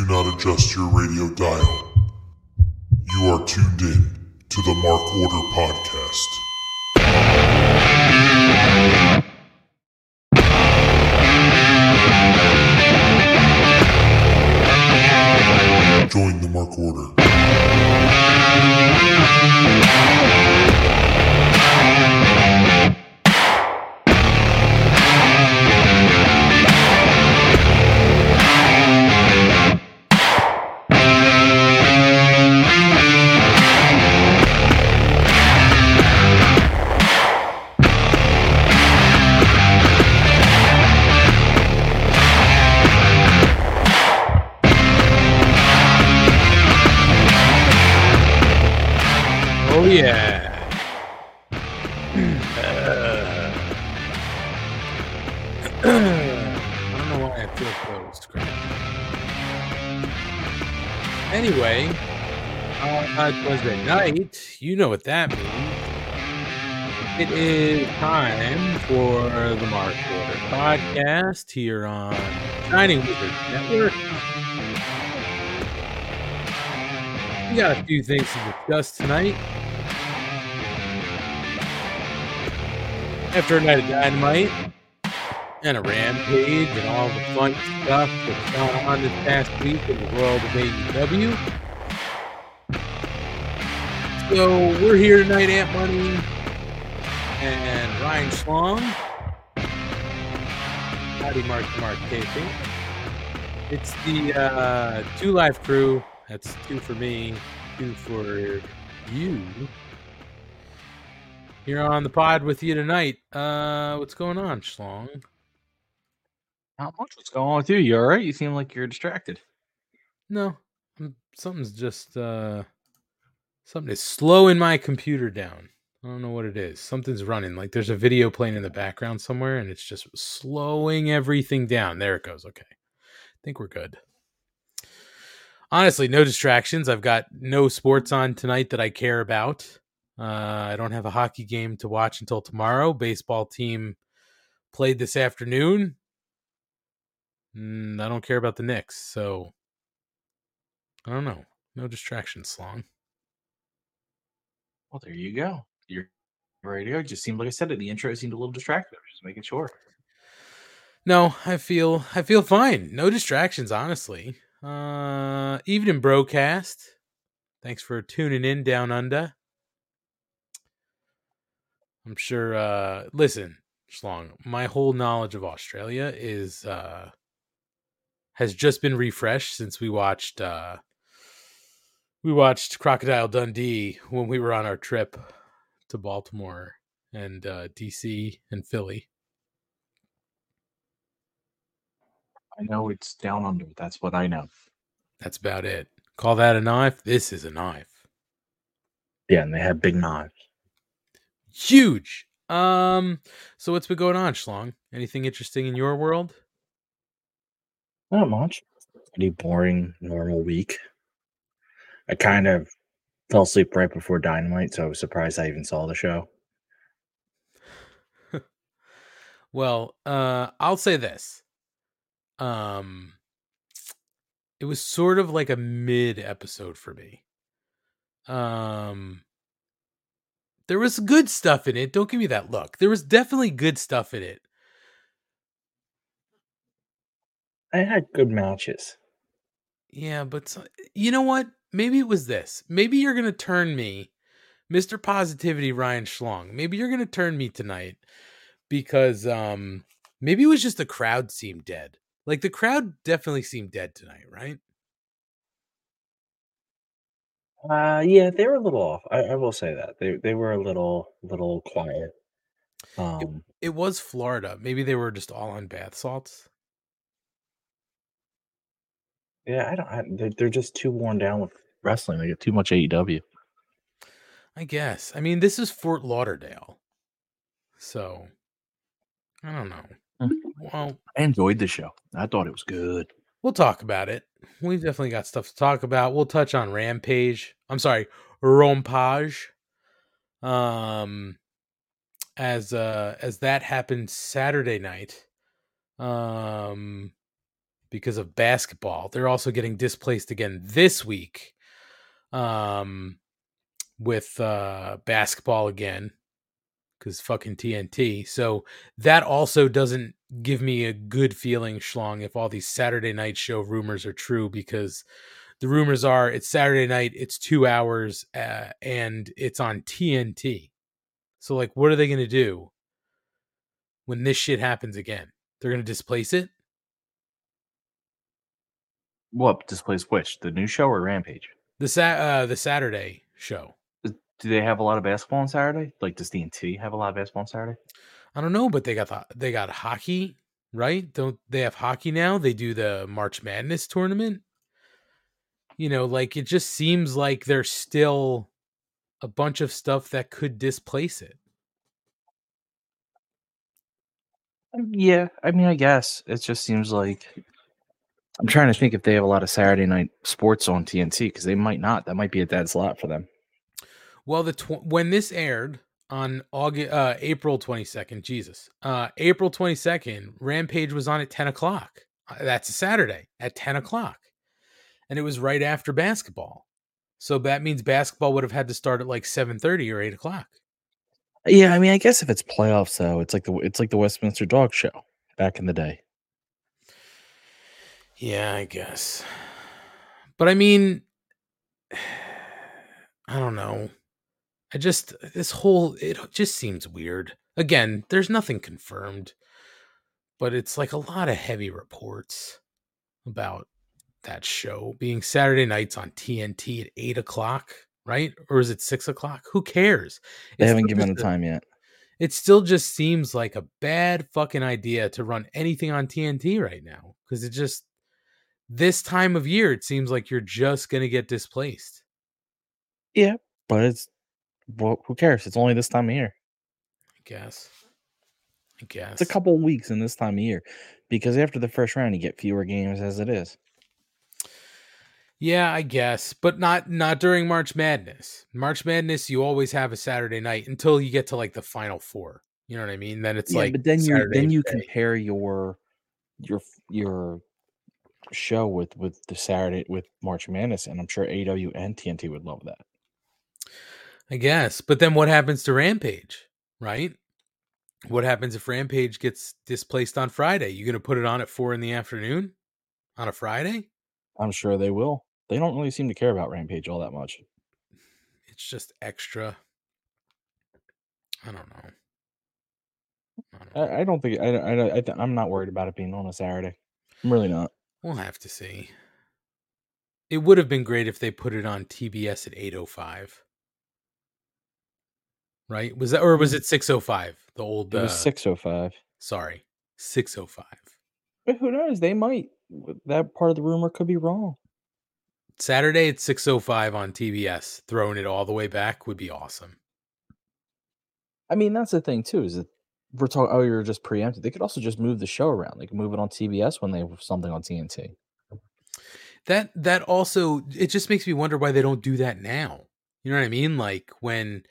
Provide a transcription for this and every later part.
do not adjust your radio dial. You are tuned in to the Mark Order Podcast. Join the Mark Order. Night. You know what that means. It is time for the Mark Order podcast here on Shining Wizard Network. We got a few things to discuss tonight. After a night of dynamite and a rampage and all the fun stuff that's gone on this past week in the world of AEW. So we're here tonight, Ant Money and Ryan Schlong. Howdy, Mark Mark Casey. It's the uh, two live crew. That's two for me, two for you. Here on the pod with you tonight. Uh, what's going on, Schlong? Not much. What's going on with you? You all right? You seem like you're distracted. No, something's just uh, something is slowing my computer down. I don't know what it is. Something's running. Like there's a video playing in the background somewhere, and it's just slowing everything down. There it goes. Okay, I think we're good. Honestly, no distractions. I've got no sports on tonight that I care about. Uh, I don't have a hockey game to watch until tomorrow. Baseball team played this afternoon. Mm, I don't care about the Knicks, so I don't know. No distractions, Schlong. Well, there you go. You're ready Your radio just seemed like I said it. The intro seemed a little distracted. Just making sure. No, I feel I feel fine. No distractions, honestly. Uh evening broadcast. Thanks for tuning in down under. I'm sure uh listen, Schlong, my whole knowledge of Australia is uh has just been refreshed since we watched uh we watched Crocodile Dundee when we were on our trip to Baltimore and uh DC and Philly. I know it's down under. That's what I know. That's about it. Call that a knife? This is a knife. Yeah, and they have big knives. Huge. Um, so what's been going on, Schlong? Anything interesting in your world? Not much. Pretty boring, normal week. I kind of fell asleep right before Dynamite, so I was surprised I even saw the show. Well, uh, I'll say this. Um, it was sort of like a mid episode for me. Um, there was good stuff in it. Don't give me that look. There was definitely good stuff in it. I had good matches. Yeah, but you know what? Maybe it was this. Maybe you're gonna turn me, Mr. Positivity Ryan Schlong. Maybe you're gonna turn me tonight because um maybe it was just the crowd seemed dead. Like the crowd definitely seemed dead tonight, right? Uh yeah, they were a little off. I, I will say that. They they were a little little quiet. Um It was Florida. Maybe they were just all on bath salts. Yeah, I don't I, they're, they're just too worn down with wrestling. They get too much AEW. I guess. I mean, this is Fort Lauderdale. So I don't know. Mm. Well, I enjoyed the show. I thought it was good. We'll talk about it. We've definitely got stuff to talk about. We'll touch on Rampage. I'm sorry, Rompage. Um as uh as that happened Saturday night. Um because of basketball. They're also getting displaced again this week um, with uh, basketball again because fucking TNT. So that also doesn't give me a good feeling, Schlong, if all these Saturday night show rumors are true because the rumors are it's Saturday night, it's two hours, uh, and it's on TNT. So, like, what are they going to do when this shit happens again? They're going to displace it? What displays which? The new show or Rampage? The sa- uh, the Saturday show. Do they have a lot of basketball on Saturday? Like does TNT have a lot of basketball on Saturday? I don't know, but they got the, they got hockey, right? Don't they have hockey now? They do the March Madness tournament. You know, like it just seems like there's still a bunch of stuff that could displace it. Um, Yeah, I mean, I guess it just seems like I'm trying to think if they have a lot of Saturday night sports on TNT because they might not. That might be a dead slot for them. Well, the tw- when this aired on August, uh, April twenty second, Jesus, uh, April twenty second, Rampage was on at ten o'clock. Uh, That's a Saturday at ten o'clock, and it was right after basketball. So that means basketball would have had to start at like seven thirty or eight o'clock. Yeah, I mean, I guess if it's playoffs though, it's like the it's like the Westminster Dog Show back in the day. Yeah, I guess. But I mean, I don't know. I just this whole it just seems weird. Again, there's nothing confirmed, but it's like a lot of heavy reports about that show being Saturday nights on TNT at eight o'clock, right? Or is it six o'clock? Who cares? They It's haven't given the time yet. it still just seems like a bad fucking idea to run anything on TNT right now because it just this time of year it seems like you're just gonna get displaced. Yeah, but it's well, who cares? It's only this time of year. I guess. I guess It's a couple weeks in this time of year because after the first round, you get fewer games as it is. Yeah, I guess, but not not during March Madness. March Madness, you always have a Saturday night until you get to like the Final Four. You know what I mean? Then it's yeah, like but then you then you day. compare your your your show with with the Saturday with March Madness, and I'm sure AEW and TNT would love that. I guess. But then what happens to Rampage, right? What happens if Rampage gets displaced on Friday? You going to put it on at four in the afternoon on a Friday? I'm sure they will. They don't really seem to care about Rampage all that much. It's just extra. I don't know. I don't. I, I don't think I I, I th- I'm not worried about it being on a Saturday. I'm really not. We'll have to see. It would have been great if they put it on TBS at 805. Right? Was that or was it 605? The old It was uh, 605. sorry. 605. But who knows? They might. That part of the rumor could be wrong. Saturday at 605 on TBS, throwing it all the way back would be awesome. I mean, that's the thing too. Is that we're talking? Oh, you're just preempted. They could also just move the show around. They could move it on TBS when they have something on TNT. That that also it just makes me wonder why they don't do that now. You know what I mean? Like when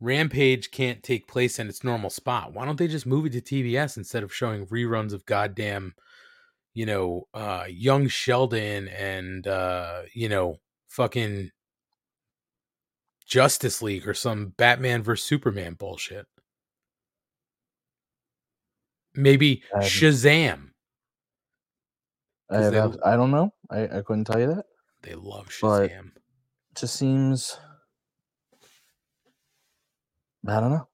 Rampage can't take place in its normal spot, why don't they just move it to TBS instead of showing reruns of goddamn, you know, uh Young Sheldon and uh, you know, fucking Justice League or some Batman versus Superman bullshit. Maybe haven't- Shazam. I, they- I don't know. I, I couldn't tell you that. They love Shazam. It just seems. I don't know.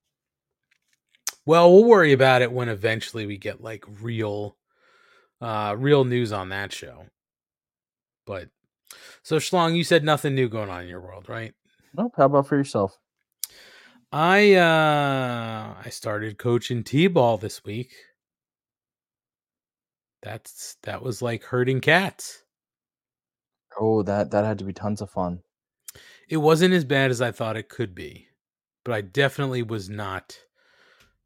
Well, we'll worry about it when eventually we get like real uh real news on that show. But so Schlong, you said nothing new going on in your world, right? Nope. How about for yourself? I uh I started coaching T-ball this week. That's that was like herding cats. Oh, that that had to be tons of fun. It wasn't as bad as I thought it could be, but I definitely was not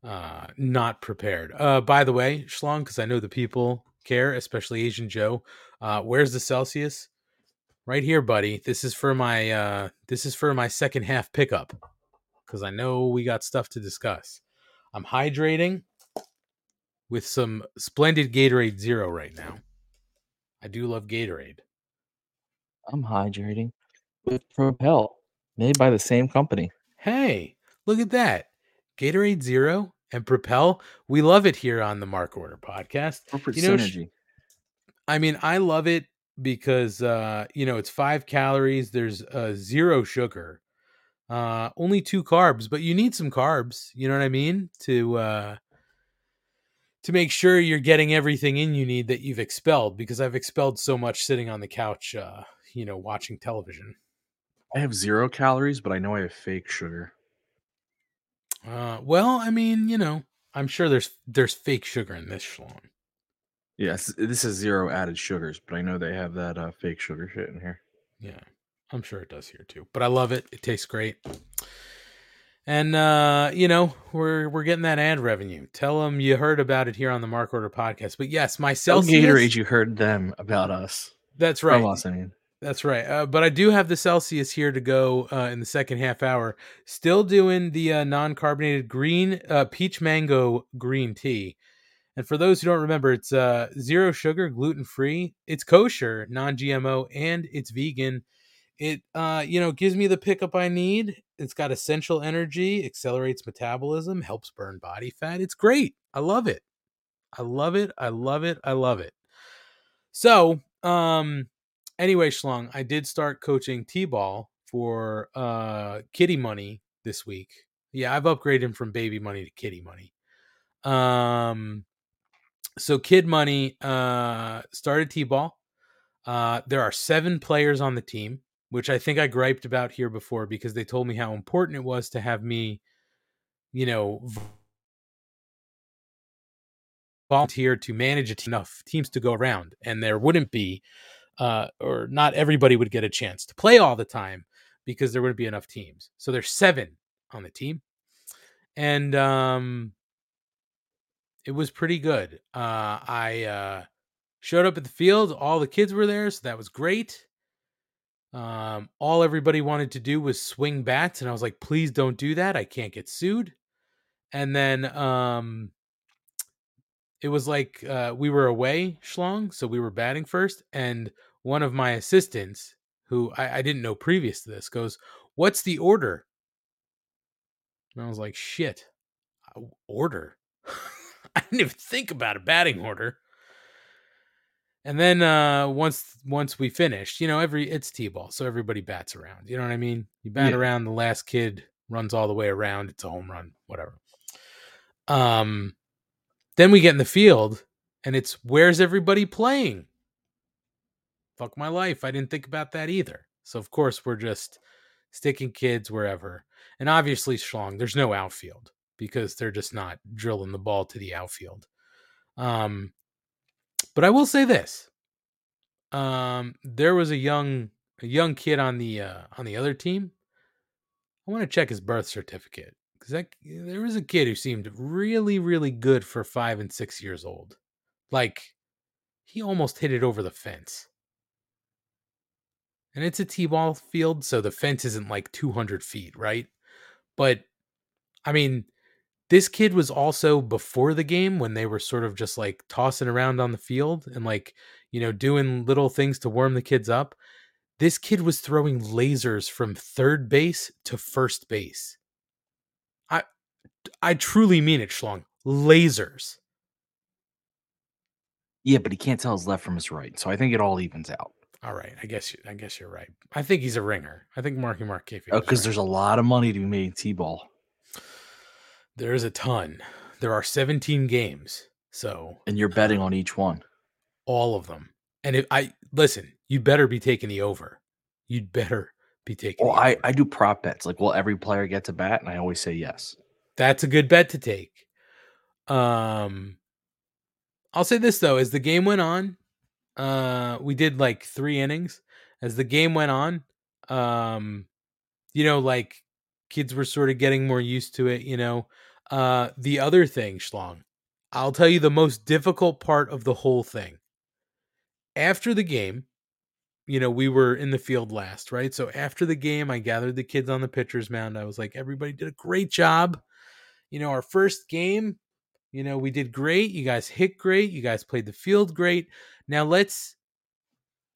uh not prepared. Uh by the way, Schlong, because I know the people care, especially Asian Joe. Uh where's the Celsius? Right here, buddy. This is for my uh this is for my second half pickup. Cause I know we got stuff to discuss. I'm hydrating with some splendid Gatorade Zero right now. I do love Gatorade. I'm hydrating with Propel, made by the same company. Hey, look at that. Gatorade Zero and Propel. We love it here on the Mark Order podcast. Corporate You know, synergy. I mean, I love it because uh, you know, it's 5 calories, there's uh, zero sugar. Uh only two carbs, but you need some carbs, you know what I mean? To uh to make sure you're getting everything in you need that you've expelled because I've expelled so much sitting on the couch uh, you know, watching television. I have zero calories, but I know I have fake sugar. Uh, well, I mean, you know, I'm sure there's there's fake sugar in this schlong. Yes, this is zero added sugars, but I know they have that uh, fake sugar shit in here. Yeah, I'm sure it does here too. But I love it. It tastes great. And uh, you know, we're we're getting that ad revenue. Tell them you heard about it here on the Mark Order podcast. But yes, my Tell Celsius. Gatorade, you heard them about us. That's right. From us, I mean. That's right. Uh, but I do have the Celsius here to go uh, in the second half hour. Still doing the uh, non carbonated green uh, peach mango green tea. And for those who don't remember, it's uh, zero sugar, gluten free. It's kosher, non GMO, and it's vegan. It uh, you know gives me the pickup I need. It's got essential energy, accelerates metabolism, helps burn body fat. It's great. I love it. I love it. I love it. I love it. So, um, anyway, Schlong, I did start coaching T-ball for uh kitty money this week. Yeah, I've upgraded him from baby money to kitty money. Um so kid money uh started T-ball. Uh there are 7 players on the team, which I think I griped about here before because they told me how important it was to have me you know volunteer to manage enough teams to go around and there wouldn't be uh, or not everybody would get a chance to play all the time because there wouldn't be enough teams. So there's seven on the team, and um, it was pretty good. Uh, I uh, showed up at the field; all the kids were there, so that was great. Um, all everybody wanted to do was swing bats, and I was like, "Please don't do that! I can't get sued." And then um, it was like uh, we were away, Schlong, so we were batting first, and one of my assistants, who I, I didn't know previous to this, goes, "What's the order?" And I was like, "Shit, uh, order." I didn't even think about a batting order. And then uh, once once we finished, you know, every it's t-ball, so everybody bats around. You know what I mean? You bat Yeah. around, the last kid runs all the way around. It's a home run, whatever. Um, then we get in the field, and it's where's everybody playing? Fuck my life. I didn't think about that either. So of course we're just sticking kids wherever. And obviously Schlong, there's no outfield because they're just not drilling the ball to the outfield. Um but I will say this. Um there was a young a young kid on the uh on the other team. I want to check his birth certificate that there was a kid who seemed really really good for 5 and 6 years old. Like he almost hit it over the fence. And it's a T-ball field, so the fence isn't like 200 feet, right? But I mean, this kid was also before the game when they were sort of just like tossing around on the field and like, you know, doing little things to warm the kids up. This kid was throwing lasers from third base to first base. I I truly mean it, Schlong. Lasers. Yeah, but he can't tell his left from his right. So I think it all evens out. All right, I guess you, I guess you're right. I think he's a ringer. I think Marky Mark Kayfabe. Oh, because there's a lot of money to be made in T-ball. There is a ton. There are 17 games, so And you're betting on each one. all of them. And if I listen, you'd better be taking the over. You'd better be taking. Well, the I. I do prop bets. Like, will every player get to bat? And I always say yes. That's a good bet to take. Um, I'll say this though: as the game went on, uh, we did like three innings. As the game went on, um, you know, like kids were sort of getting more used to it. You know, uh, the other thing, Schlong, I'll tell you the most difficult part of the whole thing. After the game, you know, we were in the field last, right? So after the game, I gathered the kids on the pitcher's mound. I was like, everybody did a great job. You know, our first game, you know, we did great. You guys hit great. You guys played the field great. Now let's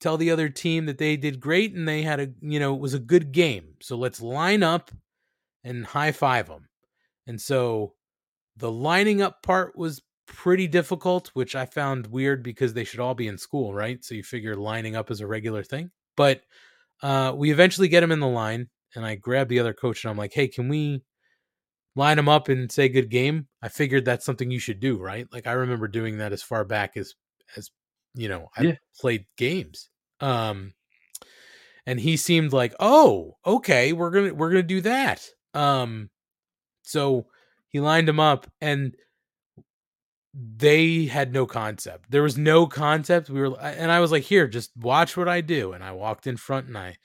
tell the other team that they did great and they had a you know it was a good game. So let's line up and high five them. And so the lining up part was pretty difficult, which I found weird because they should all be in school, right? So you figure lining up is a regular thing. But uh, we eventually get them in the line, and I grab the other coach and I'm like, "Hey, can we line them up and say good game?" I figured that's something you should do, right? Like I remember doing that as far back as as you know I Yeah. played games. Um, and he seemed like, "Oh, okay, we're gonna we're gonna do that." Um, so he lined them up and they had no concept. There was no concept. We were, uh, and I was like, "Here, just watch what I do." And I walked in front, and I,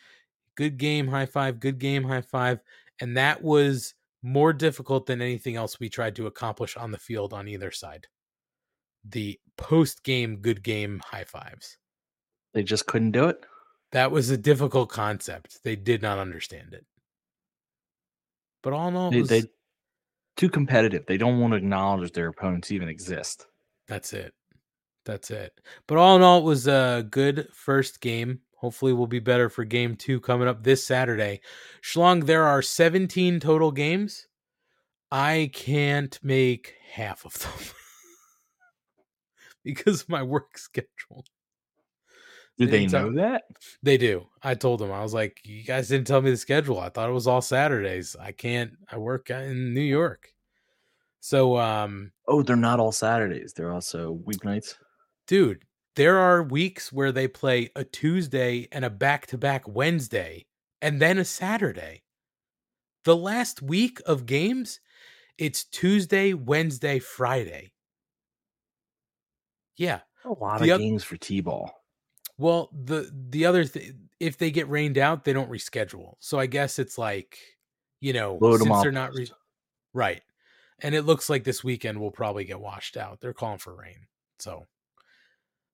good game, high five, good game, high five, and that was more difficult than anything else we tried to accomplish on the field on either side. The post game, good game, high fives. They just couldn't do it. That was a difficult concept. They did not understand it. But all in all, it was- they too competitive. They don't want to acknowledge their opponents even exist. That's it. That's it. But all in all, it was a good first game. Hopefully, we'll be better for game two coming up this Saturday. Schlong, there are 17 total games. I can't make half of them because of my work schedule. Did They they know that? They do. I told them I was like, "You guys didn't tell me the schedule. I thought it was all Saturdays. I can't. I work in New York." So, um, Oh, they're not all Saturdays. They're also weeknights. dude, there are weeks where they play a Tuesday and a back-to-back Wednesday and then a Saturday. The last week of games, it's Tuesday, Wednesday, Friday. Yeah. A lot The of games for T-ball. Well, the the other thing, if they get rained out, they don't reschedule. So I guess it's like, you know, Load since they're not re- right, and it looks like this weekend will probably get washed out. They're calling for rain, so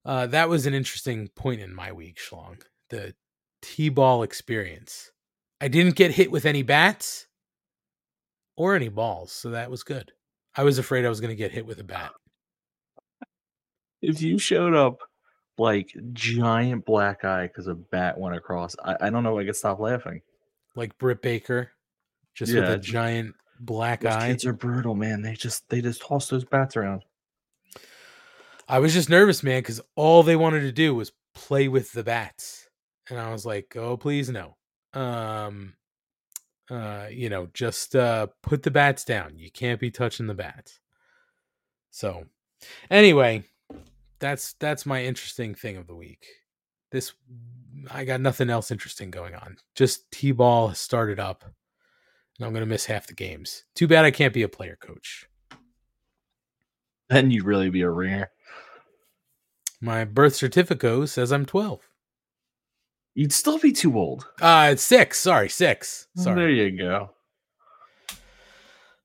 uh, that was an interesting point in my week, Schlong. The t-ball experience. I didn't get hit with any bats or any balls, so that was good. I was afraid I was going to get hit with a bat. If you showed up like giant black eye because a bat went across, I, I don't know. I could stop laughing. like Britt Baker, just with a giant black Those eye. kids are brutal, man. They just they just toss those bats around. I was just nervous, man, because all they wanted to do was play with the bats, and I was like, "Oh, please no." Um, uh, you know, just uh, put the bats down. You can't be touching the bats. So, anyway, that's that's my interesting thing of the week. This I got nothing else interesting going on. Just T-ball started up, and I'm gonna miss half the games. Too bad I can't be a player coach. Then you'd really be a ringer. My birth certificate says I'm 12. You'd still be too old. Uh, it's six. Sorry, six. Sorry. There you go.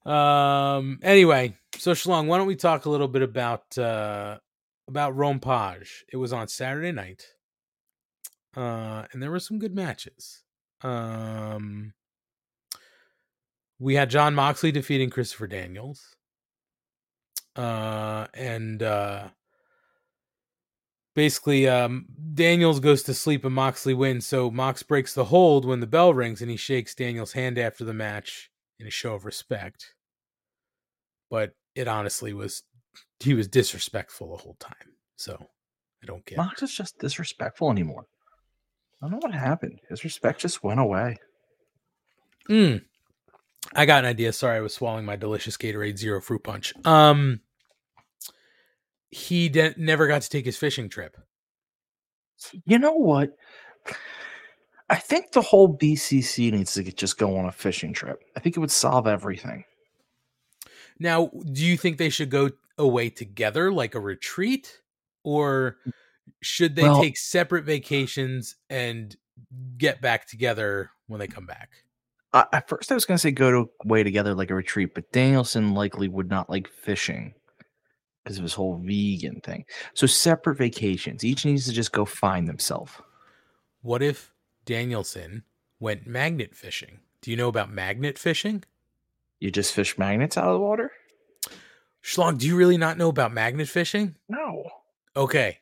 Um. Anyway, so Schlong, why don't we talk a little bit about uh about Rome Page? It was on Saturday night, uh, and there were some good matches. Um, we had Jon Moxley defeating Christopher Daniels, uh, and uh, basically, um, Daniels goes to sleep and Moxley wins. So Mox breaks the hold when the bell rings, and he shakes Daniels' hand after the match in a show of respect. But it honestly was he was disrespectful the whole time. So I don't get. it. Mox is just disrespectful anymore. I don't know what happened. His respect just went away. Mm. I got an idea. Sorry, I was swallowing my delicious Gatorade Zero Fruit Punch. Um, he de- never got to take his fishing trip. You know what? I think the whole BCC needs to get, just go on a fishing trip. I think it would solve everything. Now, do you think they should go away together, like a retreat, or mm. should they Well- take separate vacations and get back together when they come back? I, at first, I was going to say go to way together like a retreat, but Danielson likely would not like fishing because of his whole vegan thing. So separate vacations. Each needs to just go find themselves. What if Danielson went magnet fishing? Do you know about magnet fishing? You just fish magnets out of the water? Schlong, do you really not know about magnet fishing? No. Okay.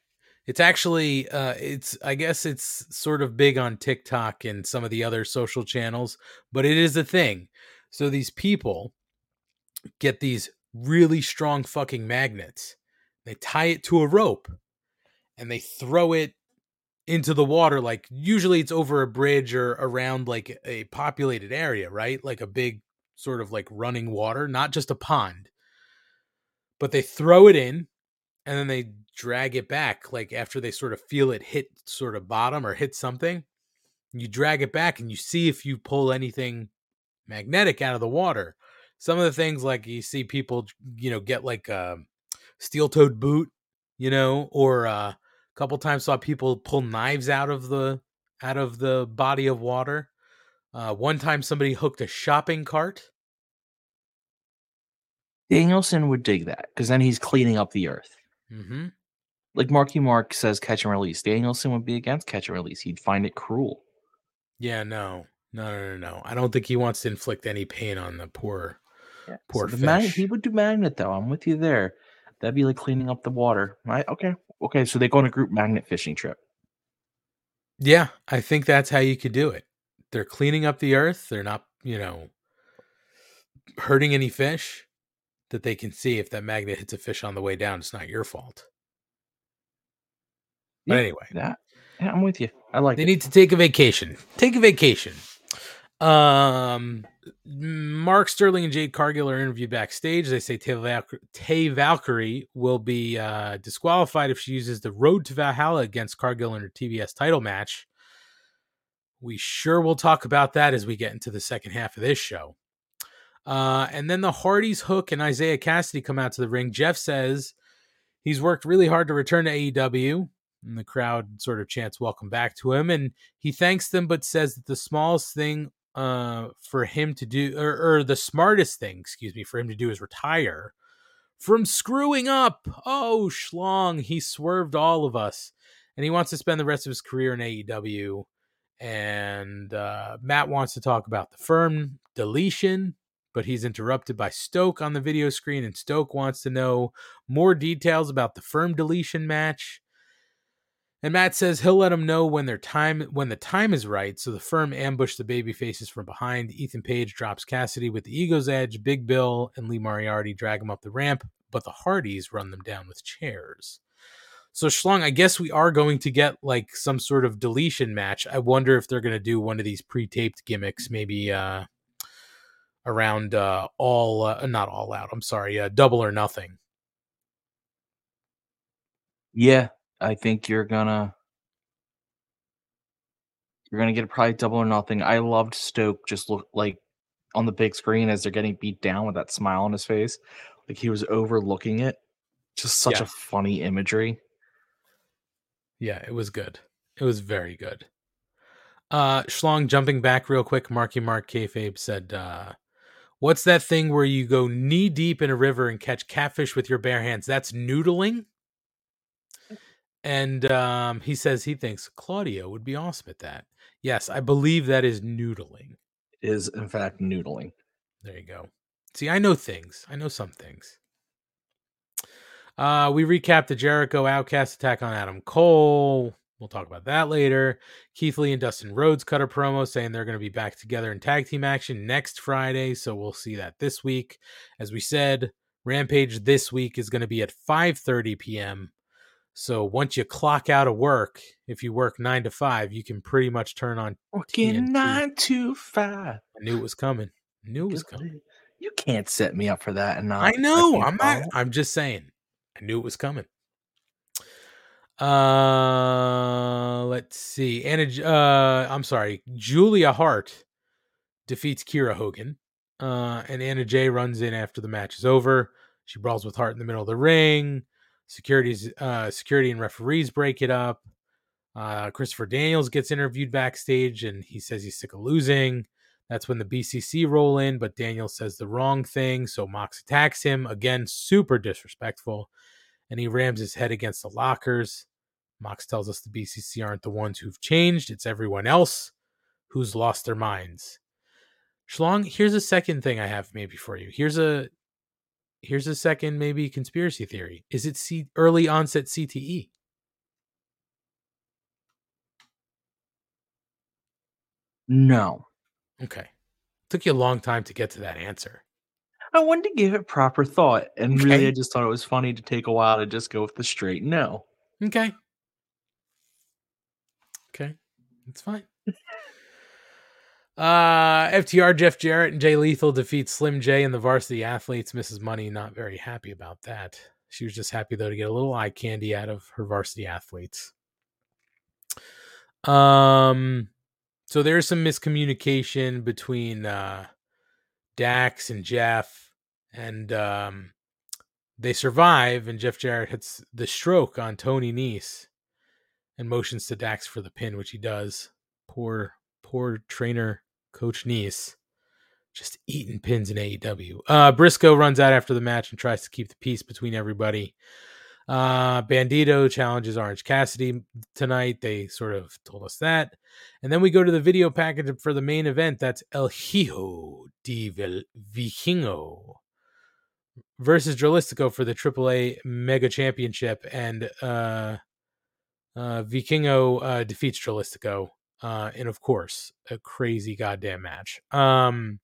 It's actually uh it's I guess it's sort of big on TikTok and some of the other social channels, but it is a thing. So these people get these really strong fucking magnets. They tie it to a rope and they throw it into the water like usually it's over a bridge or around like a populated area, right? Like a big sort of like running water, not just a pond. But they throw it in and then they drag it back like after they sort of feel it hit sort of bottom or hit something. You drag it back and you see if you pull anything magnetic out of the water. Some of the things like you see people, you know, get like a steel-toed boot, you know, or uh, a couple times saw people pull knives out of the out of the body of water. Uh, one time somebody hooked a shopping cart. Danielson would dig that because then he's cleaning up the earth. Mm-hmm. Like Marky Mark says, catch and release. Danielson would be against catch and release. He'd find it cruel. Yeah, no, no, no, no, no. I don't think he wants to inflict any pain on the poor, Yeah. poor the fish. mag- he would do magnet though. I'm with you there. That'd be like cleaning up the water. Right? Okay. Okay. So they go on a group magnet fishing trip. Yeah, I think that's how you could do it. They're cleaning up the earth. They're not, you know, hurting any fish that they can see if that magnet hits a fish on the way down. It's not your fault. But Yeah, anyway, That. Yeah, I'm with you. I like they it. need to take a vacation. Take a vacation. Um, Mark Sterling and Jade Cargill are interviewed backstage. They say Tay, Val- Taya Valkyrie will be uh, disqualified if she uses the Road to Valhalla against Cargill in her TBS title match. We sure will talk about that as we get into the second half of this show. Uh, and then the Hardys, Hook, and Isiah Kassidy come out to the ring. Jeff says he's worked really hard to return to AEW and the crowd sort of chants welcome back to him and he thanks them but says that the smallest thing uh for him to do or, or the smartest thing excuse me for him to do is retire from screwing up oh schlong he swerved all of us and he wants to spend the rest of his career in AEW and uh Matt wants to talk about the firm deletion but he's interrupted by Stoke on the video screen and Stoke wants to know more details about the firm deletion match and Matt says he'll let him know when their time when the time is right. So the firm ambush the baby faces from behind. Ethan Page drops Kassidy with the ego's edge. Big Bill and Lee Moriarty drag him up the ramp, but the Hardys run them down with chairs. So Schlong, I guess we are going to get like some sort of deletion match. I wonder if they're going to do one of these pre-taped gimmicks, maybe uh around uh all uh, not all out. I'm sorry, uh, double or nothing. Yeah, I think you're gonna you're gonna get a probably double or nothing. I loved Stoke just look like on the big screen as they're getting beat down with that smile on his face, like he was overlooking it. Just such Yeah. a funny imagery. Yeah, it was good. It was very good. Uh Schlong jumping back real quick, Marky Mark Kayfabe said, uh, what's that thing where you go knee deep in a river and catch catfish with your bare hands? That's noodling. And um, he says he thinks Claudio would be awesome at that. Yes, I believe that is noodling. It is in fact noodling. There you go. See, I know things. I know some things. Uh, we recap the Jericho Outcast attack on Adam Cole. We'll talk about that later. Keith Lee and Dustin Rhodes cut a promo saying they're going to be back together in tag team action next Friday. So we'll see that this week. As we said, Rampage this week is going to be at 5:30 p.m. So once you clock out of work, if you work nine to five, you can pretty much turn on. Working TNT. nine to five. I knew it was coming. I knew it was coming. You can't set me up for that and not. I know. I'm not. I'm just saying. I knew it was coming. Uh, let's see. Anna. Uh, I'm sorry. Julia Hart defeats Kiera Hogan. Uh, and Anna Jay runs in after the match is over. She brawls with Hart in the middle of the ring. Security's uh, security and referees break it up. Uh, Christopher Daniels gets interviewed backstage, and he says he's sick of losing. That's when the BCC roll in, but Daniel says the wrong thing, so Mox attacks him again, super disrespectful, and he rams his head against the lockers. Mox tells us the BCC aren't the ones who've changed, it's everyone else who's lost their minds. Schlong, here's a second thing I have maybe for you. Here's a here's a second maybe conspiracy theory. Is it C- early onset CTE? No. Okay. Took you a long time to get to that answer. I wanted to give it proper thought, and really, I just thought it was funny to take a while to just go with the straight no. Okay. Okay. It's fine. uh FTR Jeff Jarrett and Jay Lethal defeat Slim J and the varsity athletes. Mrs. Money not very happy about that. She was just happy though to get a little eye candy out of her varsity athletes. Um so there's some miscommunication between uh Dax and Jeff and um they survive, and Jeff Jarrett hits the stroke on Tony Nese and motions to Dax for the pin, which he does. Poor, poor trainer, Coach Nese, just eating pins in AEW. Uh, Briscoe runs out after the match and tries to keep the peace between everybody. Uh, Bandito challenges Orange Cassidy tonight. They sort of told us that. And then we go to the video package for the main event. That's El Hijo de Vikingo versus Dralistico for the AAA Mega Championship, and uh, uh, Vikingo uh, defeats Dralistico, uh, and of course, a crazy goddamn match. Um,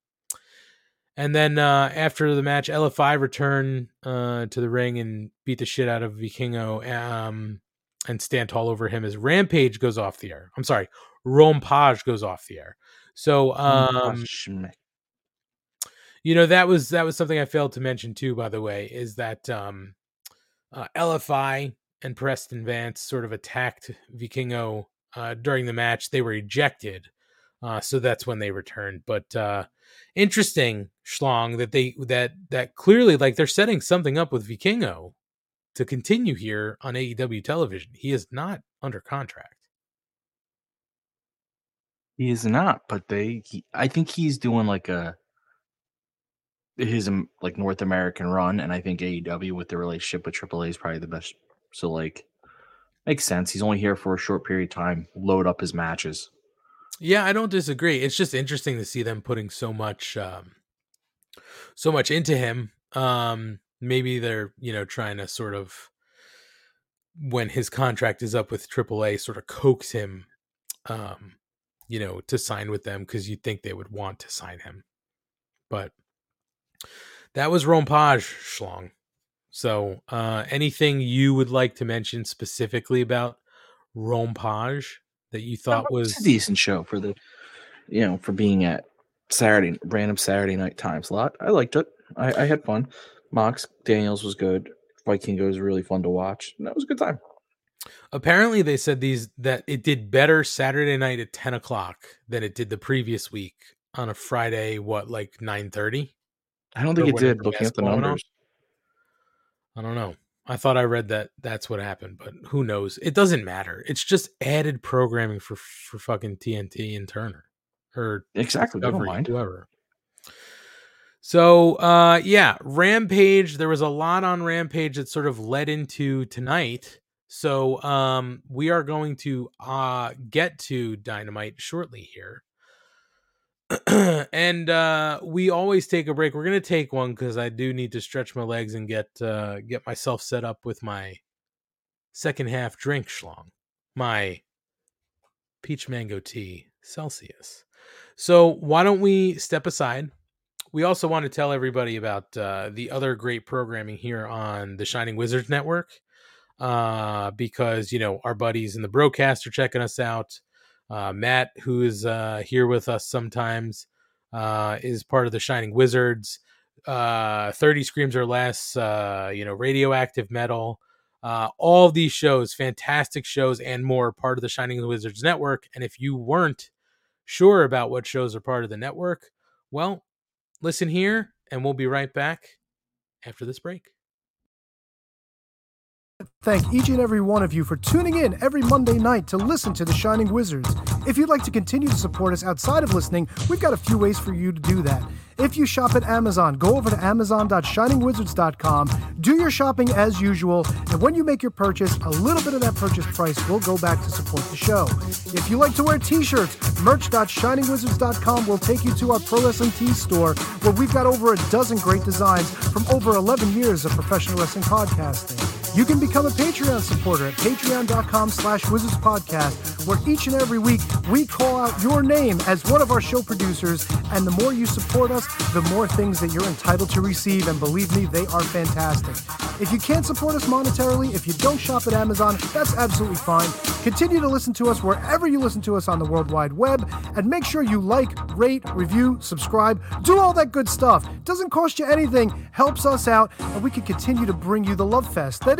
and then uh, after the match, LFI return uh, to the ring and beat the shit out of Vikingo, um, and stand tall over him as Rampage goes off the air. I'm sorry, Rompage goes off the air. So, um. You know that was that was something i failed to mention too by the way is that um uh, lfi and preston vance sort of attacked vikingo uh during the match. They were ejected uh so that's when they returned. But uh interesting schlong that they that that clearly like they're setting something up with vikingo to continue here on aew television. He is not under contract. He is not, but they. He, I think he's doing like a his um, like North American run, and I think AEW with the relationship with AAA is probably the best. So like, makes sense. He's only here for a short period of time. Load up his matches. Yeah, I don't disagree. It's just interesting to see them putting so much um so much into him. Um maybe they're, you know, trying to sort of when his contract is up with AAA sort of coax him um you know, to sign with them cuz you'd think they would want to sign him. But that was Rompage Schlong. So, uh anything you would like to mention specifically about Rompage that you thought was a decent show for the, you know, for being at Saturday random Saturday night time slot. I liked it. I, I had fun. Mox Daniels was good. Vikingo was really fun to watch. And that was a good time. apparently they said these that it did better Saturday night at ten o'clock than it did the previous week on a Friday. What like nine thirty? I don't think it did. Looking at the basketball went on? numbers, I don't know. I thought I read that that's what happened, but who knows? It doesn't matter. It's just added programming for for fucking TNT and Turner or exactly. I Discovery, mind. whoever. So uh yeah, Rampage, there was a lot on Rampage that sort of led into tonight. So um we are going to uh get to Dynamite shortly here. and uh we always take a break. We're going to take one cuz I do need to stretch my legs and get uh get myself set up with my second half drink schlong. My peach mango tea Celsius. So why don't we step aside? We also want to tell everybody about uh, the other great programming here on the Shining Wizards Network, uh, because you know our buddies in the broadcast are checking us out. Uh, Matt, who is uh, here with us sometimes, uh, is part of the Shining Wizards. Uh, Thirty Screams or Less, uh, you know, Radioactive Metal. Uh, all these shows, fantastic shows, and more, part of the Shining Wizards Network. And if you weren't sure about what shows are part of the network, well, listen here, and we'll be right back after this break. Thank each and every one of you for tuning in every Monday night to listen to The Shining Wizards. If you'd like to continue to support us outside of listening, we've got a few ways for you to do that. If you shop at Amazon, go over to amazon.shiningwizards.com, do your shopping as usual, and when you make your purchase, a little bit of that purchase price will go back to support the show. If you like to wear t-shirts, merch.shiningwizards.com will take you to our Pro Wrestling store, where we've got over a dozen great designs from over 11 years of professional wrestling podcasting. You can become a Patreon supporter at patreon.com slash wizardspodcast, where each and every week we call out your name as one of our show producers, and the more you support us, the more things that you're entitled to receive, and believe me, they are fantastic. If you can't support us monetarily, if you don't shop at Amazon, that's absolutely fine. Continue to listen to us wherever you listen to us on the World Wide Web, and make sure you like, rate, review, subscribe, do all that good stuff. Doesn't cost you anything, helps us out, and we can continue to bring you the love fest that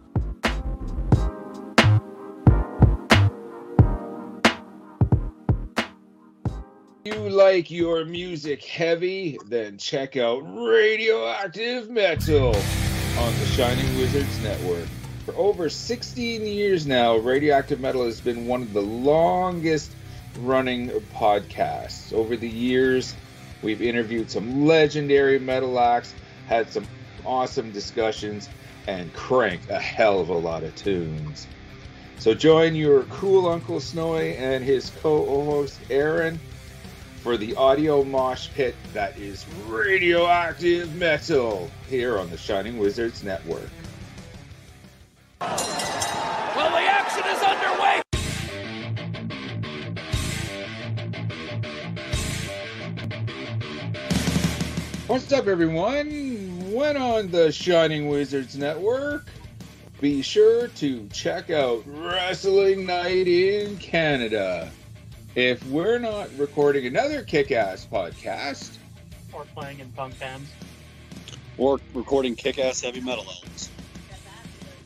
You like your music heavy, then check out Radioactive Metal on the Shining Wizards Network. For over 16 years now, Radioactive Metal has been one of the longest running podcasts. Over the years, we've interviewed some legendary metal acts, had some awesome discussions, and cranked a hell of a lot of tunes. So join your cool Uncle Snowy and his co-host Aaron for the audio mosh pit that is radioactive metal here on the Shining Wizards Network. Well, the action is underway. What's up, everyone? When on the Shining Wizards Network, be sure to check out Wrestling Night in Canada. If we're not recording another kick ass podcast, Or playing in punk bands. Or recording kick ass heavy metal albums.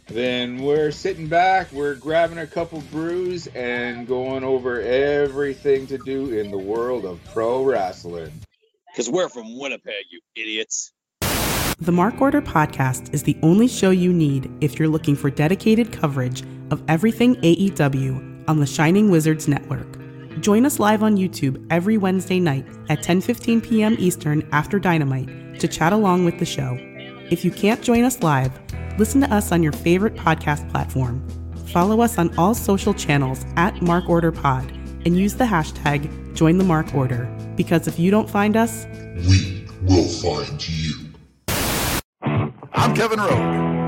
then we're sitting back, we're grabbing a couple brews, and going over everything to do in the world of pro wrestling. Because we're from Winnipeg, you idiots. The Mark Order podcast is the only show you need if you're looking for dedicated coverage of everything AEW on the Shining Wizards Network. Join us live on YouTube every Wednesday night at 10:15 p.m. Eastern after Dynamite to chat along with the show. If you can't join us live, listen to us on your favorite podcast platform. Follow us on all social channels at Mark Order Pod and use the hashtag Join the Mark Order because if you don't find us, We will find you. I'm Kevin Rowe.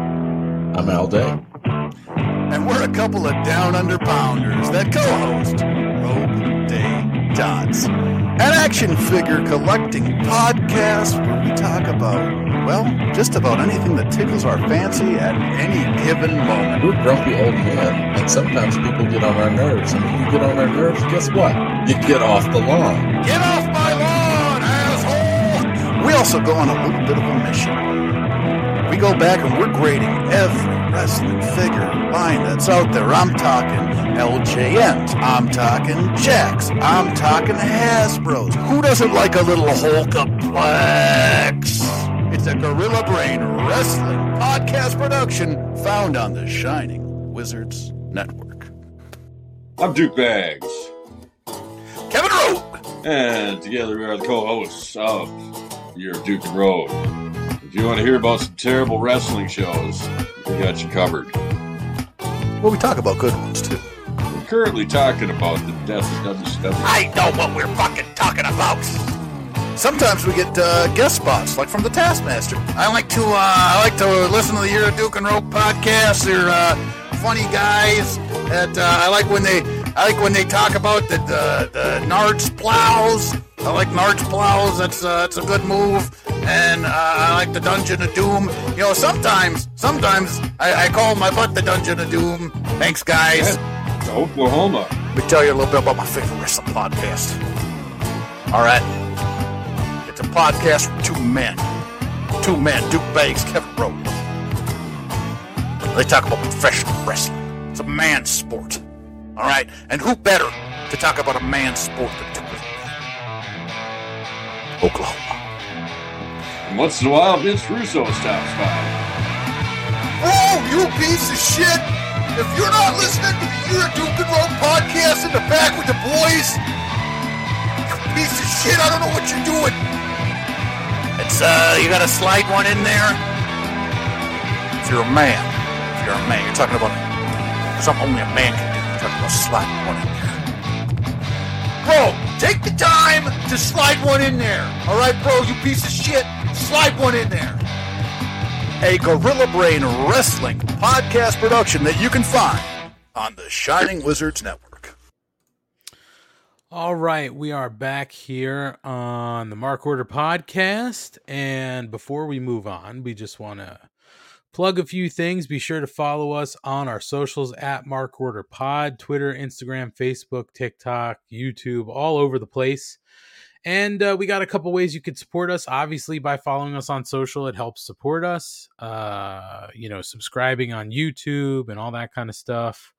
I'm Al Day. And we're a couple of down under pounders that co host Rogue Day Dots, an action figure collecting podcast where we talk about, well, just about anything that tickles our fancy at any given moment. We're grumpy old men, and sometimes people get on our nerves. And when you get on our nerves, guess what? You get off the lawn. Get off my lawn, asshole! We also go on a little bit of a mission. We go back and we're grading every wrestling figure line that's out there. I'm talking LJNs. I'm talking Jacks. I'm talking Hasbros. Who doesn't like a little Hulkaplex? It's a Gorilla Brain Wrestling podcast production found on the Shining Wizards Network. I'm Duke Bags. Kevin Rowe. And together we are the co-hosts of Your Duke and Rope. If you want to hear about some terrible wrestling shows, we got you covered. Well, we talk about good ones too. We're currently talking about the death of WCW. I know what we're fucking talking about. Sometimes we get uh, guest spots, like from the Taskmaster. I like to uh, I like to listen to the Year of Duke and Rope podcast. They're uh, funny guys. That uh, I like when they I like when they talk about the the, the Nards plows. I like Nards plows. That's uh, that's a good move. And uh, I like the Dungeon of Doom. You know, sometimes sometimes I, I call my butt the Dungeon of Doom. Thanks, guys. Oklahoma. Let me tell you a little bit about my favorite wrestling podcast. All right. It's a podcast from two men. Two men, Duke Bags, Kevin Rowe. They talk about professional wrestling. It's a man's sport. All right? And who better to talk about a man's sport than Duke Oklahoma. And once in a while, Vince Russo stops by. Oh, you piece of shit! If you're not listening to the Year of Duke and Rope podcast in the back with the boys, you piece of shit, I don't know what you're doing. It's, uh, you gotta slide one in there. If you're a man, if you're a man, you're talking about something only a man can do. Talking about sliding one in there. Bro, take the time to slide one in there. All right, bro, you piece of shit. Slide one in there. A Gorilla Brain Wrestling podcast production that you can find on the Shining Wizards Network. All right, we are back here on the Mark Order podcast. And before we move on, we just want to plug a few things. Be sure to follow us on our socials at Mark Order Pod Twitter, Instagram, Facebook, TikTok, YouTube, all over the place. And uh, we got a couple ways you could support us. Obviously, by following us on social, it helps support us. Uh, you know, subscribing on YouTube and all that kind of stuff.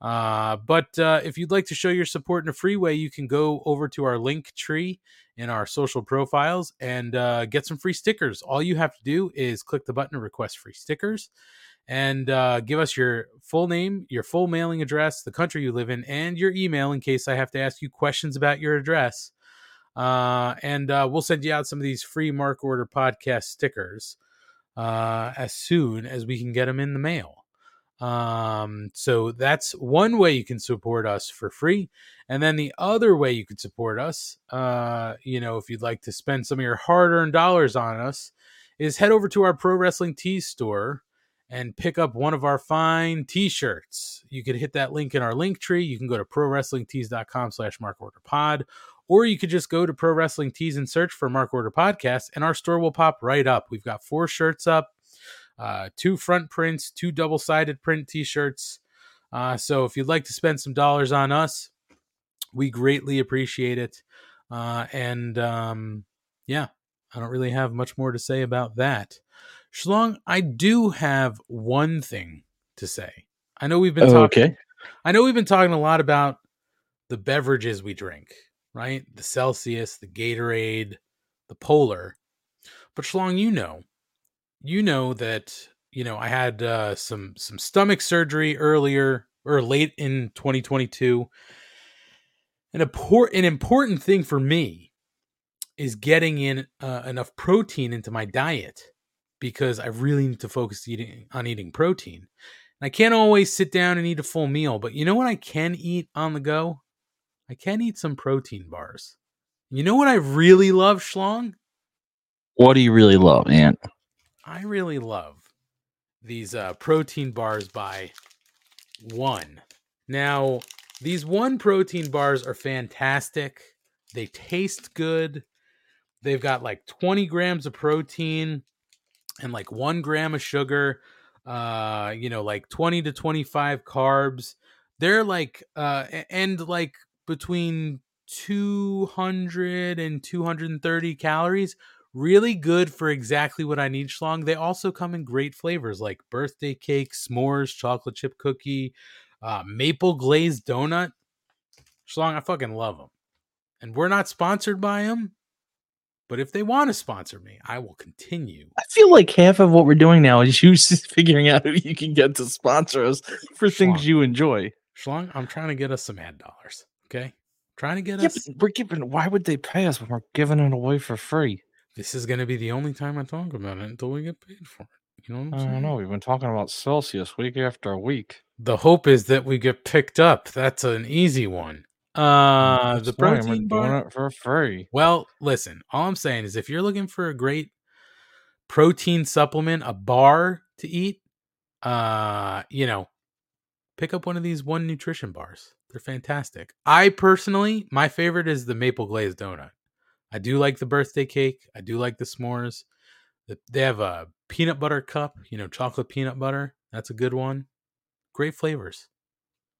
Uh, but uh, if you'd like to show your support in a free way, you can go over to our link tree in our social profiles and uh, get some free stickers. All you have to do is click the button to request free stickers and uh, give us your full name, your full mailing address, the country you live in, and your email in case I have to ask you questions about your address. Uh, and uh, we'll send you out some of these free Mark Order podcast stickers uh, as soon as we can get them in the mail. Um, so that's one way you can support us for free. And then the other way you could support us, uh, you know, if you'd like to spend some of your hard earned dollars on us, is head over to our Pro Wrestling Tees store and pick up one of our fine t-shirts. You could hit that link in our link tree. You can go to prowrestlingtees.com slash markorderpod, or you could just go to Pro Wrestling Tees and search for Mark Order Podcast, and our store will pop right up. We've got four shirts up, uh, two front prints, two double-sided print t-shirts. Uh, so if you'd like to spend some dollars on us, we greatly appreciate it. Uh, and um, yeah, I don't really have much more to say about that. Schlong, I do have one thing to say. I know we've been Oh, talking. okay. I know we've been talking a lot about the beverages we drink, right? The Celsius, the Gatorade, the Polar. But Schlong, you know, you know that you know I had uh, some some stomach surgery earlier or late in 2022. An important an important thing for me is getting in uh, enough protein into my diet because I really need to focus eating on eating protein. And I can't always sit down and eat a full meal, but you know what I can eat on the go? I can eat some protein bars. You know what I really love, Schlong? What do you really love, Ant? I really love these uh, protein bars by one. Now, these one protein bars are fantastic. They taste good. They've got like 20 grams of protein and like one gram of sugar, uh, you know, like 20 to 25 carbs. They're like, uh, and like between 200 and 230 calories. really good for exactly what I need, Schlong. They also come in great flavors like birthday cake, s'mores, chocolate chip cookie, uh, maple glazed donut. Schlong, I fucking love them. And we're not sponsored by them, but if they want to sponsor me, I will continue. I feel like half of what we're doing now is you just figuring out who you can get to sponsor us for things you enjoy. Schlong, I'm trying to get us some ad dollars. Okay, trying to get Yeah, us. we're giving. Why would they pay us when we're giving it away for free? This is going to be the only time I talk about it until we get paid for it. You know what I'm I don't know. We've been talking about Celsius week after week. The hope is that we get picked up. That's an easy one. Uh, the That's fine, we're protein doing it for free. Well, listen, all I'm saying is if you're looking for a great protein supplement, a bar to eat, uh, you know, pick up one of these one nutrition bars. They're fantastic. I personally, my favorite is the maple glazed donut. I do like the birthday cake. I do like the s'mores. They have a peanut butter cup, you know, chocolate peanut butter. That's a good one. Great flavors.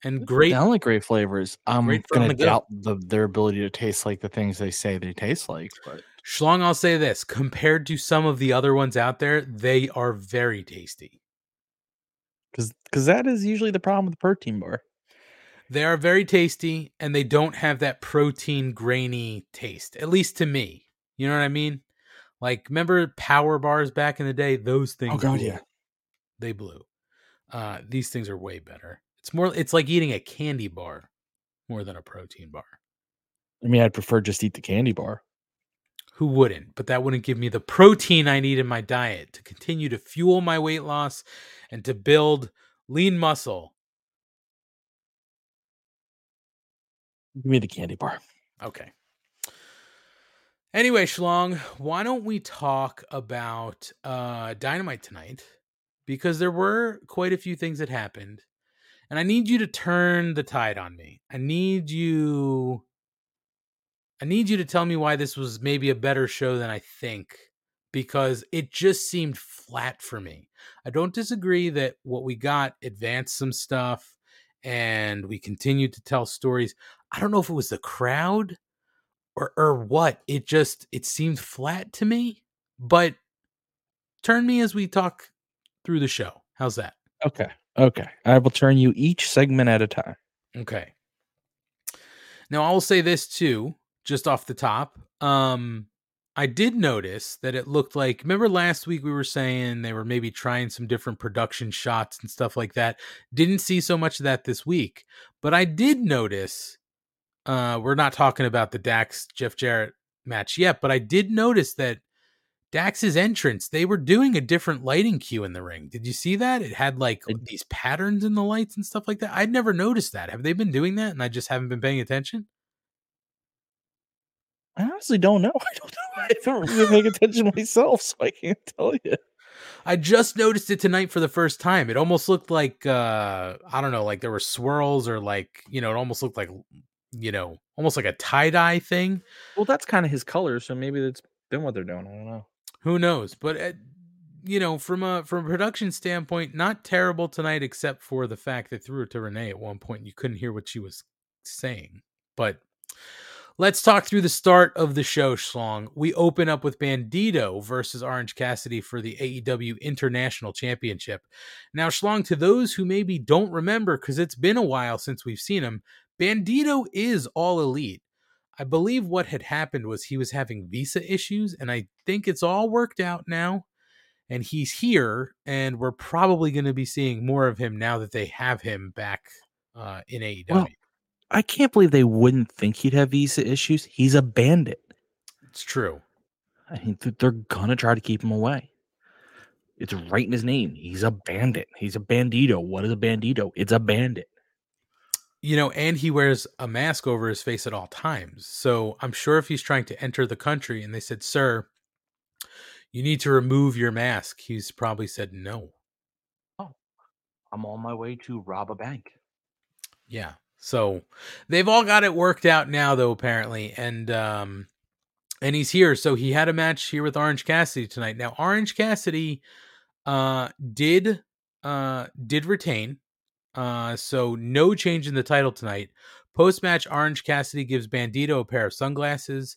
And great Sound like great flavors. I'm Great gonna doubt the, their ability to taste like the things they say they taste like. But Schlong, I'll say this compared to some of the other ones out there, they are very tasty. because because that is usually the problem with the protein bar. They are very tasty and they don't have that protein grainy taste, at least to me. You know what I mean? Like, remember power bars back in the day? Those oh things. Oh, God, blew. yeah. They blew. Uh, these things are way better. It's more, it's like eating a candy bar more than a protein bar. I mean, I'd prefer just eat the candy bar. Who wouldn't? But that wouldn't give me the protein I need in my diet to continue to fuel my weight loss and to build lean muscle. Give me the candy bar. Okay. Anyway, Schlong, why don't we talk about uh Dynamite tonight? Because there were quite a few things that happened. And I need you to turn the tide on me. I need you I need you to tell me why this was maybe a better show than I think because it just seemed flat for me. I don't disagree that what we got advanced some stuff and we continued to tell stories. I don't know if it was the crowd or or what. It just it seemed flat to me. But turn me as we talk through the show. How's that? Okay. Okay. I will turn you each segment at a time. Okay. Now I will say this too, just off the top. Um I did notice that it looked like remember last week we were saying they were maybe trying some different production shots and stuff like that. Didn't see so much of that this week, but I did notice uh we're not talking about the Dax Jeff Jarrett match yet, but I did notice that Dax's entrance, they were doing a different lighting cue in the ring. Did you see that? It had like these patterns in the lights and stuff like that. I'd never noticed that. Have they been doing that and I just haven't been paying attention? I honestly don't know. I don't know. I don't really paying attention myself, so I can't tell you. I just noticed it tonight for the first time. It almost looked like uh I don't know, like there were swirls or like, you know, it almost looked like you know, almost like a tie-dye thing. Well, that's kind of his color, so maybe that's been what they're doing. I don't know. Who knows? But uh, you know, from a from a production standpoint, not terrible tonight, except for the fact that threw it to Renee at one point. You couldn't hear what she was saying. But let's talk through the start of the show, Schlong. We open up with Bandito versus Orange Cassidy for the AEW International Championship. Now, Schlong, to those who maybe don't remember, because it's been a while since we've seen him, Bandito is all elite. I believe what had happened was he was having visa issues, and I think it's all worked out now. And he's here, and we're probably going to be seeing more of him now that they have him back uh, in AEW. Well, I can't believe they wouldn't think he'd have visa issues. He's a bandit. it's true. I mean, th- they're gonna try to keep him away. It's right in his name. He's a bandit. He's a bandito. What is a bandito? It's a bandit. You know, and he wears a mask over his face at all times. So I'm sure if he's trying to enter the country and they said, Sir, you need to remove your mask, he's probably said no. Oh, I'm on my way to rob a bank. Yeah. So they've all got it worked out now though apparently and um and he's here so he had a match here with Orange Cassidy tonight. Now Orange Cassidy uh did uh did retain uh so no change in the title tonight. Post match Orange Cassidy gives Bandito a pair of sunglasses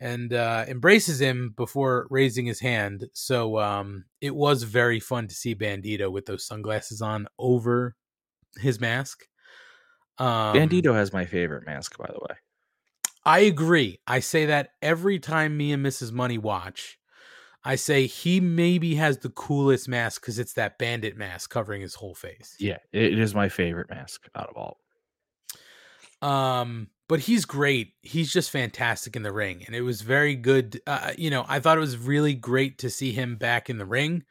and uh, embraces him before raising his hand. So um, it was very fun to see Bandito with those sunglasses on over his mask. Um, Bandito has my favorite mask, by the way. I agree. I say that every time me and Mrs. Money watch. I say he maybe has the coolest mask because it's that bandit mask covering his whole face. Yeah, it is my favorite mask out of all. Um, but he's great. He's just fantastic in the ring, and it was very good. Uh, you know, I thought it was really great to see him back in the ring,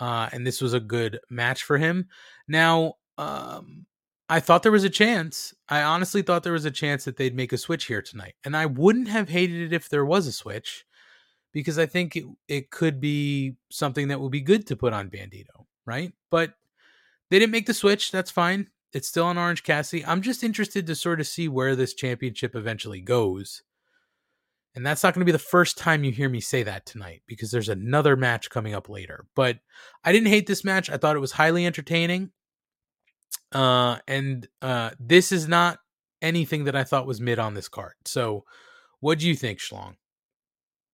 uh, and this was a good match for him. Now, um, I thought there was a chance. I honestly thought there was a chance that they'd make a switch here tonight, and I wouldn't have hated it if there was a switch, because I think it it could be something that would be good to put on Bandito, right? But they didn't make the switch. That's fine. It's still on Orange Cassidy. I'm just interested to sort of see where this championship eventually goes. And that's not going to be the first time you hear me say that tonight because there's another match coming up later. But I didn't hate this match. I thought it was highly entertaining. Uh, and uh, this is not anything that I thought was mid on this card. So, what do you think, Schlong?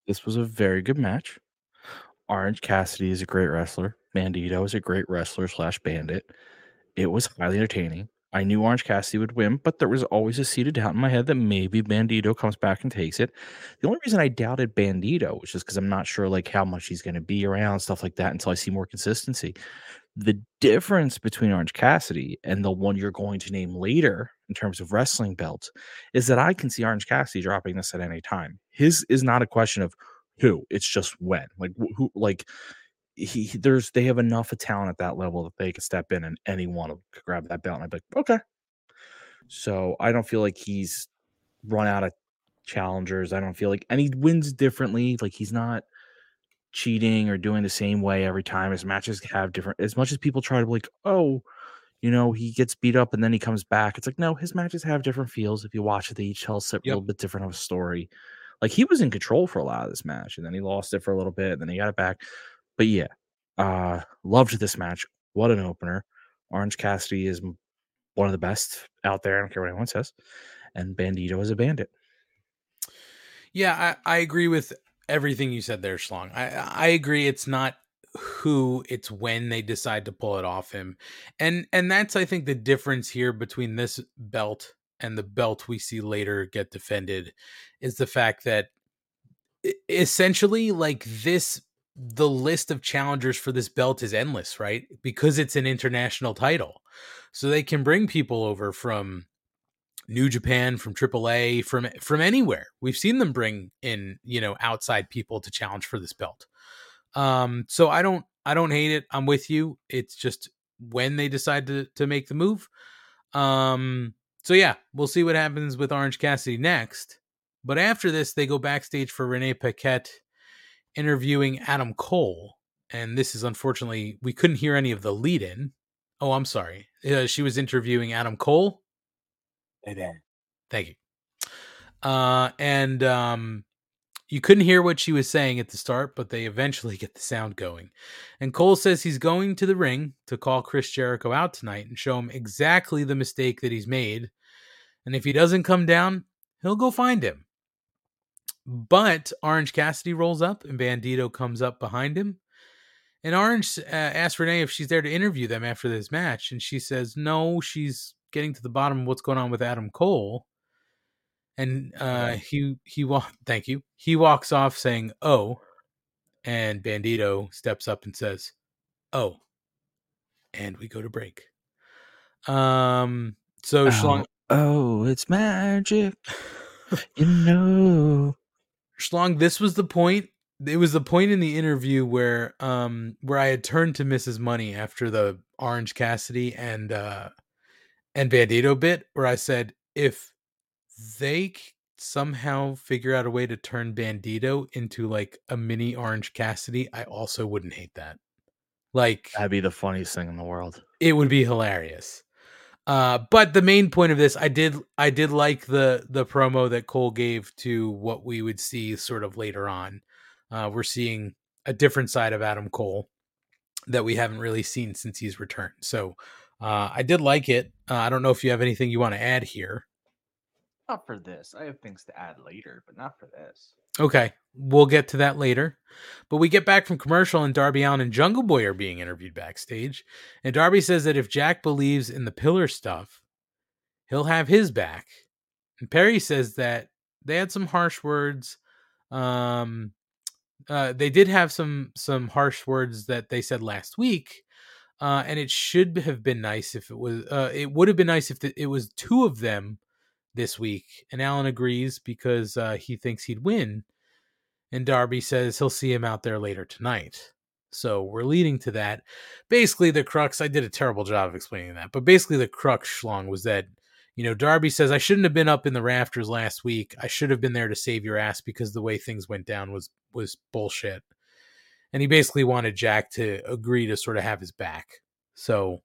This was a very good match. Orange Cassidy is a great wrestler. Bandito is a great wrestler slash bandit. It was highly entertaining. I knew Orange Cassidy would win, but there was always a seed seeded doubt in my head that maybe Bandito comes back and takes it. The only reason I doubted Bandito was just because I'm not sure like how much he's going to be around, stuff like that, until I see more consistency. The difference between Orange Cassidy and the one you're going to name later in terms of wrestling belts is that I can see Orange Cassidy dropping this at any time. His is not a question of who, it's just when. Like who like he, he- there's they have enough of talent at that level that they could step in and anyone could grab that belt and I'd be like, okay. So I don't feel like he's run out of challengers. I don't feel like and he wins differently. Like he's not cheating or doing the same way every time. His matches have different as much as people try to be like, oh, you know, he gets beat up and then he comes back. It's like, no, his matches have different feels. If you watch it, they each tell a Yep. little bit different of a story. Like he was in control for a lot of this match, and then he lost it for a little bit, and then he got it back. But yeah, uh, loved this match. What an opener! Orange Cassidy is one of the best out there. I don't care what anyone says. And Bandito is a bandit. Yeah, I, I agree with everything you said there, Schlong. I I agree. It's not who, it's when they decide to pull it off him, and and that's I think the difference here between this belt and the belt we see later get defended is the fact that essentially like this the list of challengers for this belt is endless right because it's an international title so they can bring people over from New Japan, from AAA, from from anywhere. We've seen them bring in, you know, outside people to challenge for this belt. Um, so I don't I don't hate it. I'm with you. It's just when they decide to to make the move. Um, so yeah, we'll see what happens with Orange Cassidy next. But after this, they go backstage for Renee Paquette interviewing Adam Cole. And this is unfortunately, we couldn't hear any of the lead in. Oh, I'm sorry. Uh, she was interviewing Adam Cole. Thank you. Uh, and um, you couldn't hear what she was saying at the start, but they eventually get the sound going. And Cole says he's going to the ring to call Chris Jericho out tonight and show him exactly the mistake that he's made. And if he doesn't come down, he'll go find him. But Orange Cassidy rolls up and Bandito comes up behind him. And Orange uh, asks Renee if she's there to interview them after this match. And she says, no, she's getting to the bottom of what's going on with Adam Cole. And uh, he, he, wa- thank you. He walks off saying, oh. And Bandito steps up and says, oh. And we go to break. Um, so Schlong, Oh, it's magic. you know. Schlong, this was the point. It was the point in the interview where um where I had turned to Mrs. Money after the Orange Cassidy and uh and Bandito bit where I said if they somehow figure out a way to turn Bandito into like a mini Orange Cassidy, I also wouldn't hate that. Like That'd be the funniest thing in the world. it would be hilarious. Uh, but the main point of this, I did, I did like the the promo that Cole gave to what we would see sort of later on. Uh, we're seeing a different side of Adam Cole that we haven't really seen since he's returned. So uh, I did like it. Uh, I don't know if you have anything you want to add here. Not for this. I have things to add later, but not for this. Okay, we'll get to that later. But we get back from commercial, and Darby Allin and Jungle Boy are being interviewed backstage. And Darby says that if Jack believes in the pillar stuff, he'll have his back. And Perry says that they had some harsh words. Um, uh, they did have some some harsh words that they said last week, uh, and it should have been nice if it was. Uh, it would have been nice if the, it was two of them this week. And Allin agrees because uh, he thinks he'd win. And Darby says he'll see him out there later tonight. So we're leading to that. Basically, the crux, I did a terrible job of explaining that, but basically, the crux schlong was that, you know, Darby says, I shouldn't have been up in the rafters last week. I should have been there to save your ass because the way things went down was was bullshit. And he basically wanted Jack to agree to sort of have his back. So,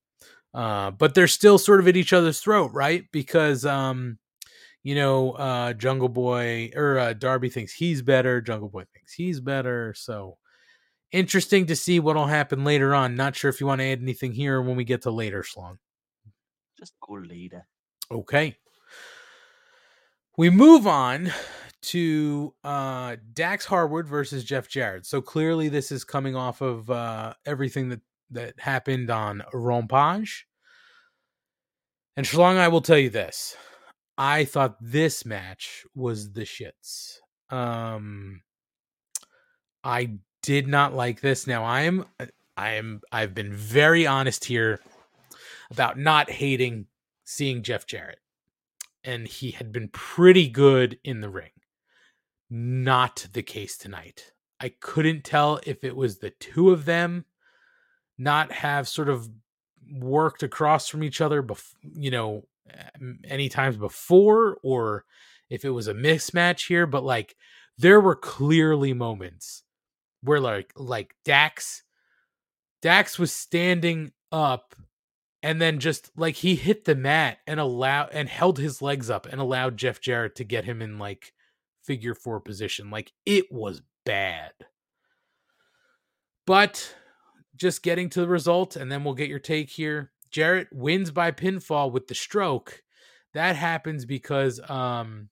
uh, but they're still sort of at each other's throat, right? Because, um, you know, uh, Jungle Boy or uh, Darby thinks he's better. Jungle Boy thinks he's better. So interesting to see what'll happen later on. Not sure if you want to add anything here when we get to later, Schlong. Just go later. Okay. We move on to uh, Dax Harwood versus Jeff Jarrett. So clearly, this is coming off of uh, everything that that happened on Rampage. And Schlong, I will tell you this. I thought this match was the shits. Um I did not like this. Now I am I am I've been very honest here about not hating seeing Jeff Jarrett. And he had been pretty good in the ring. Not the case tonight. I couldn't tell if it was the two of them not have sort of worked across from each other bef- you know any times before or if it was a mismatch here but like there were clearly moments where like like Dax Dax was standing up and then just like he hit the mat and allowed and held his legs up and allowed Jeff Jarrett to get him in like figure 4 position like it was bad but just getting to the result and then we'll get your take here Jarrett wins by pinfall with the stroke. That happens because um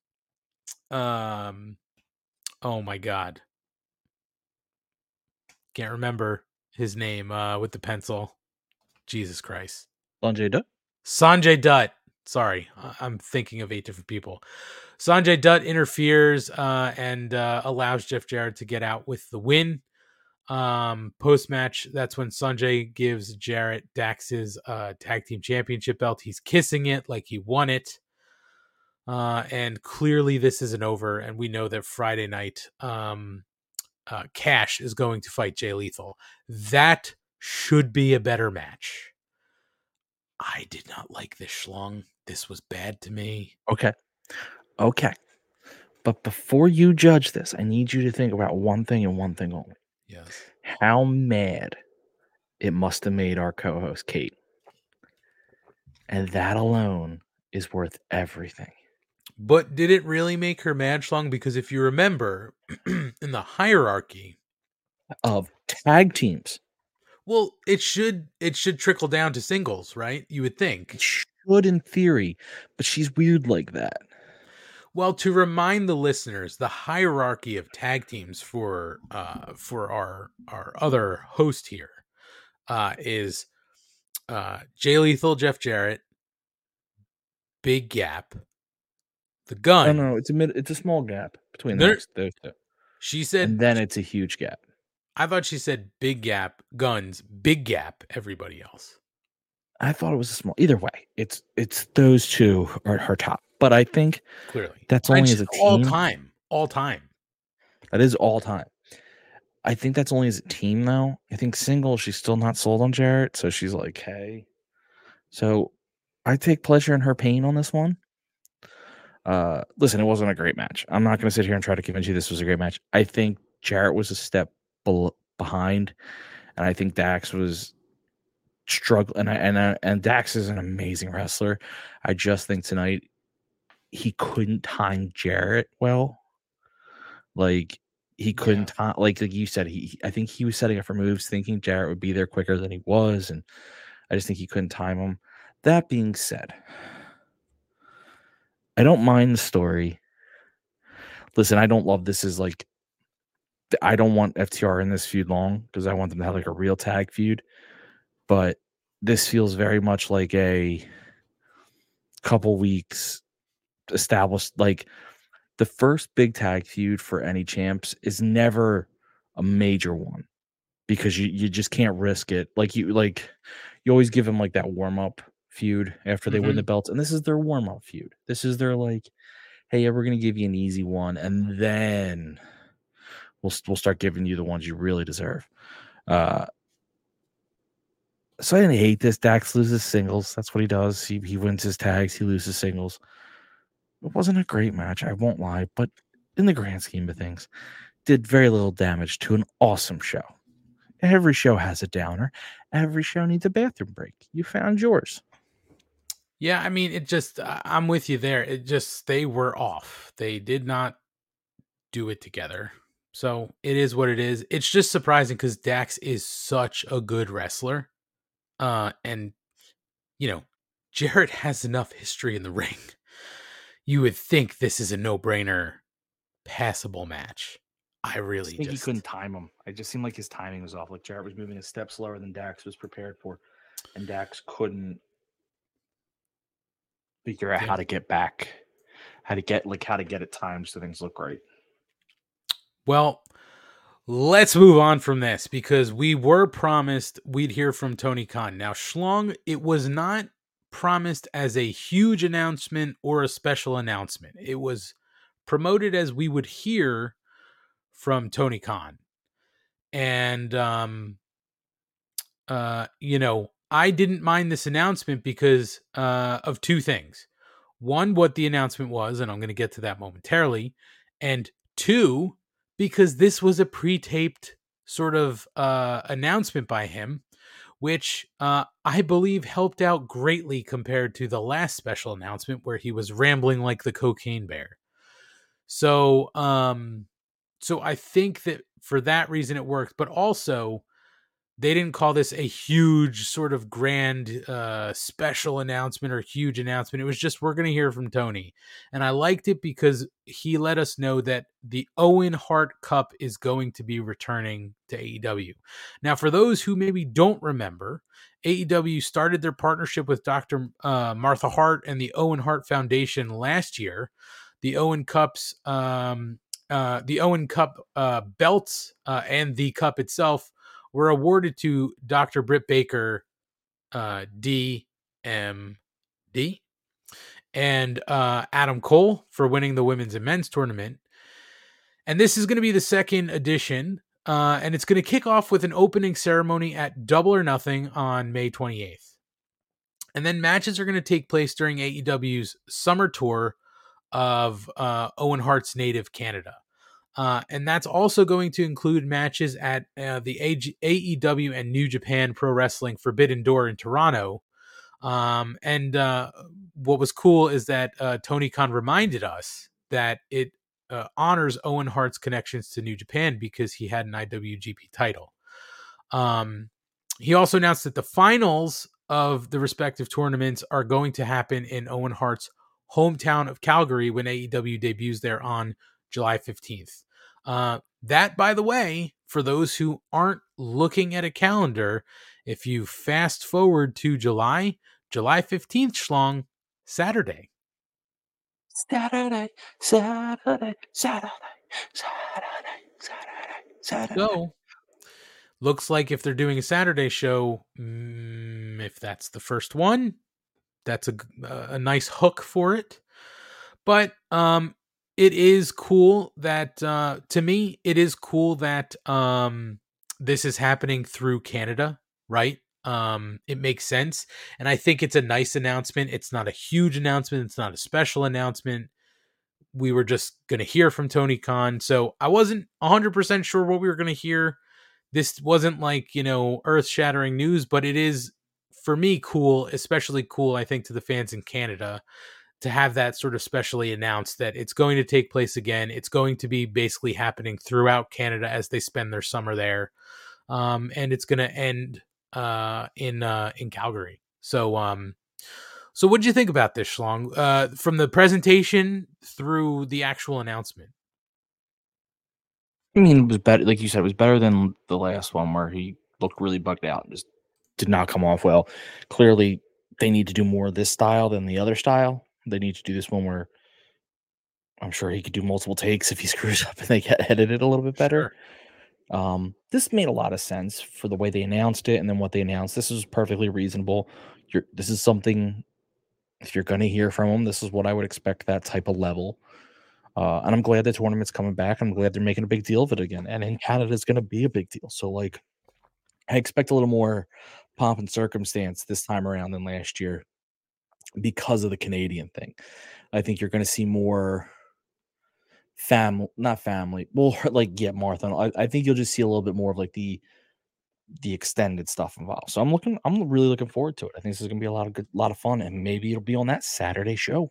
um oh my god. Can't remember his name uh with the pencil. Jesus Christ. Sanjay Dutt. Sanjay Dutt. Sorry, I'm thinking of eight different people. Sanjay Dutt interferes uh, and uh, allows Jeff Jarrett to get out with the win. Um, post match, that's when Sanjay gives Jarrett Dax's uh, tag team championship belt. He's kissing it like he won it. Uh, and clearly this isn't over. And we know that Friday night, um, uh, Cash is going to fight Jay Lethal. That should be a better match. I did not like this schlong. This was bad to me. Okay. Okay. But before you judge this, I need you to think about one thing and one thing only. Yes. How mad it must have made our co host, Kate. And that alone is worth everything. But did it really make her mad schlong? Because if you remember, in the hierarchy of tag teams, well, it should it should trickle down to singles, right? You would think. It should in theory, but she's weird like that. Well, to remind the listeners, the hierarchy of tag teams for uh, for our our other host here uh, is uh, Jay Lethal, Jeff Jarrett, Big Gap, the Gun. No, no, it's a mid, it's a small gap between There- those, those two. She said, and then it's a huge gap. I thought she said Big Gap, Guns, Big Gap, everybody else. I thought it was a small. Either way, it's it's those two are her top. But I think Clearly, that's only as a team. all time, all time. That is all time. I think that's only as a team though. I think single, she's still not sold on Jarrett, so she's like, hey. So I take pleasure in her pain on this one. Uh listen, it wasn't a great match. I'm not gonna sit here and try to convince you this was a great match. I think Jarrett was a step bel- behind, and I think Dax was struggling. And I, and I, and Dax is an amazing wrestler. I just think tonight he couldn't time Jarrett well. Like he couldn't time like like you said, he he- I think he was setting up for moves thinking Jarrett would be there quicker than he was, and I just think he couldn't time him. That being said, I don't mind the story. Listen, I don't love this as like I don't want FTR in this feud long because I want them to have like a real tag feud. But this feels very much like a couple weeks established. Like the first big tag feud for any champs is never a major one because you you just can't risk it. Like you like you always give them like that warm up feud after they win Mhm. the belts, and this is their warm up feud. This is their like, hey, yeah, we're gonna give you an easy one, and then we'll we'll start giving you the ones you really deserve. Uh, so I didn't hate this. Dax loses singles. That's what he does. He he wins his tags. He loses singles. It wasn't a great match. I won't lie, but in the grand scheme of things, did very little damage to an awesome show. Every show has a downer. Every show needs a bathroom break. You found yours. Yeah, I mean, it just, I'm with you there. It just, they were off. They did not do it together. So it is what it is. It's just surprising because Dax is such a good wrestler. Uh, and, you know, Jarrett has enough history in the ring. You would think this is a no brainer, passable match. I I really think just, he couldn't time him. It just seemed like his timing was off. Like Jarrett was moving a step slower than Dax was prepared for, and Dax couldn't figure out Yeah. how to get back, how to get like how to get it timed so things look right. Well, let's move on from this because we were promised we'd hear from Tony Khan. Now, Schlong, it was not promised as a huge announcement or a special announcement. It was promoted as we would hear from Tony Khan. And um uh you know, I didn't mind this announcement because uh of two things. One, what the announcement was, and I'm going to get to that momentarily, and two, because this was a pre-taped sort of uh announcement by him which uh I believe helped out greatly compared to the last special announcement where he was rambling like the cocaine bear. So um so I think that for that reason it worked, but also they didn't call this a huge sort of grand uh special announcement or huge announcement. It was just we're going to hear from Tony. And I liked it because he let us know that the Owen Hart Cup is going to be returning to AEW. Now for those who maybe don't remember, AEW started their partnership with Dr. Uh, Martha Hart and the Owen Hart Foundation last year. The Owen Cups um uh, the Owen Cup uh, belts uh, and the cup itself were awarded to Dr. Britt Baker, uh, DMD, and uh, Adam Cole for winning the women's and men's tournament. And this is going to be the second edition, uh, and it's going to kick off with an opening ceremony at Double or Nothing on May 28th. And then matches are going to take place during AEW's summer tour of uh, Owen Hart's native Canada. Uh, and that's also going to include matches at uh, the AEW and New Japan Pro Wrestling Forbidden Door in Toronto. Um, and uh, what was cool is that uh, Tony Khan reminded us that it uh, honors Owen Hart's connections to New Japan because he had an IWGP title. Um, he also announced that the finals of the respective tournaments are going to happen in Owen Hart's hometown of Calgary when AEW debuts there on July 15th. Uh, that, by the way, for those who aren't looking at a calendar, if you fast forward to July, July 15th, Schlong, Saturday. Saturday, Saturday, Saturday, Saturday, Saturday, Saturday. So, looks like if they're doing a Saturday show, mm, if that's the first one, that's a, a nice hook for it. But um, it is cool that uh, to me, it is cool that um, this is happening through Canada, right? Um, it makes sense, and I think it's a nice announcement. It's not a huge announcement. It's not a special announcement. We were just going to hear from Tony Khan, so I wasn't 100% sure what we were going to hear. This wasn't like, you know, earth shattering news, but it is for me cool, especially cool, I think, to the fans in Canada to have that sort of specially announced that it's going to take place again. It's going to be basically happening throughout Canada as they spend their summer there. Um, and it's going to end uh, in uh, in Calgary. So, um, so what did you think about this, Schlong? Uh, from the presentation through the actual announcement? I mean, it was better, like you said, it was better than the last one where he looked really bugged out and just did not come off well. Clearly, they need to do more of this style than the other style. They need to do this one where I'm sure he could do multiple takes if he screws up and they get edited a little bit better. Um, this made a lot of sense for the way they announced it and then what they announced. This is perfectly reasonable. You're this is something if you're gonna hear from them, this is what I would expect that type of level. Uh, and I'm glad the tournament's coming back. I'm glad they're making a big deal of it again. And in Canada, it's going to be a big deal. So, like, I expect a little more pomp and circumstance this time around than last year because of the Canadian thing. I think you're going to see more family, not family. Well, like, yeah, Martha. I, I think you'll just see a little bit more of like the the extended stuff involved. So I'm looking, I'm really looking forward to it. I think this is going to be a lot of good, lot of fun, and maybe it'll be on that Saturday show.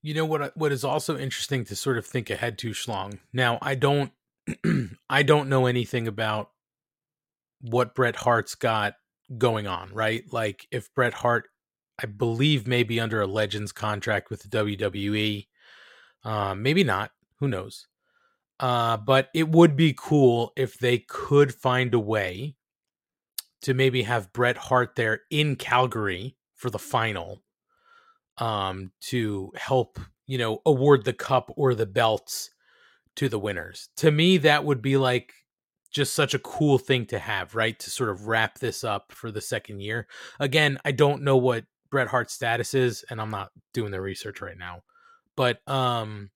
You know what? What is also interesting to sort of think ahead to Schlong. Now, I don't, I don't know anything about what Bret Hart's got going on, right? Like if Bret Hart, I believe, maybe under a Legends contract with the WWE, uh, maybe not. Who knows? Uh, but it would be cool if they could find a way to maybe have Bret Hart there in Calgary for the final um, to help, you know, award the cup or the belts to the winners. To me, that would be like just such a cool thing to have, right? To sort of wrap this up for the second year. Again, I don't know what Bret Hart's status is, and I'm not doing the research right now. But um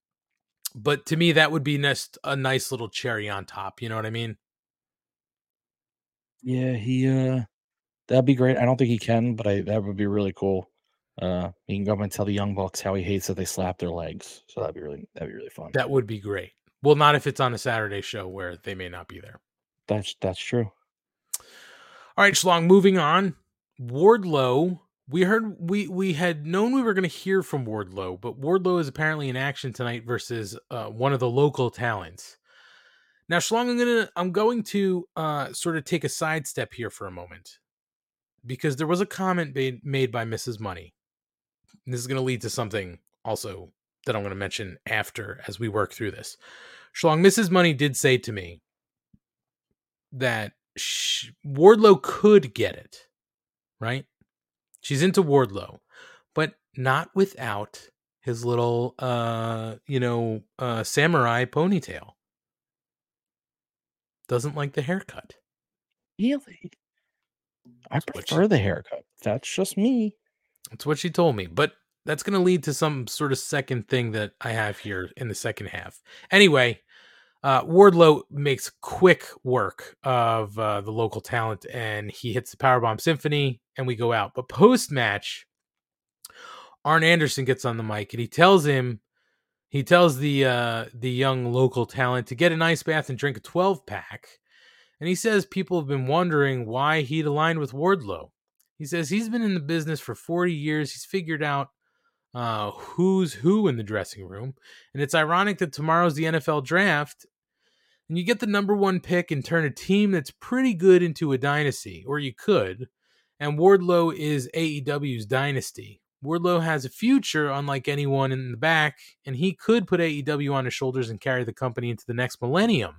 but to me that would be just a nice little cherry on top, you know what I mean? Yeah, he uh that'd be great. I don't think he can, but I that would be really cool. Uh, he can go up and tell the young bucks how he hates that they slap their legs. So that'd be really that'd be really fun. That would be great. Well, not if it's on a Saturday show where they may not be there. That's that's true. All right, Schlong, moving on. Wardlow. We heard we we had known we were going to hear from Wardlow, but Wardlow is apparently in action tonight versus uh, one of the local talents. Now, Schlong, I'm gonna I'm going to uh, sort of take a sidestep here for a moment because there was a comment made made by Mrs. Money this is going to lead to something also that I'm going to mention after as we work through this. Schlong, Mrs. Money did say to me that she, Wardlow could get it, right? She's into Wardlow, but not without his little, uh, you know, uh, samurai ponytail. Doesn't like the haircut. Really? I prefer the haircut. That's just me. That's what she told me. But that's going to lead to some sort of second thing that I have here in the second half. Anyway, uh, Wardlow makes quick work of uh, the local talent and he hits the Powerbomb Symphony and we go out. But post match, Arn Anderson gets on the mic and he tells him, he tells the uh, the young local talent to get an ice bath and drink a 12 pack. And he says people have been wondering why he'd aligned with Wardlow. He says he's been in the business for 40 years. He's figured out uh, who's who in the dressing room. And it's ironic that tomorrow's the NFL draft and you get the number one pick and turn a team that's pretty good into a dynasty, or you could. And Wardlow is AEW's dynasty. Wardlow has a future unlike anyone in the back, and he could put AEW on his shoulders and carry the company into the next millennium.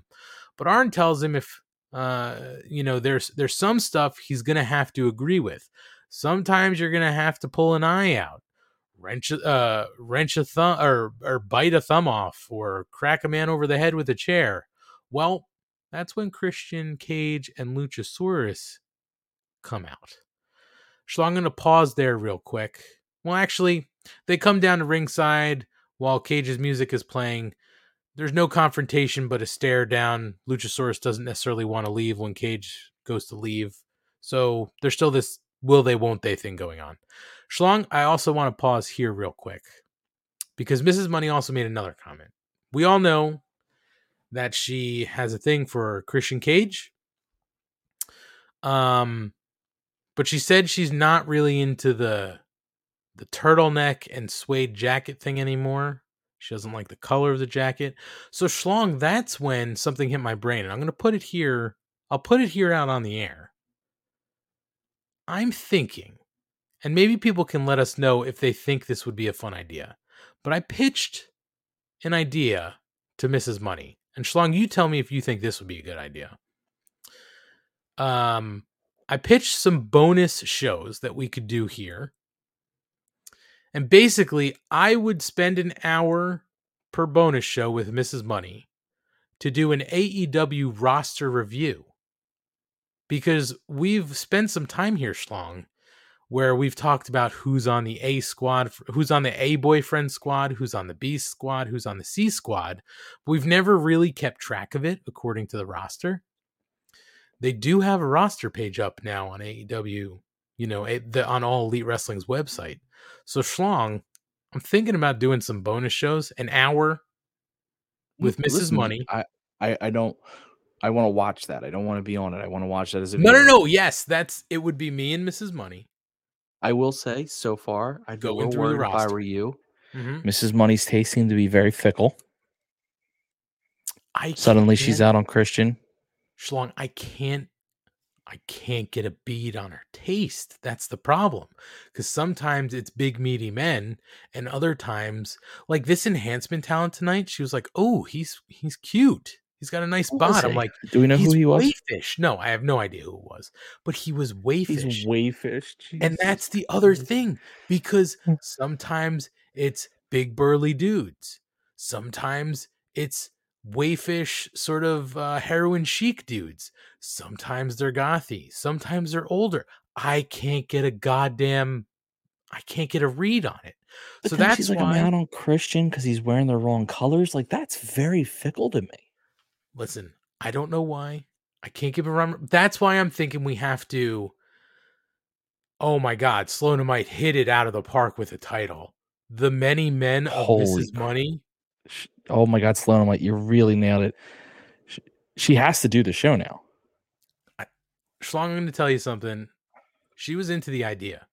But Arn tells him if uh, you know there's there's some stuff he's gonna have to agree with. Sometimes you're gonna have to pull an eye out wrench uh wrench a thumb or or bite a thumb off or crack a man over the head with a chair. Well, that's when Christian Cage and Luchasaurus come out. So I'm going to pause there real quick. Well, actually, they come down to ringside while Cage's music is playing. There's no confrontation, but a stare down. Luchasaurus doesn't necessarily want to leave when Cage goes to leave. So there's still this will they, won't they thing going on. Schlong, I also want to pause here real quick because Mrs. Money also made another comment. We all know that she has a thing for Christian Cage. Um, but she said she's not really into the the turtleneck and suede jacket thing anymore. She doesn't like the color of the jacket. So Schlong, that's when something hit my brain, and I'm going to put it here. I'll put it here out on the air. I'm thinking and maybe people can let us know if they think this would be a fun idea. But I pitched an idea to Mrs. Money. And Schlong, you tell me if you think this would be a good idea. Um, I pitched some bonus shows that we could do here. And basically, I would spend an hour per bonus show with Mrs. Money to do an AEW roster review. Because we've spent some time here, Schlong, where we've talked about who's on the A squad, who's on the A boyfriend squad, who's on the B squad, who's on the C squad. We've never really kept track of it according to the roster. They do have a roster page up now on AEW, you know, the, on all Elite Wrestling's website. So Schlong, I'm thinking about doing some bonus shows, an hour with Mrs. Listen, Money. I, I, I don't. I want to watch that. I don't want to be on it. I want to watch that as a No, no, no. Yes, that's it. Would be me and Mrs. Money. I will say, so far, I'd be a Going little through the worried if I roster. were you. Mhm. Mrs. Money's taste seemed to be very fickle. I Suddenly, she's out on Christian. Schlong, I can't I can't get a bead on her taste. That's the problem. Cuz sometimes it's big meaty men and other times like this enhancement talent tonight, she was like, "Oh, he's he's cute. He's got a nice bod." I'm like, Do we know who he was?" Wayfish. No, I have no idea who it was. But he was Wayfish. He's Wayfish. And that's the other thing because sometimes it's big burly dudes. Sometimes it's wayfish sort of uh, heroin chic dudes. Sometimes they're gothy. Sometimes they're older. I can't get a goddamn I can't get a read on it. But so that's she's like, why I'm out on Christian because he's wearing the wrong colors. Like that's very fickle to me. Listen, I don't know why. I can't give a run. That's why I'm thinking we have to. Oh my God, Schlong might hit it out of the park with a title. The many men of Holy Mrs. Money. Oh my God, Schlong! I'm you really nailed it. She, she has to do the show now. Schlong, I'm going to tell you something. She was into the idea.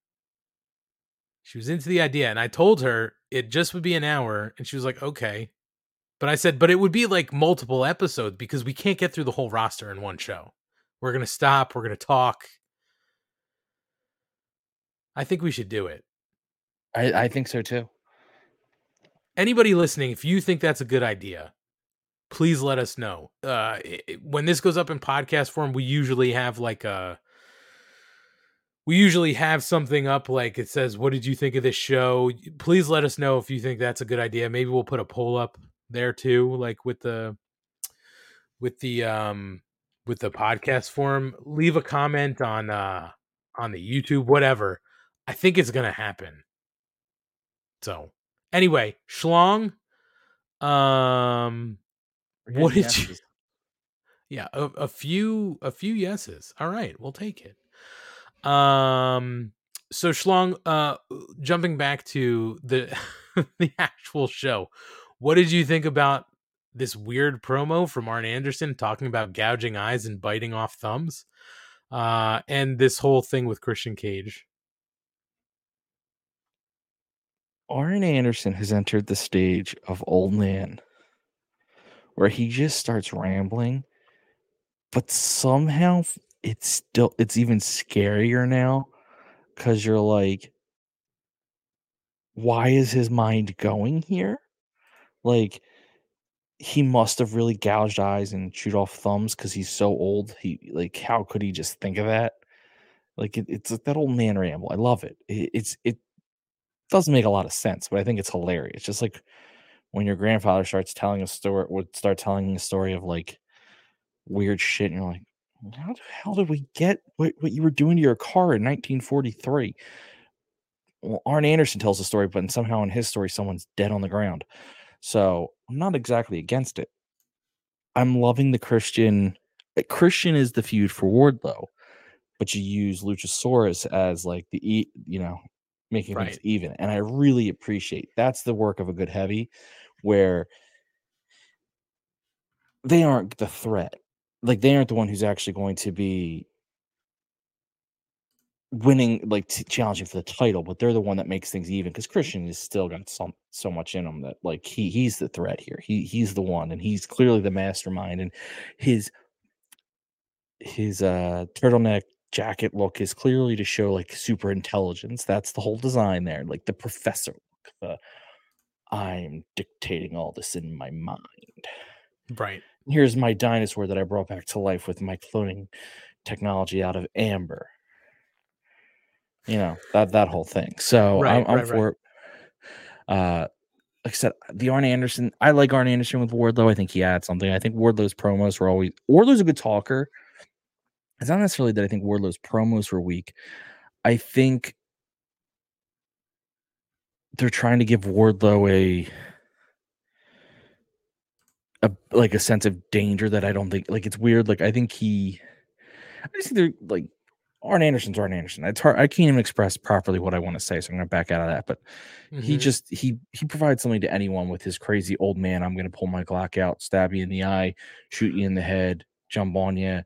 She was into the idea, and I told her it just would be an hour, and she was like, "Okay." But I said, "But it would be like multiple episodes because we can't get through the whole roster in one show. We're going to stop. We're going to talk." I think we should do it. I, I think so too. Anybody listening, if you think that's a good idea, please let us know. Uh, i- i- when this goes up in podcast form, we usually have like a we usually have something up like it says, "What did you think of this show?" Please let us know if you think that's a good idea. Maybe we'll put a poll up there too, like with the with the um with the podcast form. Leave a comment on uh on the YouTube, whatever. I think it's gonna happen. So anyway, Schlong. Um, what did you? Yeah, a, a few, a few yeses. All right, we'll take it. Um, so Schlong, uh, jumping back to the the actual show, what did you think about this weird promo from Arn Anderson talking about gouging eyes and biting off thumbs, uh, and this whole thing with Christian Cage? Arn Anderson has entered the stage of old man where he just starts rambling, but somehow it's still it's even scarier now because you're like, why is his mind going here? Like he must have really gouged eyes and chewed off thumbs because he's so old. He like how could he just think of that? Like it, it's that old man ramble. I love it. it. It's it doesn't make a lot of sense, but I think it's hilarious. Just like when your grandfather starts telling a story, would start telling a story of like weird shit, and you're like, how the hell did we get what, what you were doing to your car in 1943? Well, Arn Anderson tells the story, but somehow in his story, someone's dead on the ground. So I'm not exactly against it. I'm loving the Christian. uh, Christian is the feud for Wardlow, but you use Luchasaurus as like the e, you know, making things even, and I really appreciate that's the work of a good heavy, where they aren't the threat, like they aren't the one who's actually going to be winning, like t- challenging for the title, but they're the one that makes things even because Christian is still got some so much in him that like he he's the threat here. He he's the one, and he's clearly the mastermind, and his his uh turtleneck jacket look is clearly to show like super intelligence. That's the whole design there, like the professor look. The I'm dictating all this in my mind. Right. Here's my dinosaur that I brought back to life with my cloning technology out of amber. You know that that whole thing. So Right, I'm, I'm right, for it. Uh, like I said, the Arn Anderson. I like Arn Anderson with Wardlow. I think he adds something. I think Wardlow's promos were always Wardlow's a good talker. It's not necessarily that I think Wardlow's promos were weak. I think they're trying to give Wardlow a a like a sense of danger that I don't think like it's weird. Like I think he I just think they're like Arn Anderson's Arn Anderson. It's hard I can't even express properly what I want to say, so I'm gonna back out of that. But he Mhm. just he he provides something to anyone with his crazy old man. I'm gonna pull my Glock out, stab you in the eye, shoot you in the head, jump on you,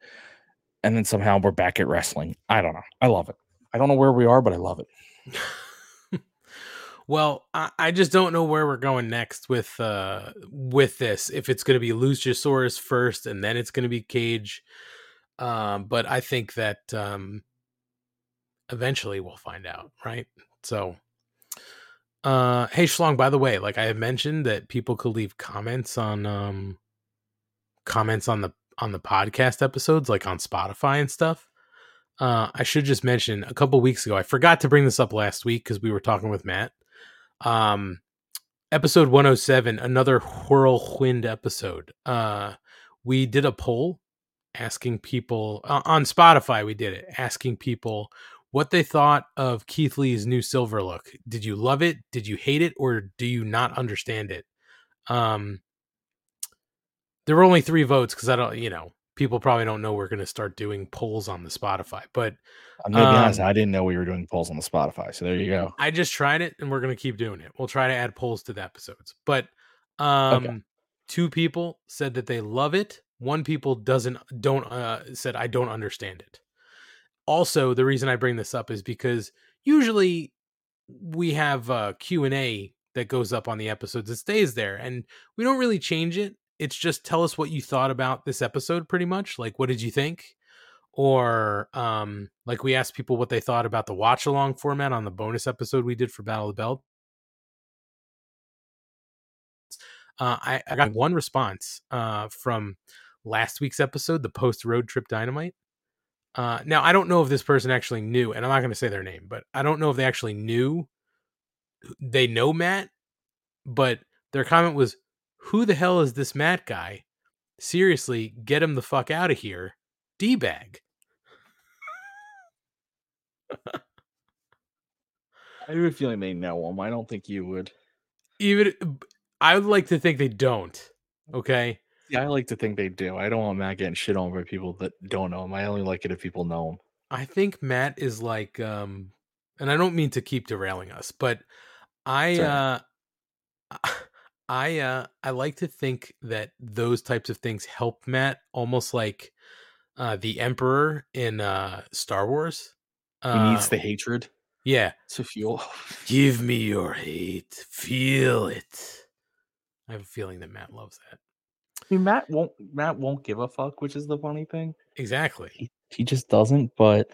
and then somehow we're back at wrestling. I don't know. I love it. I don't know where we are, but I love it. Well, I, I just don't know where we're going next with uh with this. If it's going to be Luchasaurus first, and then it's going to be Cage. Um, but I think that um, eventually we'll find out, right? So, uh, hey Schlong, by the way, like I have mentioned that people could leave comments on um comments on the on the podcast episodes, like on Spotify and stuff. Uh, I should just mention a couple weeks ago, I forgot to bring this up last week because we were talking with Matt. Um, episode 107, another whirlwind episode. Uh, we did a poll asking people uh, on Spotify. We did it asking people what they thought of Keith Lee's new silver look. Did you love it? Did you hate it? Or do you not understand it? Um, there were only three votes because I don't, you know, people probably don't know we're going to start doing polls on the Spotify, but I'm gonna be honest, um, I didn't know we were doing polls on the Spotify. So there you go. I just tried it and we're going to keep doing it. We'll try to add polls to the episodes. But um two people said that they love it. One people doesn't don't uh said I don't understand it. Also, the reason I bring this up is because usually we have a Q&A that goes up on the episodes. It stays there and we don't really change it. It's just tell us what you thought about this episode pretty much. Like what did you think? or um like we asked people what they thought about the watch along format on the bonus episode we did for battle of the belt uh I, I got one response uh from last week's episode the post road trip dynamite uh now i don't know if this person actually knew and i'm not going to say their name but i don't know if they actually knew they know matt but their comment was who the hell is this matt guy seriously get him the fuck out of here d-bag I have a feeling they know him. I don't think you would. even I would like to think they don't. Okay. Yeah, I like to think they do. I don't want Matt getting shit on by people that don't know him. I only like it if people know him. I think Matt is like um and I don't mean to keep derailing us, but I uh I uh I like to think that those types of things help Matt almost like uh the emperor in uh Star Wars. He Uh, needs the hatred yeah. to fuel. Give me your hate. Feel it. I have a feeling that Matt loves that. I mean, Matt won't. Matt won't give a fuck, which is the funny thing. Exactly. He, he just doesn't. But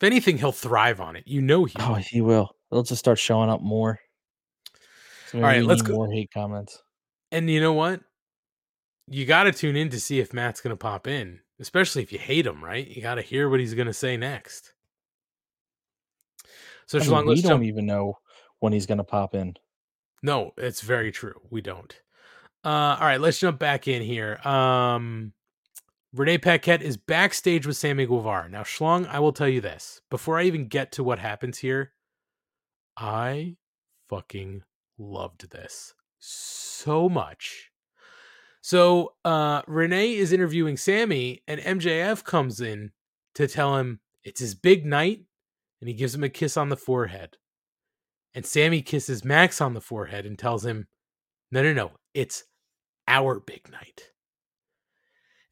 If anything, he'll thrive on it. You know he oh, will. he will. They'll just start showing up more. So All right, let's go- More hate comments. And you know what? You got to tune in to see if Matt's going to pop in, especially if you hate him, right? You got to hear what he's going to say next. So, I mean, Schlong, we don't jump. even know when he's gonna pop in. No, it's very true. We don't. Uh, all right, let's jump back in here. Um, Renee Paquette is backstage with Sammy Guevara. Now, Schlong, I will tell you this before I even get to what happens here. I fucking loved this so much. So, uh, Renee is interviewing Sammy, and MJF comes in to tell him it's his big night, and he gives him a kiss on the forehead. And Sammy kisses Max on the forehead and tells him, No, no, no, it's our big night.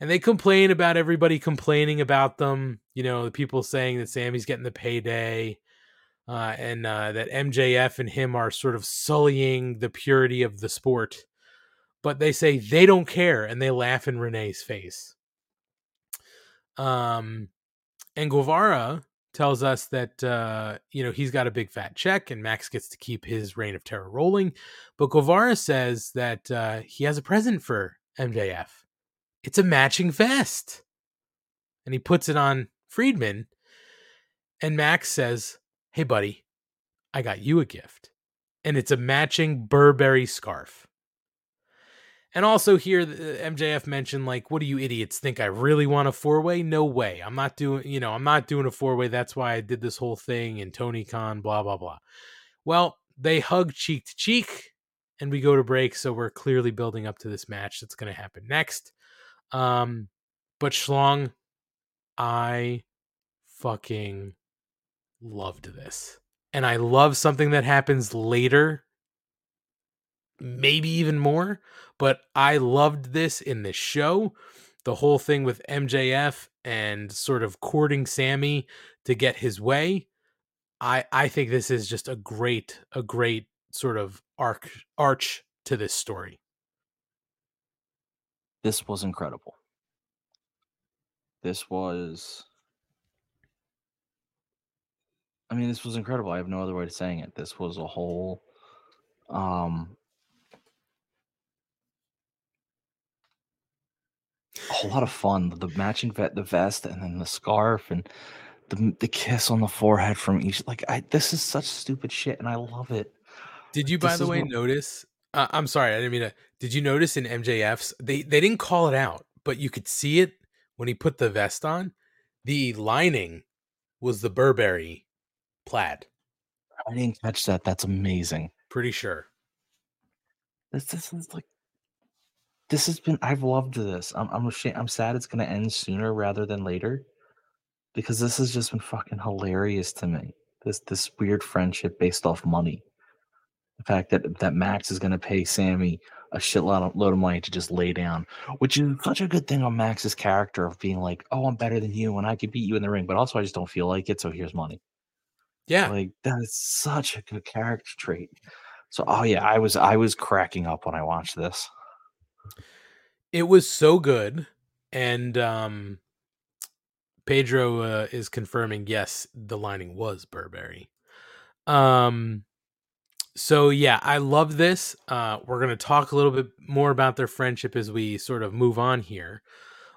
And they complain about everybody complaining about them. You know, the people saying that Sammy's getting the payday uh, and uh, that MJF and him are sort of sullying the purity of the sport. But they say they don't care and they laugh in Renee's face. Um, and Guevara tells us that uh, you know he's got a big fat check and Max gets to keep his reign of terror rolling. But Guevara says that uh, he has a present for MJF. It's a matching vest, and he puts it on Friedman. And Max says, "Hey, buddy, I got you a gift, and it's a matching Burberry scarf." And also here, MJF mentioned like, "What do you idiots think? I really want a four way? No way. I'm not doing. You know, I'm not doing a four way. That's why I did this whole thing and Tony Khan. Blah blah blah." Well, they hug cheek to cheek, and we go to break. So we're clearly building up to this match that's going to happen next. Um, but Schlong, I fucking loved this, and I love something that happens later maybe even more. But I loved this in this show. The whole thing with MJF and sort of courting Sammy to get his way. I I think this is just a great a great sort of arc arch to this story. This was incredible. This was. I mean, this was incredible. I have no other way of saying it. This was a whole. Um, a whole lot of fun. The matching vet, the vest, and then the scarf, and the the kiss on the forehead from each. Like, I this is such stupid shit, and I love it. Did you, Like, by the way, what- notice? Uh, I'm sorry, I didn't mean to. Did you notice in MJF's? They they didn't call it out, but you could see it when he put the vest on. The lining was the Burberry plaid. I didn't catch that. That's amazing. Pretty sure. This this is like. This has been. I've loved this. I'm. I'm ashamed. I'm sad it's gonna end sooner rather than later, because this has just been fucking hilarious to me. This this weird friendship based off money. The fact that that Max is gonna pay Sammy a shitload of, load of money to just lay down, which is such a good thing on Max's character of being like, "Oh, I'm better than you, and I could beat you in the ring," but also I just don't feel like it. So here's money. Yeah, like that is such a good character trait. So, oh yeah, I was I was cracking up when I watched this. It was so good, and um, Pedro uh, is confirming. Yes, the lining was Burberry. Um, so yeah, I love this. Uh, we're gonna talk a little bit more about their friendship as we sort of move on here.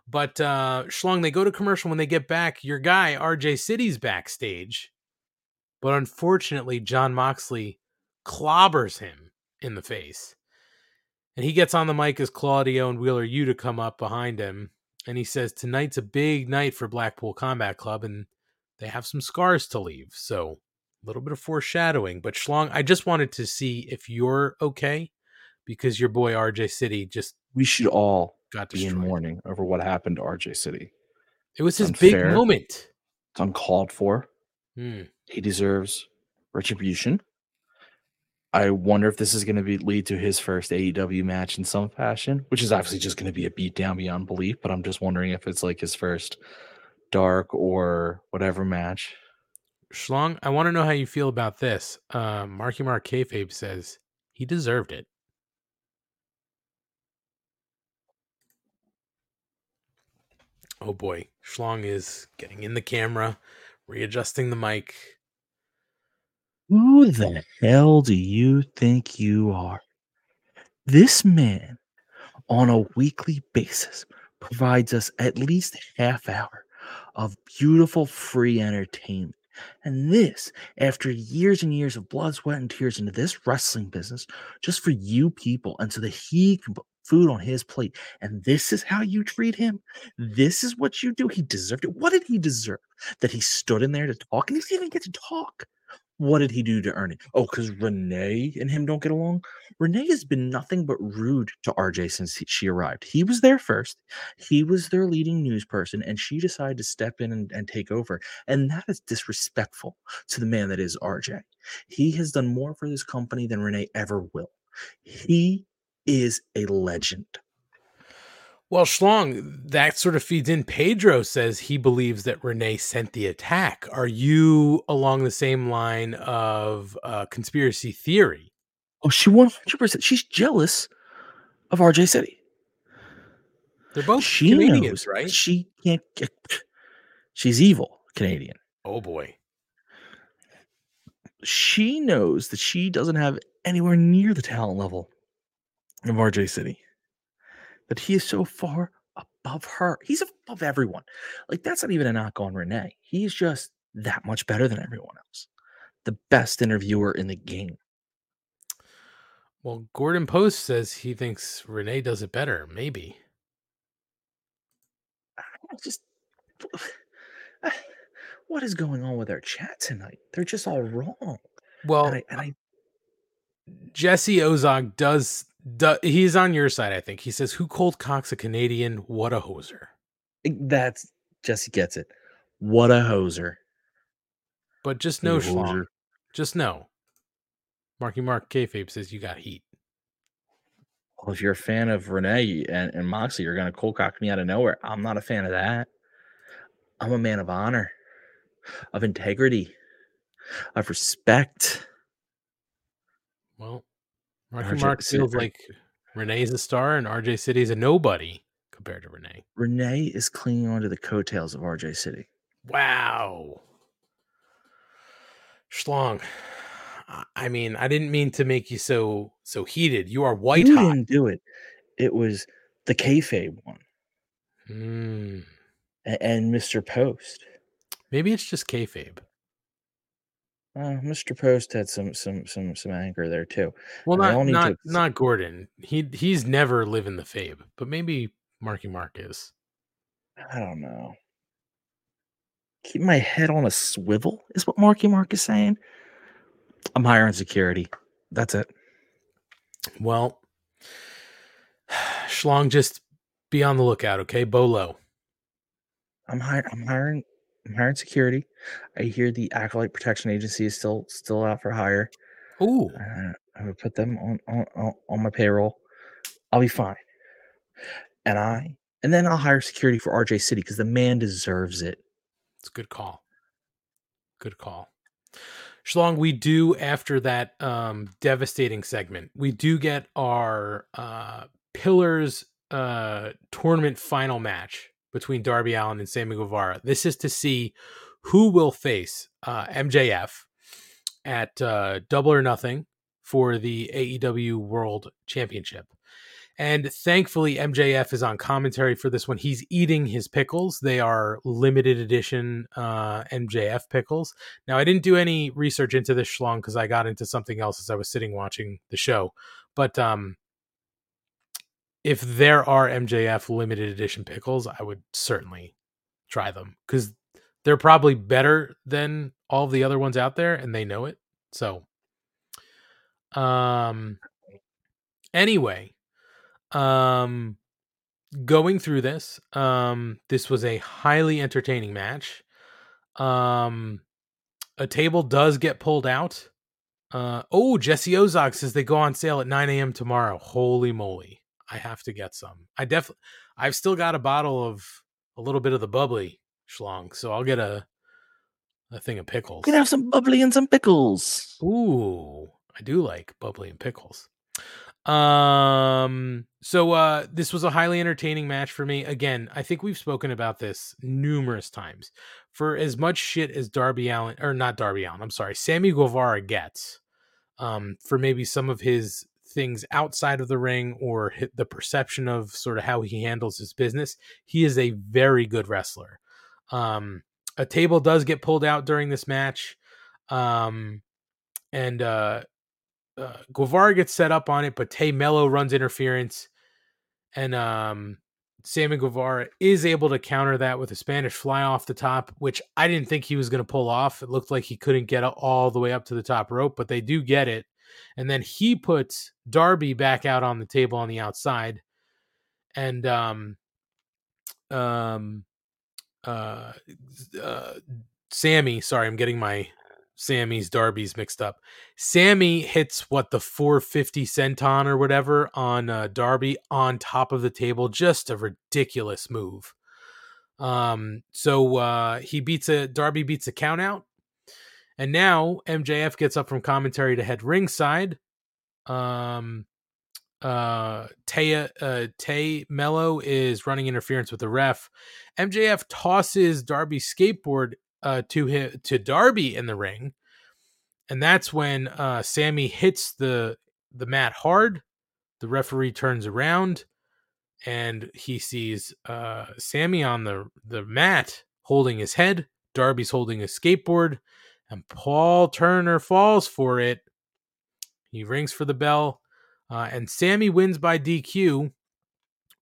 But uh, Schlong, they go to commercial. When they get back, your guy RJ City's backstage, but unfortunately, Jon Moxley clobbers him in the face. And he gets on the mic as Claudio and Wheeler Yuta come up behind him. And he says, Tonight's a big night for Blackpool Combat Club, and they have some scars to leave. So a little bit of foreshadowing. But Schlong, I just wanted to see if you're okay because your boy RJ City just We should all got be in mourning over what happened to RJ City. It was his It's big moment. It's uncalled for. Hmm. He deserves retribution. I wonder if this is going to be lead to his first AEW match in some fashion, which is obviously just going to be a beatdown beyond belief. But I'm just wondering if it's like his first dark or whatever match. Schlong, I want to know how you feel about this. Uh, Marky Mark Kayfabe says he deserved it. Oh boy, Schlong is getting in the camera, readjusting the mic. Who the hell do you think you are? This man, on a weekly basis, provides us at least half hour of beautiful free entertainment. And this, after years and years of blood, sweat, and tears into this wrestling business, just for you people, and so that he can put food on his plate. And this is how you treat him. This is what you do. He deserved it. What did he deserve? That he stood in there to talk, and he didn't even get to talk. What did he do to earn it? Oh, because Renee and him don't get along. Renee has been nothing but rude to RJ since he, she arrived. He was there first. He was their leading news person, and she decided to step in and, and take over. And that is disrespectful to the man that is RJ. He has done more for this company than Renee ever will. He is a legend. Well, Schlong, that sort of feeds in. Pedro says he believes that Renee sent the attack. Are you along the same line of uh, conspiracy theory? Oh, she 100%. She's jealous of RJ City. They're both she Canadians, knows right? She can't get. She's evil Canadian. Oh boy. She knows that she doesn't have anywhere near the talent level of RJ City. That he is so far above her. He's above everyone. Like that's not even a knock on Renee. He's just that much better than everyone else. The best interviewer in the game. Well, Gordon Post says he thinks Renee does it better. Maybe. I just what is going on with our chat tonight? They're just all wrong. Well, and I, and I Jesse Ozog does, he's on your side, I think. He says, Who cold cocks a Canadian? What a hoser. that's Jesse gets it. What a hoser. But just know. Schlong, just know. Marky Mark Kayfabe says you got heat. Well, if you're a fan of Renee and, and Moxley, you're gonna cold cock me out of nowhere. I'm not a fan of that. I'm a man of honor, of integrity, of respect. Well, Marky Mark feels like Renee's a star and RJ City's a nobody compared to Renee. Renee is clinging onto the coattails of RJ City. Wow. Schlong. I- mean, I didn't mean to make you so so heated. You are white you hot. didn't do it. It was the kayfabe one Mm, a- and Mr. Post. maybe it's just kayfabe. Uh, Mr. Post had some some some some anger there too. Well, not not to- not Gordon. He he's never living the fabe, but maybe Marky Mark is. I don't know. Keep my head on a swivel is what Marky Mark is saying. I'm hiring security. That's it. Well, Schlong, just be on the lookout, okay? Bolo. I'm hiring. I'm hiring. I'm hiring security. I hear the Acolyte Protection Agency is still still out for hire. Ooh, Uh, I would put them on on on- my payroll. I'll be fine. And I and then I'll hire security for RJ City because the man deserves it. it's a good call. Good call. Schlong, we do after that um devastating segment, we do get our uh pillars uh tournament final match between Darby Allin and Sammy Guevara. This is to see who will face uh MJF at uh double or nothing for the AEW World Championship. And thankfully, MJF is on commentary for this one. He's eating his pickles. They are limited edition uh, MJF pickles. Now, I didn't do any research into this schlong because I got into something else as I was sitting watching the show. But um, if there are MJF limited edition pickles, I would certainly try them because they're probably better than all the other ones out there, and they know it. So, um, anyway, um, going through this, um, this was a highly entertaining match. Um, a table does get pulled out. Uh, oh, Jesse Ozog says they go on sale at 9 a.m. tomorrow. Holy moly. I have to get some. I definitely, I've still got a bottle of a little bit of the bubbly schlong, so I'll get a, a thing of pickles. We can have some bubbly and some pickles. Ooh, I do like bubbly and pickles. Um, so uh this was a highly entertaining match for me. Again, I think we've spoken about this numerous times. For as much shit as Darby Allin or not Darby Allin, I'm sorry, Sammy Guevara gets um for maybe some of his things outside of the ring or the perception of sort of how he handles his business, he is a very good wrestler. Um a table does get pulled out during this match. Um and uh uh, Guevara gets set up on it, but Tay Melo runs interference, and um, Sammy Guevara is able to counter that with a Spanish fly off the top, which I didn't think he was going to pull off. It looked like he couldn't get all the way up to the top rope, but they do get it. And then he puts Darby back out on the table on the outside, and um, um, uh, uh, Sammy. Sorry, I'm getting my Sammy's Darby's mixed up. Sammy hits what the 450 senton or whatever on uh, Darby on top of the table. Just a ridiculous move. Um, so uh, he beats a Darby beats a count out, and now MJF gets up from commentary to head ringside. Um, uh, Tay uh, Tay Melo is running interference with the ref. MJF tosses Darby's skateboard uh, to him to Darby in the ring, and that's when uh, Sammy hits the the mat hard. The referee turns around, and he sees uh, Sammy on the the mat holding his head. Darby's holding a skateboard, and Paul Turner falls for it. He rings for the bell, uh, and Sammy wins by DQ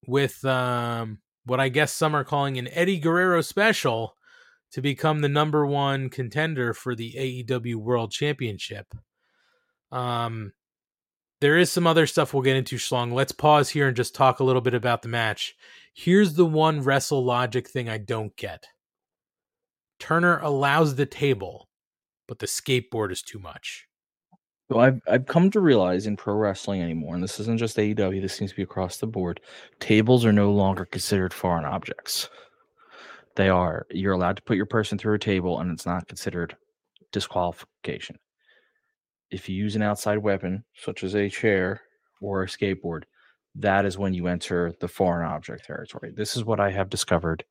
with um, what I guess some are calling an Eddie Guerrero special to become the number one contender for the AEW World Championship. Um, there is some other stuff we'll get into, Schlong. Let's pause here and just talk a little bit about the match. Here's the one wrestle logic thing I don't get. Turner allows the table, but the skateboard is too much. So I've I've come to realize in pro wrestling anymore, and this isn't just AEW, this seems to be across the board. Tables are no longer considered foreign objects. They are you're allowed to put your person through a table and it's not considered disqualification. If you use an outside weapon, such as a chair or a skateboard, that is when you enter the foreign object territory. This is what I have discovered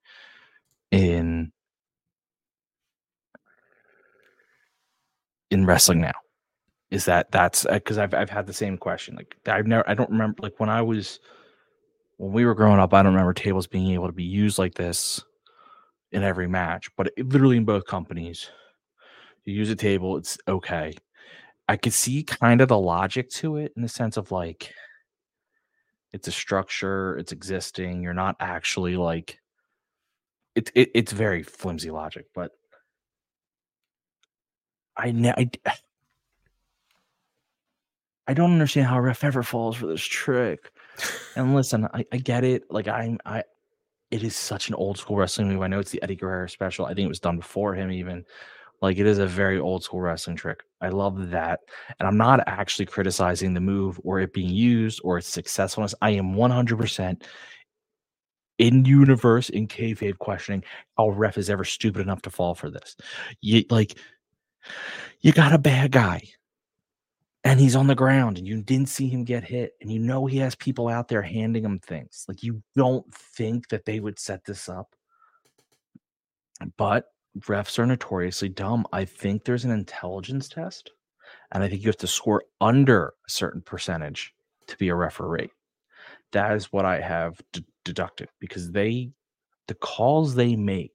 in in wrestling now is that that's uh, because I've I've had the same question. Like I've never I don't remember like when I was when we were growing up, I don't remember tables being able to be used like this in every match, but it, literally in both companies, you use a table, it's okay. I could see kind of the logic to it in the sense of like it's a structure, it's existing. You're not actually like it, it it's very flimsy logic, but I, I I don't understand how ref ever falls for this trick. And listen, I, I get it. Like I'm I it is such an old school wrestling move. I know it's the Eddie Guerrero special. I think it was done before him even. Like it is a very old school wrestling trick. I love that. And I'm not actually criticizing the move or it being used or its successfulness. I am 100% in universe in kayfabe questioning how ref is ever stupid enough to fall for this. You like you got a bad guy and he's on the ground and you didn't see him get hit and you know he has people out there handing him things. Like you don't think that they would set this up. But refs are notoriously dumb. I think there's an intelligence test and i think you have to score under a certain percentage to be a referee. That is what i have d- deducted because they the calls they make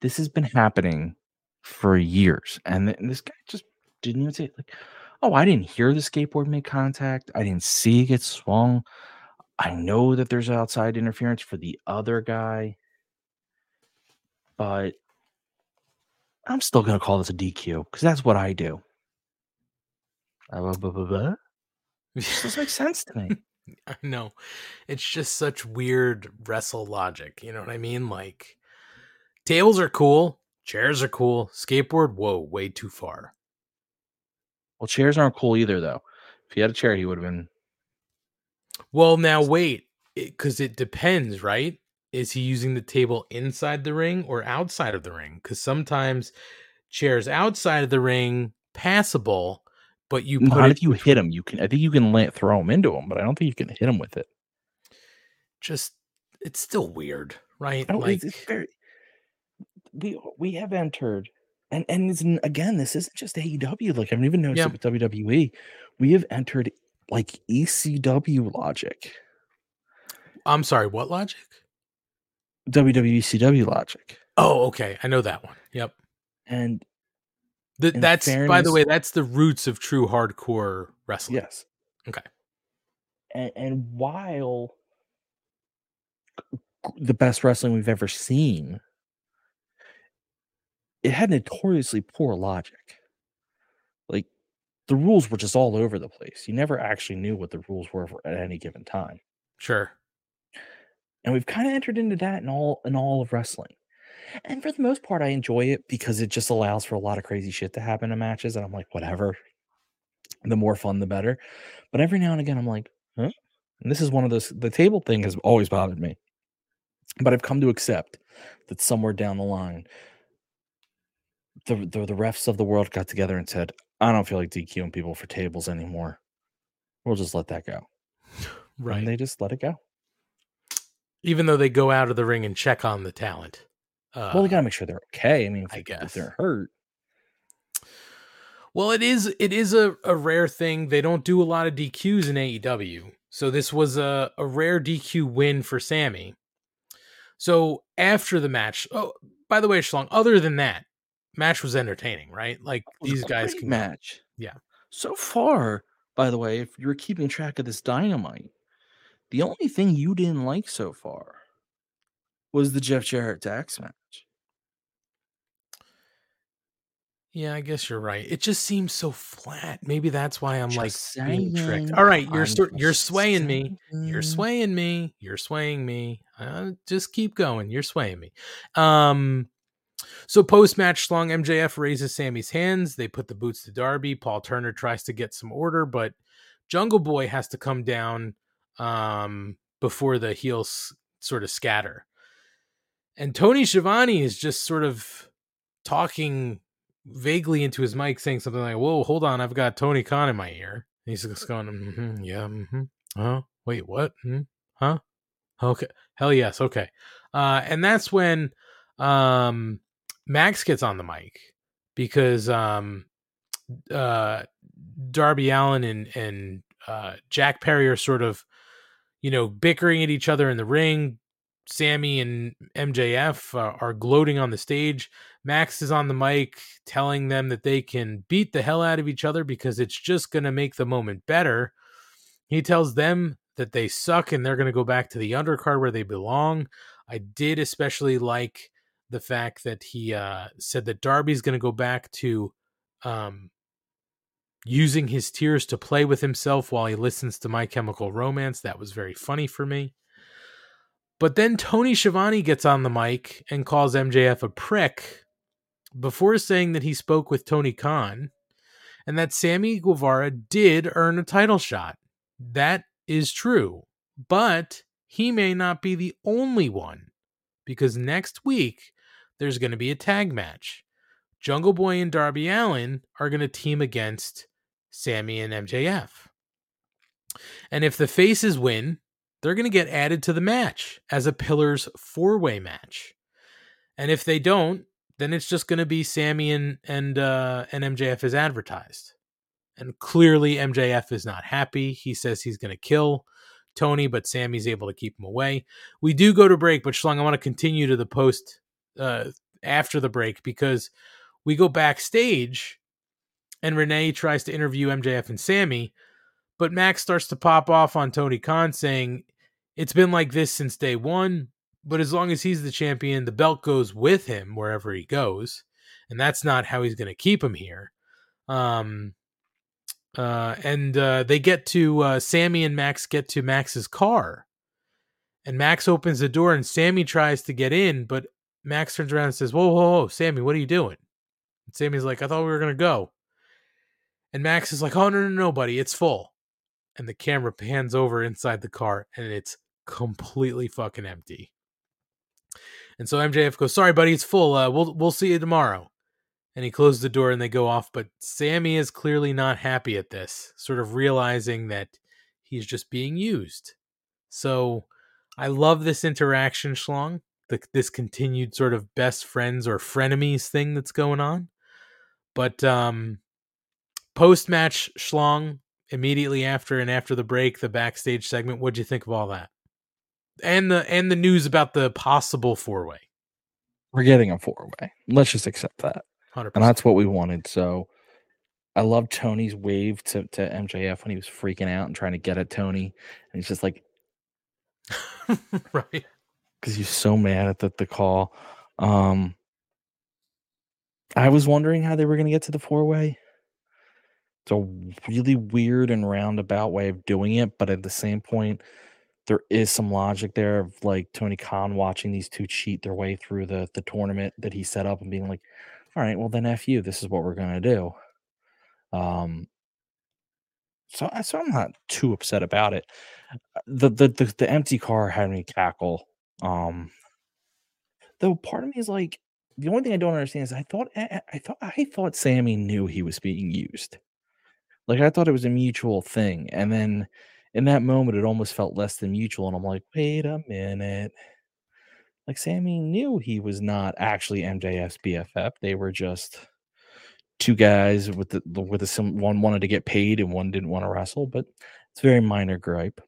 this has been happening for years and, th- and this guy just didn't even say it. like Oh, I didn't hear the skateboard make contact. I didn't see it get swung. I know that there's outside interference for the other guy, but I'm still going to call this a DQ because that's what I do. Uh, blah, blah, blah, blah. This doesn't make sense to me. I know. It's just such weird wrestle logic. You know what I mean? Like, tables are cool, chairs are cool, skateboard, whoa, way too far. Well, chairs aren't cool either, though. If he had a chair, he would have been. Well, now wait, because it, it depends, right? Is he using the table inside the ring or outside of the ring? Because sometimes chairs outside of the ring passable, but you put Not if you hit him. You can. I think you can land, throw him into him, but I don't think you can hit him with it. just it's still weird, right? Like it's, it's very. We uh, we have entered, and and it's, again, this isn't just AEW. Like I've even noticed Yeah. it with WWE. We have entered like ECW logic, I'm sorry, what logic? WWE ECW logic, Oh, okay, I know that one. Yep. and Th- that's by the way, that's the roots of true hardcore wrestling. yes, Okay. and, and while the best wrestling we've ever seen, it had notoriously poor logic. Like the rules were just all over the place. You never actually knew what the rules were for, at any given time. Sure. And we've kind of entered into that in all in all of wrestling. And for the most part, I enjoy it because it just allows for a lot of crazy shit to happen in matches. And I'm like, whatever. The more fun, the better. But every now and again, I'm like, huh? And this is one of those. The table thing has always bothered me. But I've come to accept that somewhere down the line, the the, the refs of the world got together and said, I don't feel like DQing people for tables anymore. We'll just let that go. Right. And they just let it go. Even though they go out of the ring and check on the talent. Uh, well, they gotta make sure they're okay. I mean, if, I guess. if they're hurt, Well, it is it is a, a rare thing. They don't do a lot of DQs in AEW. So this was a, a rare DQ win for Sammy. So after the match, oh, by the way, Schlong, other than that, match was entertaining, right? Like these guys can match. Yeah. So far, by the way, if you were keeping track of this dynamite, the only thing you didn't like so far was the Jeff Jarrett Dax match. Yeah, I guess you're right. It just seems so flat. Maybe that's why I'm like Just being tricked. All right, you're st- you're just swaying me. You're swaying me. You're swaying me. Uh, just keep going. You're swaying me. Um, so post match, Schlong MJF raises Sammy's hands. They put the boots to Darby. Paul Turner tries to get some order, but Jungle Boy has to come down um, before the heels sort of scatter. And Tony Schiavone is just sort of talking vaguely into his mic, saying something like, "Whoa, hold on, I've got Tony Khan in my ear." And he's just going, mm-hmm, "Yeah, mm-hmm. huh? Wait, what? Hmm? Huh? Okay, hell yes, okay." Uh, and that's when um, Max gets on the mic because um, uh, Darby Allin and and uh, Jack Perry are sort of, you know, bickering at each other in the ring. Sammy and MJF uh, are gloating on the stage. Max is on the mic telling them that they can beat the hell out of each other because it's just going to make the moment better. He tells them that they suck and they're going to go back to the undercard where they belong. I did especially like the fact that he uh, said that Darby's going to go back to um, using his tears to play with himself while he listens to My Chemical Romance. That was very funny for me. But then Tony Schiavone gets on the mic and calls MJF a prick before saying that he spoke with Tony Khan and that Sammy Guevara did earn a title shot. That is true, but he may not be the only one because next week there's going to be a tag match. Jungle Boy and Darby Allin are going to team against Sammy and MJF. And if the faces win, they're going to get added to the match as a Pillars four way match. And if they don't, then it's just going to be Sammy and and uh, and MJF as advertised. And clearly, MJF is not happy. He says he's going to kill Tony, but Sammy's able to keep him away. We do go to break, but Schlong, I want to continue to the post uh, after the break because we go backstage and Renee tries to interview MJF and Sammy, but Max starts to pop off on Tony Khan saying it's been like this since day one, but as long as he's the champion, the belt goes with him wherever he goes, and that's not how he's going to keep him here. Um, uh, and uh, they get to uh, Sammy and Max get to Max's car, and Max opens the door, and Sammy tries to get in, but Max turns around and says, "Whoa, whoa, whoa, Sammy, what are you doing?" And Sammy's like, "I thought we were gonna go," and Max is like, "Oh no, no, no, buddy, it's full." And the camera pans over inside the car, and it's completely fucking empty. And so MJF goes, "Sorry, buddy, it's full. Uh, we'll we'll see you tomorrow." And he closes the door, and they go off. But Sammy is clearly not happy at this, sort of realizing that he's just being used. So I love this interaction, Schlong. The, this continued sort of best friends or frenemies thing that's going on. But um, post match, Schlong immediately after and after the break, the backstage segment. What'd you think of all that? And the and the news about the possible four way. we're getting a four way. Let's just accept that. 100%. And that's what we wanted. So I love Tony's wave to, to MJF when he was freaking out and trying to get at Tony. And he's just like, right. Because he's so mad at the, the call. Um, I was wondering how they were going to get to the four way. It's a really weird and roundabout way of doing it, but at the same point, there is some logic there of like Tony Khan watching these two cheat their way through the the tournament that he set up and being like, "All right, well then f you. This is what we're gonna do." Um, so so I'm not too upset about it. Uh, The the the, the empty car had me cackle. Um, though part of me is like, the only thing I don't understand is I thought I, I thought I thought Sammy knew he was being used. Like I thought it was a mutual thing, and then in that moment, it almost felt less than mutual. And I'm like, wait a minute. like Sammy knew he was not actually MJF's BFF. They were just two guys with the the- with sim. One wanted to get paid and one didn't want to wrestle, but it's very minor gripe.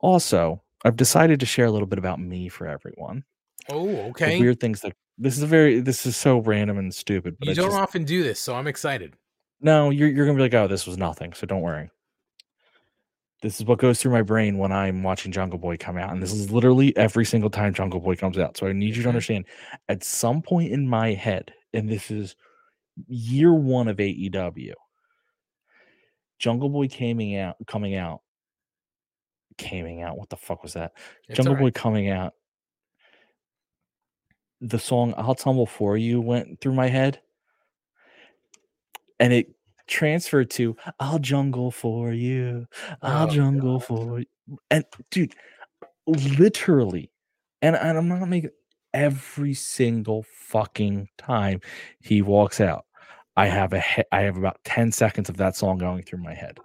Also, I've decided to share a little bit about me for everyone. Oh, The okay. weird things that this is a very this is so random and stupid. But You it's don't just- often do this, so I'm excited. no, you're you're gonna be like, oh, this was nothing. So don't worry. This is what goes through my brain when I'm watching Jungle Boy come out, and this is literally every single time Jungle Boy comes out. So I need you to mm-hmm. understand. At some point in my head, and this is year one of AEW, Jungle Boy coming out, coming out, coming out. What the fuck was that? It's Jungle Boy coming out. The song "I'll Tumble for You" went through my head, and it transferred to "I'll jungle for you, I'll Oh, jungle for you," and dude, literally, and, and I'm not making every single fucking time he walks out. I have a he- I have about 10 seconds of that song going through my head.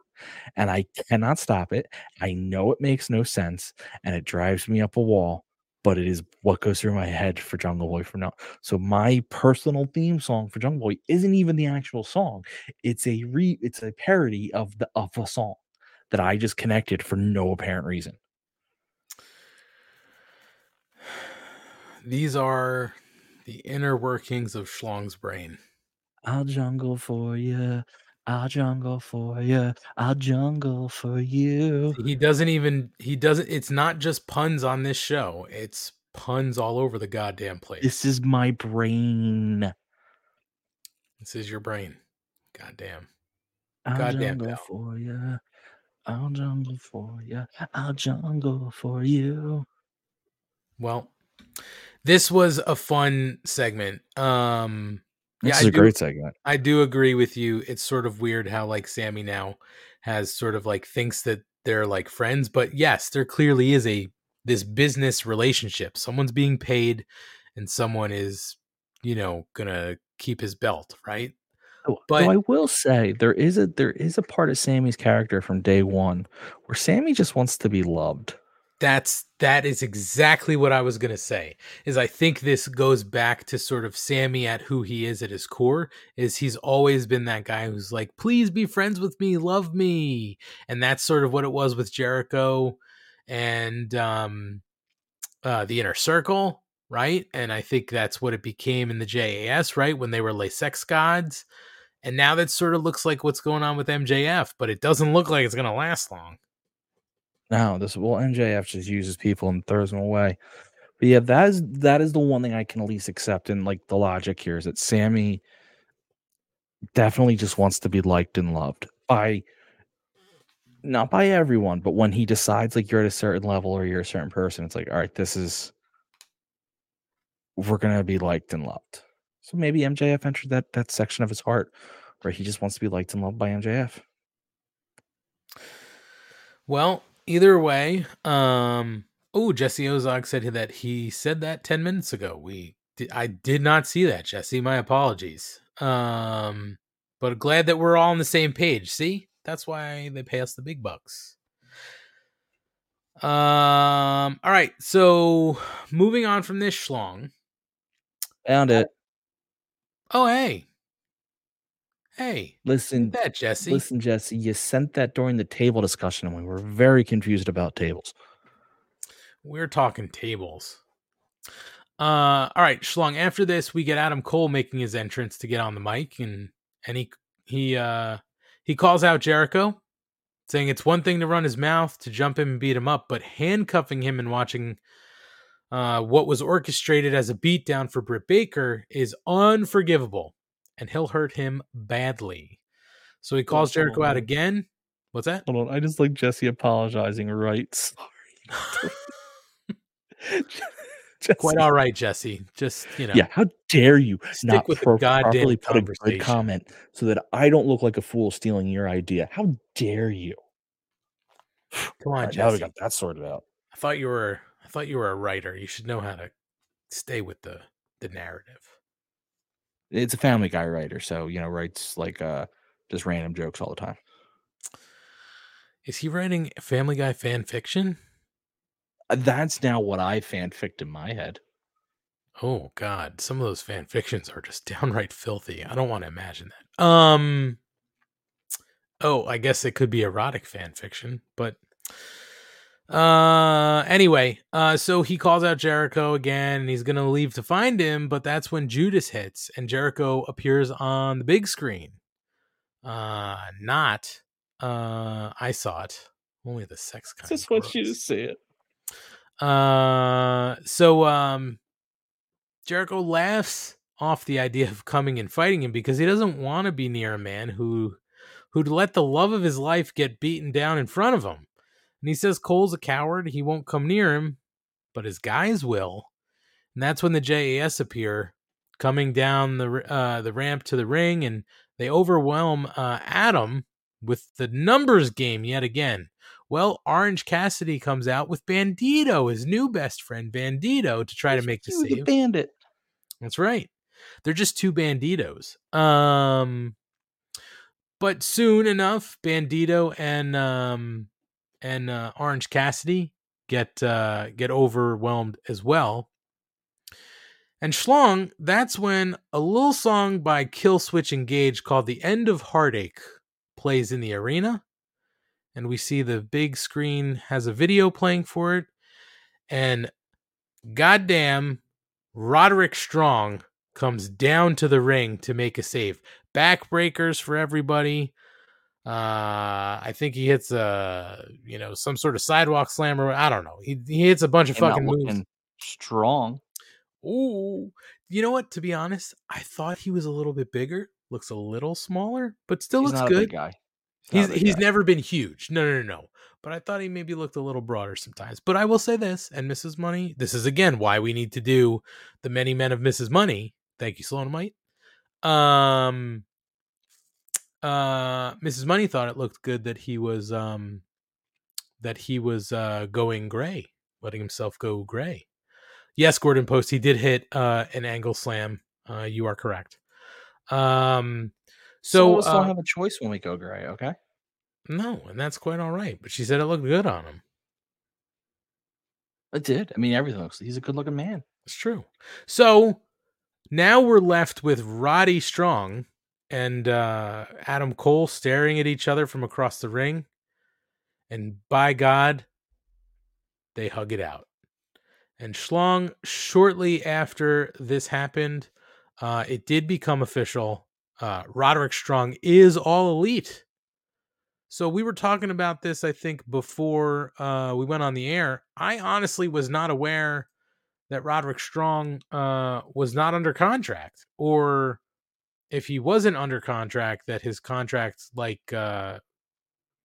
And I cannot stop it. I know it makes no sense and it drives me up a wall, but it is what goes through my head for Jungle Boy for now. So my personal theme song for Jungle Boy isn't even the actual song. It's a re it's a parody of the of a song that I just connected for no apparent reason. These are the inner workings of Schlong's brain. I'll jungle for you. I'll jungle for you. I'll jungle for you. He doesn't even he doesn't it's not just puns on this show. It's puns all over the goddamn place. This is my brain. This is your brain. Goddamn. I'll Goddamn jungle Bell. for you. I'll jungle for you. I'll jungle for you. Well, this was a fun segment. Um This I is a do- great segment. I do agree with you. It's sort of weird how like Sammy now has sort of like thinks that they're like friends, but yes, there clearly is a this business relationship. Someone's being paid and someone is, you know, gonna keep his belt, right? But- though I will say there is a there is a part of Sammy's character from day one where Sammy just wants to be loved. That's that is exactly what I was gonna say. Is I think this goes back to sort of Sammy at who he is at his core. Is he's always been that guy who's like, please be friends with me, love me, and that's sort of what it was with Jericho and um, uh, the Inner Circle, right? And I think that's what it became in the JAS, right? When they were Les Sex Gods, and now that sort of looks like what's going on with MJF, but it doesn't look like it's gonna last long. No, this well MJF just uses people and throws them away. But yeah, that is that is the one thing I can at least accept in like the logic here is that Sammy definitely just wants to be liked and loved by not by everyone, but when he decides like you're at a certain level or you're a certain person, it's like, all right, this is we're gonna be liked and loved. So maybe MJF entered that that section of his heart where he just wants to be liked and loved by MJF. Well, either way, um oh, Jesse Ozog said that he said that 10 minutes ago. We I did not see that, Jesse. My apologies. Um but glad that we're all on the same page. See? That's why they pay us the big bucks. Um all right. So, moving on from this schlong. Found it. Oh, hey. Hey. Listen, that Jesse. Listen, Jesse, you sent that during the table discussion, and we were very confused about tables. We're talking tables. Uh, all right, Schlong. After this, we get Adam Cole making his entrance to get on the mic, and and he he uh he calls out Jericho, saying it's one thing to run his mouth, to jump him and beat him up, but handcuffing him and watching uh what was orchestrated as a beatdown for Britt Baker is unforgivable, and he'll hurt him badly. So he calls Jericho out again. What's that? Hold on, I just like Jesse apologizing. Right? Sorry. Quite all right, Jesse. Just you know, Yeah, how dare you Stick not with pro- goddamn properly put a good comment so that I don't look like a fool stealing your idea? How dare you? Come on, Jesse. now we got that sorted out. I thought you were I thought you were a writer. You should know how to stay with the the narrative. It's a Family Guy writer, so you know writes like uh just random jokes all the time. Is he writing Family Guy fan fiction? Uh, That's now what I fanficked in my head. Oh God, some of those fan fictions are just downright filthy. I don't want to imagine that. Um. Oh, I guess it could be erotic fan fiction, but uh anyway, uh so he calls out Jericho again and he's going to leave to find him, but that's when Judas hits and Jericho appears on the big screen. Uh not uh I saw it. Only the sex kind. Just want you to see it. Uh, so um, Jericho laughs off the idea of coming and fighting him because he doesn't want to be near a man who who'd let the love of his life get beaten down in front of him. And he says Cole's a coward; he won't come near him, but his guys will. And that's when the JAS appear, coming down the uh, the ramp to the ring, and they overwhelm uh, Adam with the numbers game yet again. Well, Orange Cassidy comes out with Bandito, his new best friend, Bandito, to try to make the You, the save. bandit. That's right. They're just two banditos. Um but soon enough, Bandito and um and uh, Orange Cassidy get uh get overwhelmed as well. And Schlong, that's when a little song by Killswitch Engage called The End of Heartache plays in the arena. And we see the big screen has a video playing for it. And goddamn, Roderick Strong comes down to the ring to make a save. Backbreakers for everybody. Uh, I think he hits a you know some sort of sidewalk slammer. I don't know. He he hits a bunch of Came fucking moves. strong. Ooh, you know what? To be honest, I thought he was a little bit bigger. Looks a little smaller, but still He's looks good. guy. He's He's he's guy. never been huge. No, no, no, no. But I thought he maybe looked a little broader sometimes. But I will say this, and Mrs. Money, this is again why we need to do the many men of Mrs. Money. Thank you, Sloan White. Um, uh, Mrs. Money thought it looked good that he was um that he was uh going gray, letting himself go gray. Yes, Gordon Post, he did hit uh an angle slam. Uh, you are correct. Um, Some so of us uh, have a choice when we go gray. Okay. no, and that's quite all right. But she said it looked good on him. It did. I mean, everything looks. He's a good-looking man. It's true. So now we're left with Roddy Strong and uh, Adam Cole staring at each other from across the ring. And by God, they hug it out. And Schlong, shortly after this happened, uh, it did become official. Uh, Roderick Strong is all elite. So we were talking about this, I think, before uh, we went on the air. I honestly was not aware that Roderick Strong uh, was not under contract, or if he wasn't under contract, that his contract, like, uh,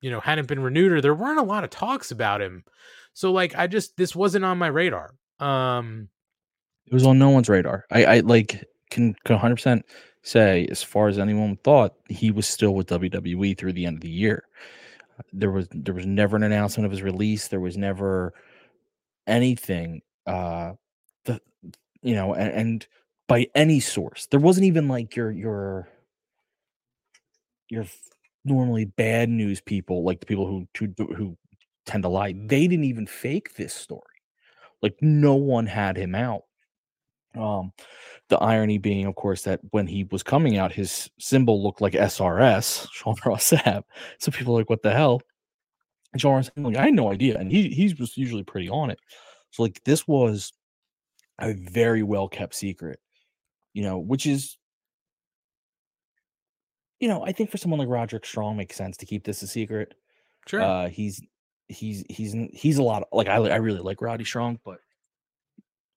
you know, hadn't been renewed, or there weren't a lot of talks about him. So, like, I just this wasn't on my radar. Um, It was on no one's radar. I, I like can can 100 percent say as far as anyone thought he was still with WWE through the end of the year. There was there was never an announcement of his release. There was never anything. Uh, the you know and, and by any source there wasn't even like your your your normally bad news people like the people who who, who tend to lie. They didn't even fake this story. Like no one had him out. Um, the irony being, of course, that when he was coming out, his symbol looked like SRS, Sean Ross Sapp. So people like, what the hell? And Sean Ross like, I had no idea. And he he was usually pretty on it. So like this was a very well kept secret, you know, which is you know, I think for someone like Roderick Strong makes sense to keep this a secret. Sure. Uh he's he's he's he's a lot of, like I I really like Roddy Strong, but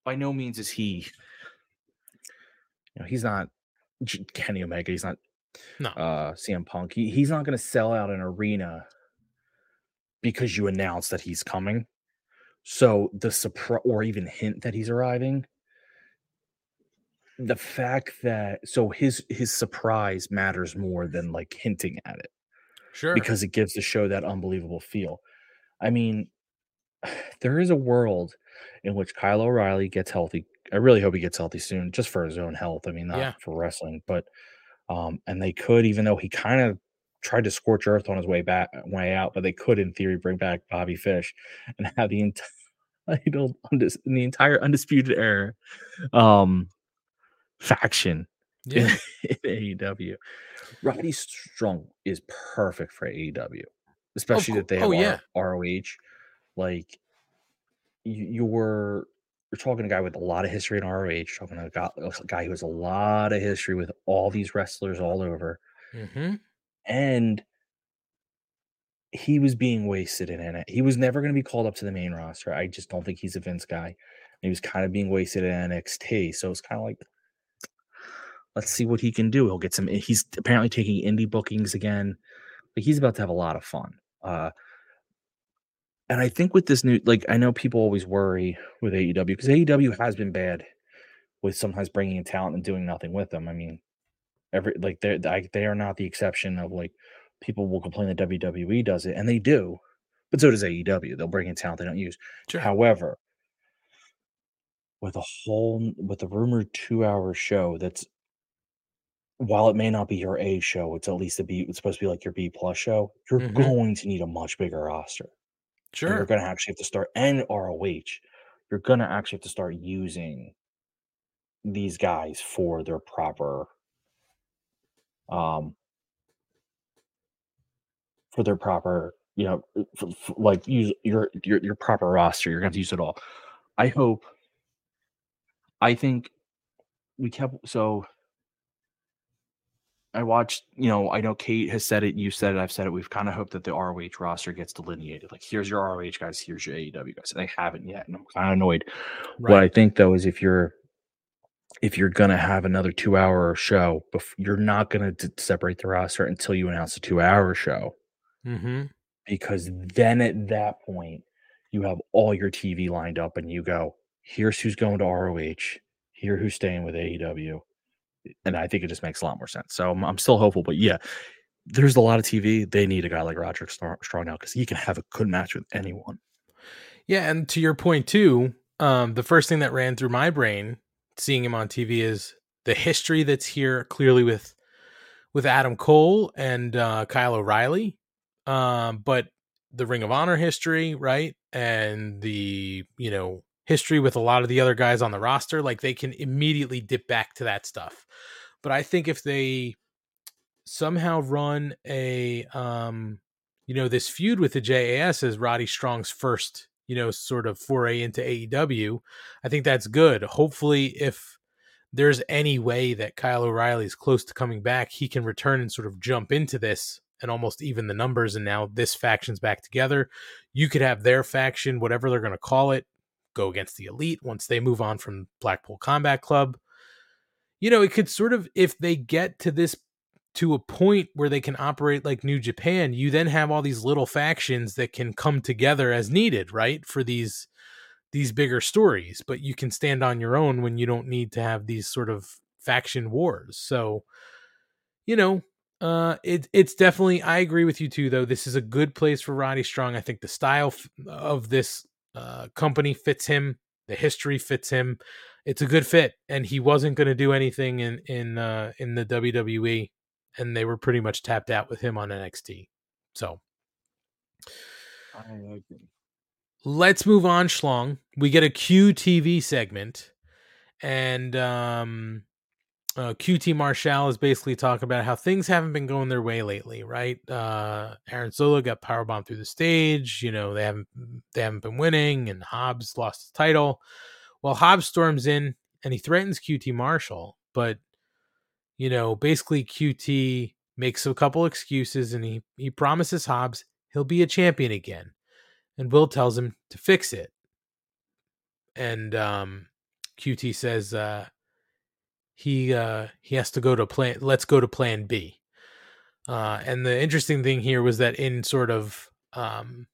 by no means is he you know, he's not Kenny Omega, he's not No. uh CM Punk. He, he's not going to sell out an arena because you announce that he's coming. So the surprise or even hint that he's arriving the fact that so his his surprise matters more than like hinting at it sure. because it gives the show that unbelievable feel. I mean, there is a world in which Kyle O'Reilly gets healthy. I really hope he gets healthy soon, just for his own health. I mean, not Yeah. for wrestling, but um, and they could, even though he kind of tried to scorch earth on his way back, way out, but they could, in theory, bring back Bobby Fish and have the entire title undis- in the entire undisputed era um faction in- Yeah. in, AEW. Roddy Strong is perfect for AEW, especially cour- that they have oh, R- yeah. ROH. Like you, you're you're talking to a guy with a lot of history in ROH, talking to a guy, a guy who has a lot of history with all these wrestlers all over, Mm-hmm. and he was being wasted in it. He was never going to be called up to the main roster. I just don't think he's a Vince guy. He was kind of being wasted in NXT, so it's kind of like, let's see what he can do. He'll get some. He's apparently taking indie bookings again. Like he's about to have a lot of fun. Uh, and I think with this new, like I know people always worry with AEW because AEW has been bad with sometimes bringing in talent and doing nothing with them. I mean, every like they're like, they are not the exception of like people will complain that WWE does it, and they do, but so does AEW. They'll bring in talent they don't use. However, with a whole with a rumored two hour show that's while it may not be your A show, it's at least a B. It's supposed to be like your B plus show. You're Mhm. going to need a much bigger roster. And Sure. you're going to actually have to start and ROH. You're going to actually have to start using these guys for their proper um for their proper you know f- f- like use your your your proper roster you're going to use it all i hope i think we kept so i watched you know i know kate has said it you said it i've said it we've kind of hoped that the roh roster gets delineated like here's your roh guys here's your aew guys and they haven't yet and i'm kind of annoyed what i think though is if you're if you're gonna have another two hour show you're not gonna d- separate the roster until you announce a two hour show Mm-hmm. because then at that point you have all your TV lined up and you go, here's who's going to ROH, here who's staying with AEW. And I think it just makes a lot more sense. So I'm, I'm still hopeful, but yeah, there's a lot of TV. They need a guy like Roderick Strong Strong now because he can have a good match with anyone. Yeah, and to your point too, um, the first thing that ran through my brain seeing him on TV is the history that's here clearly with with Adam Cole and uh, Kyle O'Reilly, um, but the Ring of Honor history, right, and the you know history with a lot of the other guys on the roster, like they can immediately dip back to that stuff. But I think if they somehow run a um you know this feud with the JAS as Roddy Strong's first you know sort of foray into AEW I think that's good hopefully if there's any way that Kyle O'Reilly is close to coming back he can return and sort of jump into this and almost even the numbers and now this faction's back together you could have their faction whatever they're going to call it go against the elite once they move on from Blackpool Combat Club you know, it could sort of if they get to this to a point where they can operate like New Japan, you then have all these little factions that can come together as needed, right? For these these bigger stories, but you can stand on your own when you don't need to have these sort of faction wars. So, you know, uh it it's definitely I agree with you too though. This is a good place for Roddy Strong. I think the style of this uh company fits him. The history fits him. It's a good fit and he wasn't going to do anything in in uh in the WWE and they were pretty much tapped out with him on NXT. So, let's move on, Schlong. We get a QTV segment, and um, uh, QT Marshall is basically talking about how things haven't been going their way lately, right? Uh, Aaron Solo got powerbombed through the stage. You know they haven't they haven't been winning, and Hobbs lost his title. Well, Hobbs storms in and he threatens QT Marshall, but you know basically QT makes a couple excuses and he he promises Hobbs he'll be a champion again and Will tells him to fix it. And um, QT says uh, he uh, he has to go to plan. Let's go to Plan B. Uh, and the interesting thing here was that in sort of um,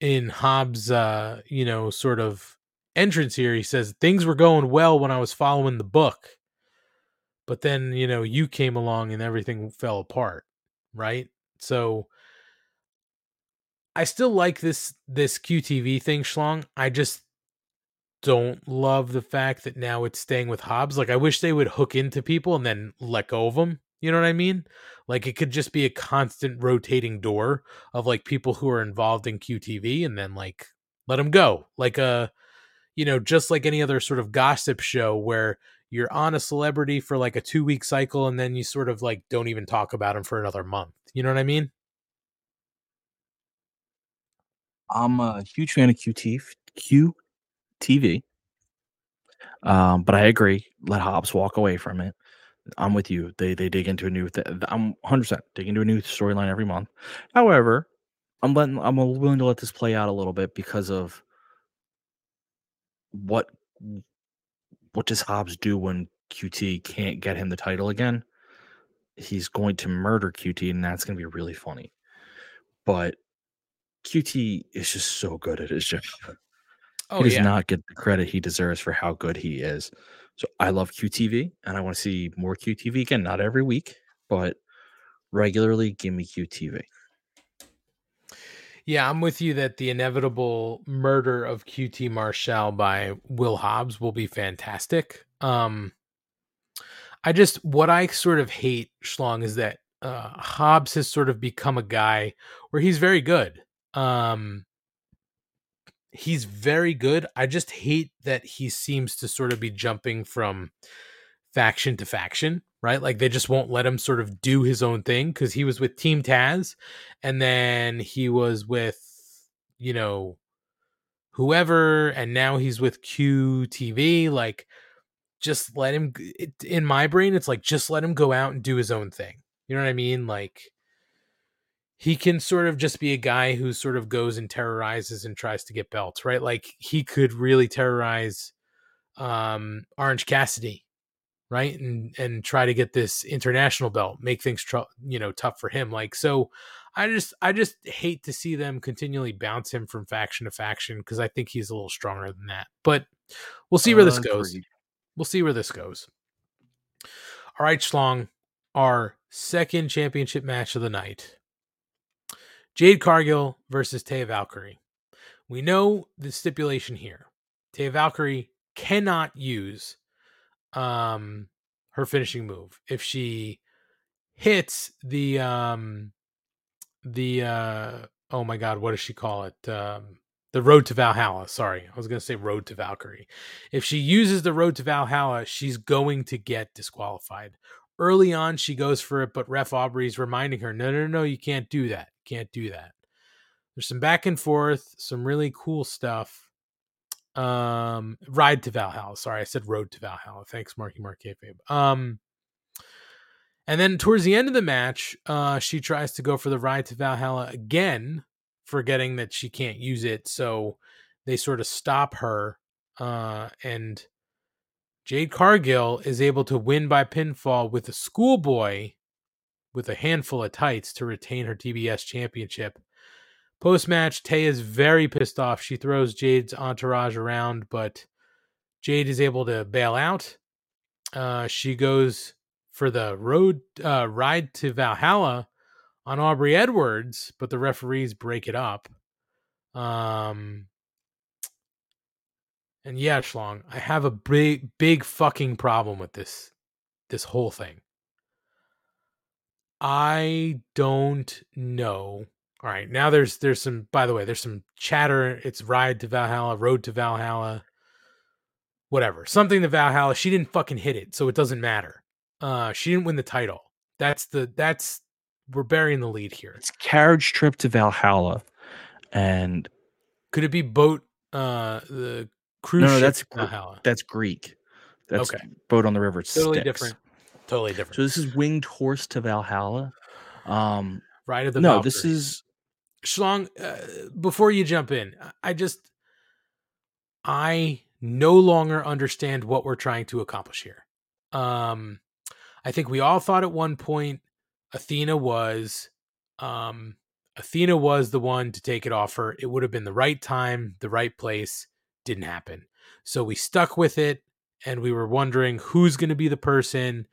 in Hobbs, uh, you know, sort of entrance here, he says things were going well when I was following the book, but then you know you came along and everything fell apart, right? So I still like this this QTV thing, Schlong. I just don't love the fact that now it's staying with Hobbs. Like I wish they would hook into people and then let go of them. You know what I mean? Like it could just be a constant rotating door of like people who are involved in QTV and then like Let them go. Like a you know, just like any other sort of gossip show where you're on a celebrity for like a 2-week cycle and then you sort of like don't even talk about him for another month. You know what I mean? I'm a huge fan of QT QTV. Um, but I agree. Let Hobbs walk away from it. I'm with you. They they dig into a new. Th- I'm 100 percent dig into a new storyline every month. However, I'm letting I'm willing to let this play out a little bit because of what what does Hobbs do when QT can't get him the title again? He's going to murder QT, and that's going to be really funny. But QT is just so good at his job. Oh, he does yeah. not get the credit he deserves for how good he is. So I love QTV, and I want to see more QTV again. Not every week, but regularly. Give me QTV. Yeah, I'm with you that the inevitable murder of QT Marshall by Will Hobbs will be fantastic. Um I just what I sort of hate Schlong is that uh Hobbs has sort of become a guy where he's very good. Um he's very good. I just hate that he seems to sort of be jumping from faction to faction, right? Like they just won't let him sort of do his own thing because he was with Team Taz and then he was with, you know, whoever, and now he's with QTV. Like, just let him, it, in my brain, it's like, just let him go out and do his own thing. You know what I mean? Like, he can sort of just be a guy who sort of goes and terrorizes and tries to get belts, right? Like he could really terrorize um Orange Cassidy, right? And and try to get this international belt, make things tr- you know tough for him. Like so I just I just hate to see them continually bounce him from faction to faction because I think he's a little stronger than that. But we'll see where this goes. We'll see where this goes. All right, Schlong, our second championship match of the night. Jade Cargill versus Taya Valkyrie. We know the stipulation here. Taya Valkyrie cannot use um her finishing move. If she hits the um the uh oh my god, what does she call it? Um the road to Valhalla. Sorry, I was going to say road to Valkyrie. If she uses the road to Valhalla, she's going to get disqualified. Early on, she goes for it, but Ref Aubrey's reminding her, no, no, no, you can't do that. Can't do that. There's some back and forth, some really cool stuff. Um, ride to Valhalla. Sorry, I said road to Valhalla. Thanks, Marky Mark Kayfabe. Um, and then towards the end of the match, uh, she tries to go for the ride to Valhalla again, forgetting that she can't use it. So they sort of stop her. Uh, and Jade Cargill is able to win by pinfall with a schoolboy with a handful of tights to retain her TBS championship. Post match, Tay is very pissed off. She throws Jade's entourage around, but Jade is able to bail out. Uh, she goes for the road uh, ride to Valhalla on Aubrey Edwards, but the referees break it up. Um, and yeah, Schlong, I have a big, big fucking problem with this, this whole thing. I don't know. All right, now there's there's some. By the way, there's some chatter. It's ride to Valhalla, road to Valhalla, whatever. Something to Valhalla. She didn't fucking hit it, so it doesn't matter. Uh, she didn't win the title. That's the that's we're burying the lead here. It's carriage trip to Valhalla, and Could it be boat? Uh, the cruise. no, no, ship that's to Valhalla. that's Greek. That's Okay. boat on the river. Totally Styx. different. Totally different. So this is winged horse to Valhalla. Um, Ride of the no, this is Schlong, uh, before you jump in, I- I just, I no longer understand what we're trying to accomplish here. Um, I think we all thought at one point Athena was, um, Athena was the one to take it off her. It would have been the right time, the right place. Didn't happen. So we stuck with it and we were wondering who's going to be the person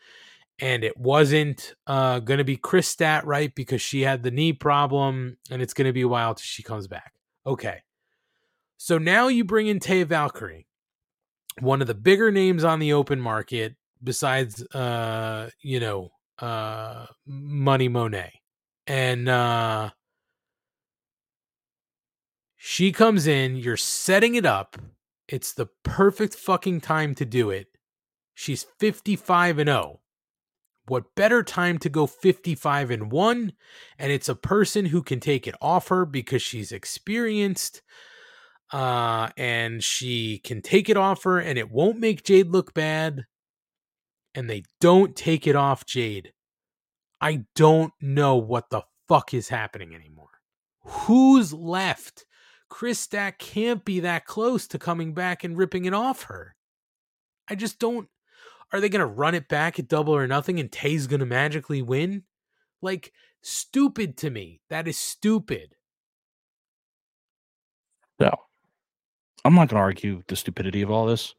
and it wasn't uh, going to be Kris Stat, right? Because she had the knee problem, and it's going to be a while till she comes back. Okay. So now you bring in Tay Valkyrie, one of the bigger names on the open market, besides, uh, you know, uh, Money Monet. And uh, She comes in, you're setting it up. It's the perfect fucking time to do it. She's 55 and 0. What better time to go 55 and 1? And it's a person who can take it off her because she's experienced uh and she can take it off her and it won't make Jade look bad and they don't take it off Jade. I don't know what the fuck is happening anymore. Who's left? Kris Stat can't be that close to coming back and ripping it off her. I just don't. Are they going to run it back at double or nothing and Tay's going to magically win? Like, stupid to me. That is stupid. No. I'm not going to argue the stupidity of all this.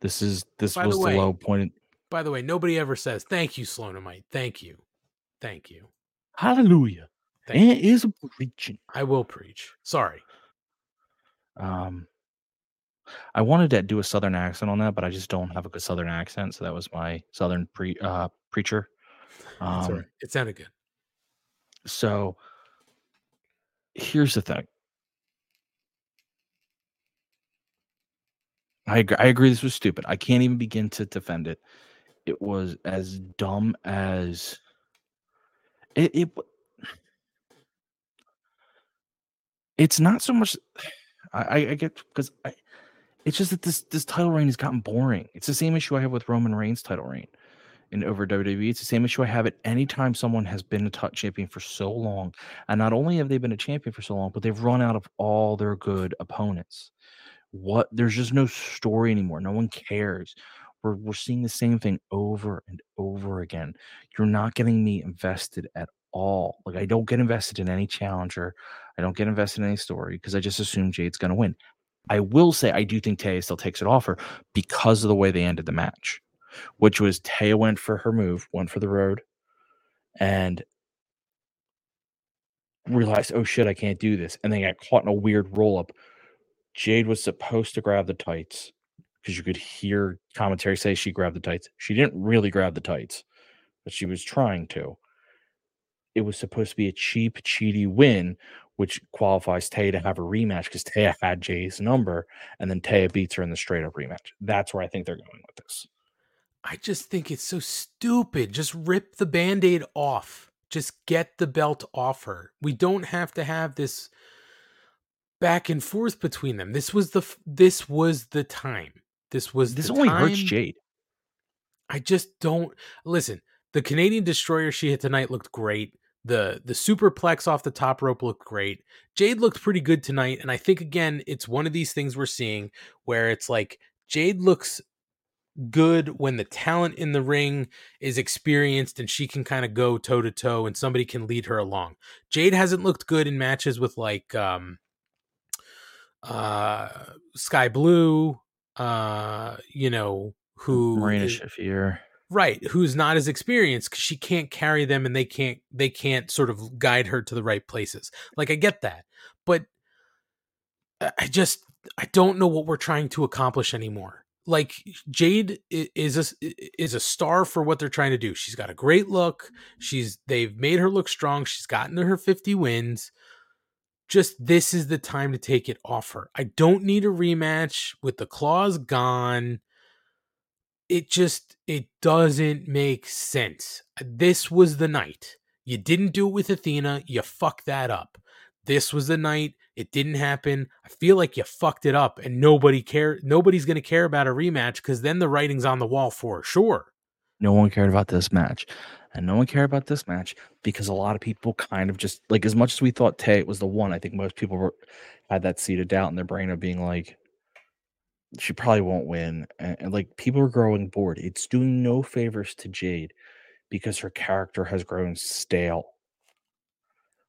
This is this By was the, way- low point. By the way, nobody ever says, thank you, Sloanamite. Thank you. Thank you. Hallelujah. Thank There is a preaching. I will preach. Sorry. Um, I wanted to do a southern accent on that, but I just don't have a good southern accent, so that was my southern pre uh preacher. Um, right. It sounded good. So here's the thing. I agree, I agree this was stupid. I can't even begin to defend it. It was as dumb as it, it it's not so much I, I get because I it's just that this this title reign has gotten boring. It's the same issue I have with Roman Reigns title reign in over WWE. It's the same issue I have at any time someone has been a top champion for so long. And not only have they been a champion for so long, but they've run out of all their good opponents. What there's just no story anymore. No one cares. We're we're seeing the same thing over and over again. You're not getting me invested at all. Like I don't get invested in any challenger. I don't get invested in any story because I just assume Jade's gonna win. I will say I do think Taya still takes it off her because of the way they ended the match, which was Taya went for her move, went for the road, and realized, oh shit, I can't do this. And then got caught in a weird roll up. Jade was supposed to grab the tights because you could hear commentary say she grabbed the tights. She didn't really grab the tights, but she was trying to. It was supposed to be a cheap, cheaty win, which qualifies Taya to have a rematch because Taya had Jay's number, and then Taya beats her in the straight up rematch. That's where I think they're going with this. I just think it's so stupid. Just rip the band aid off. Just get the belt off her. We don't have to have this back and forth between them. This was the this was the time. This was This the only hurts. Jade. I just don't listen. The Canadian destroyer she hit tonight looked great. The the superplex off the top rope looked great. Jade looked pretty good tonight, and I think again it's one of these things we're seeing where it's like Jade looks good when the talent in the ring is experienced and she can kind of go toe to toe and somebody can lead her along. Jade hasn't looked good in matches with like um uh Skye Blue, uh you know, who Marina Shafir. Right who's not as experienced because she can't carry them and they can't they can't sort of guide her to the right places. Like i get that but I- just i don't know what we're trying to accomplish anymore. Like jade is a is a star for what they're trying to do. She's got a great look. She's they've made her look strong. She's gotten to her 50 wins. Just this is the time to take it off her. I don't need a rematch with the claws gone it just it doesn't make sense. This was the night. You didn't do it with Athena, you fucked that up. This was the night. It didn't happen. I feel like you fucked it up and nobody care nobody's going to care about a rematch cuz then the writing's on the wall for sure. No one cared about this match. And no one cared about this match because a lot of people kind of just like as much as we thought Tay was the one, I think most people were had that seed of doubt in their brain of being like, she probably won't win. And, and, like people are growing bored. It's doing no favors to Jade because her character has grown stale.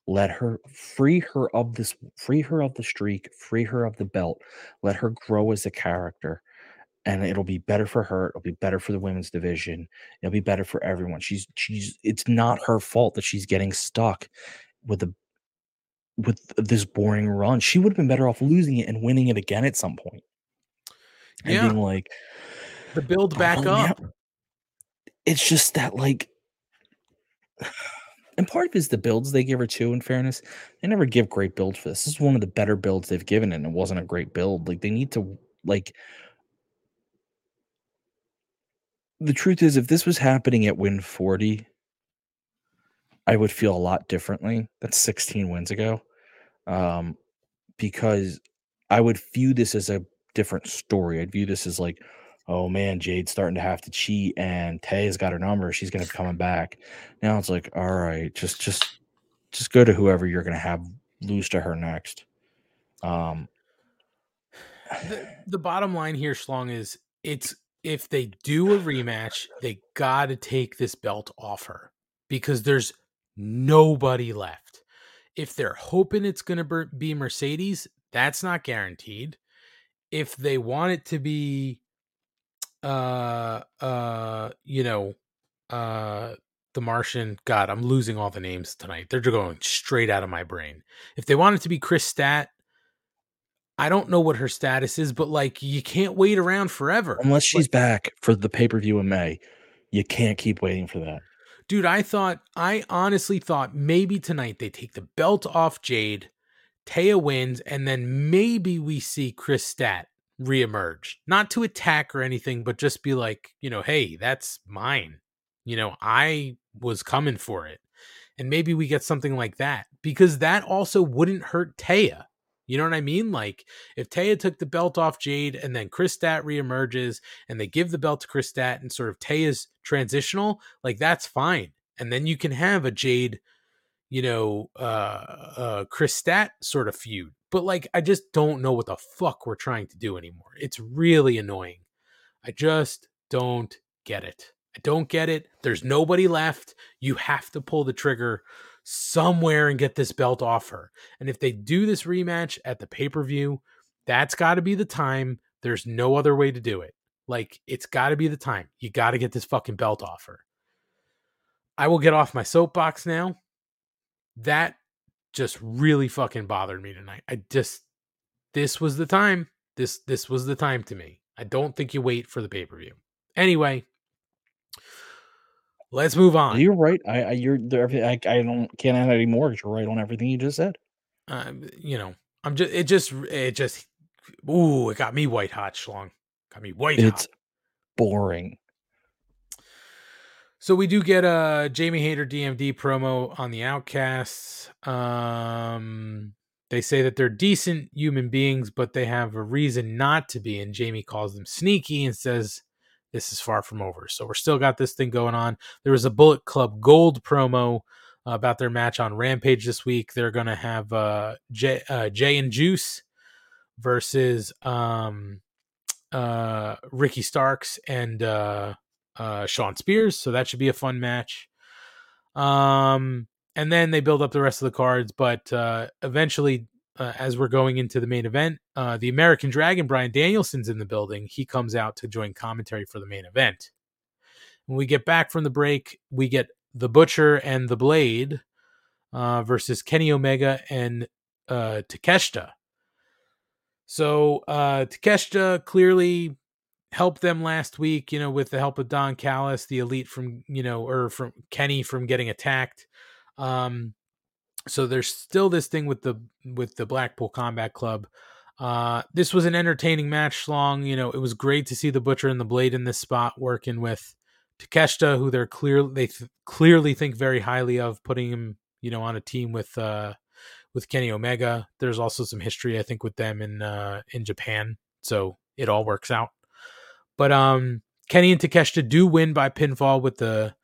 Let her free her of this, free her of the streak, free her of the belt. Let her grow as a character and it'll be better for her. It'll be better for the women's division. It'll be better for everyone. She's she's it's not her fault that she's getting stuck with the with this boring run. She would have been better off losing it and winning it again at some point. And Yeah. being like The build back "Oh, now-" up. It's just that like and part of it is the builds they give her too. In fairness, they never give great builds for this. This is one of the better builds they've given, and it wasn't a great build. Like they need to like. The truth is, if this was happening at win forty, I would feel a lot differently. That's sixteen wins ago, um, because I would view this as a different story. I'd view this as like, oh man, Jade's starting to have to cheat, and Tay's got her number. She's gonna be coming back. Now it's like, all right, just just just go to whoever you're gonna have lose to her next. Um, the, the bottom line here, Schlong, is it's if they do a rematch, they got to take this belt off her because there's nobody left. If they're hoping it's going to be Mercedes, that's not guaranteed. If they want it to be, uh, uh, you know, uh, the Martian, God, I'm losing all the names tonight. They're just going straight out of my brain. If they want it to be Kris Stat, I don't know what her status is, but like you can't wait around forever. Unless she's back for the pay per view in May, you can't keep waiting for that. Dude, I thought, I honestly thought maybe tonight they take the belt off Jade, Taya wins, and then maybe we see Kris Stat reemerge. Not to attack or anything, but just be like, you know, hey, that's mine. You know, I was coming for it. And maybe we get something like that because that also wouldn't hurt Taya. You know what I mean? Like if Taya took the belt off Jade and then Kris Stat reemerges and they give the belt to Kris Stat and sort of Taya's transitional, like that's fine. And then you can have a Jade, you know, uh uh Kris Stat sort of feud. But like I just don't know what the fuck we're trying to do anymore. It's really annoying. I just don't get it. I don't get it. There's nobody left. You have to pull the trigger somewhere and get this belt off her. And if they do this rematch at the pay per view, that's got to be the time. There's no other way to do it. Like, it's got to be the time. You got to get this fucking belt off her. I will get off my soapbox now. That just really fucking bothered me tonight. I just, this was the time. This, this was the time to me. I don't think you wait for the pay per view. Anyway, Let's move on. You're right. I, I you're there. I, I don't can't add any more. You're right on everything you just said. Um, you know, I'm just it just it just ooh, it got me white hot, Schlong. Got me white it's hot. boring. So we do get a Jamie Hayter DMD promo on the Outcasts. Um, they say that they're decent human beings, but they have a reason not to be. And Jamie calls them sneaky and says this is far from over. So we're still got this thing going on. There was a Bullet Club Gold promo uh, about their match on Rampage this week. They're going to have uh, Jay, uh, Jay and Juice versus um, uh, Ricky Starks and uh, uh, Shawn Spears. So that should be a fun match. Um, and then they build up the rest of the cards, but uh, eventually uh, as we're going into the main event. Uh, the American Dragon, Brian Danielson's in the building. He comes out to join commentary for the main event. When we get back from the break, we get the Butcher and the Blade uh, versus Kenny Omega and uh, Takeshita. So uh, Takeshita clearly helped them last week, you know, with the help of Don Callis, the elite from, you know, or from Kenny from getting attacked. Um, so there's still this thing with the with the Blackpool Combat Club. Uh, this was an entertaining match long. You know, it was great to see the Butcher and the Blade in this spot working with Takeshita, who they're clear they th- clearly think very highly of, putting him you know on a team with uh with Kenny Omega. There's also some history I think with them in uh in Japan, so it all works out. But um, Kenny and Takeshita do win by pinfall with the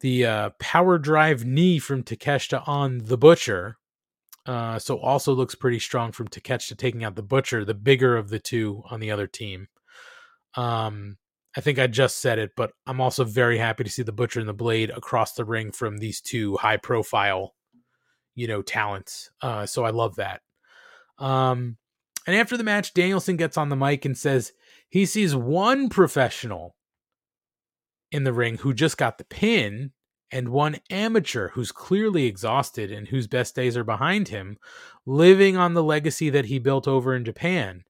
the uh, power drive knee from Takeshita on the Butcher. Uh, so also looks pretty strong from Takeshita taking out the Butcher, the bigger of the two on the other team. Um, I think I just said it, but I'm also very happy to see the Butcher and the Blade across the ring from these two high profile, you know, talents. Uh, so I love that. Um, and after the match, Danielson gets on the mic and says he sees one professional in the ring who just got the pin and one amateur who's clearly exhausted and whose best days are behind him, living on the legacy that he built over in Japan.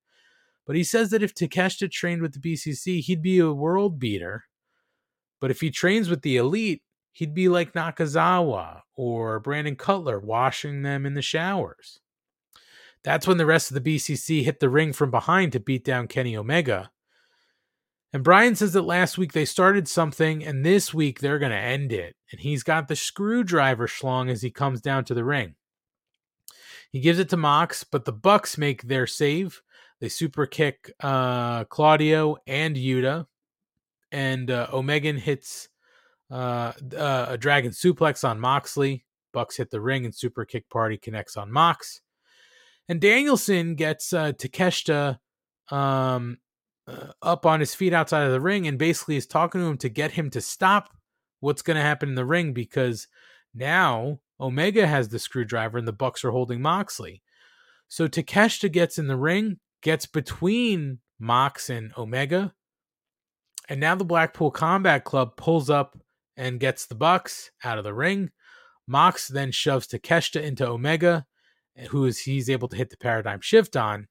But he says that if Takeshita trained with the BCC, he'd be a world beater. But if he trains with the elite, he'd be like Nakazawa or Brandon Cutler washing them in the showers. That's when the rest of the BCC hit the ring from behind to beat down Kenny Omega. And Brian says that last week they started something, and this week they're going to end it. And he's got the screwdriver schlong as he comes down to the ring. He gives it to Mox, but the Bucks make their save. They super kick uh, Claudio and Yuta, and uh, Omegan hits uh, uh, a dragon suplex on Moxley. Bucks hit the ring, and super kick party connects on Mox. And Danielson gets uh, Takeshita um, up on his feet outside of the ring and basically is talking to him to get him to stop what's going to happen in the ring because now Omega has the screwdriver and the Bucks are holding Moxley. So Takeshita gets in the ring, gets between Mox and Omega, and now the Blackpool Combat Club pulls up and gets the Bucks out of the ring. Mox then shoves Takeshita into Omega, who is he's able to hit the paradigm shift on.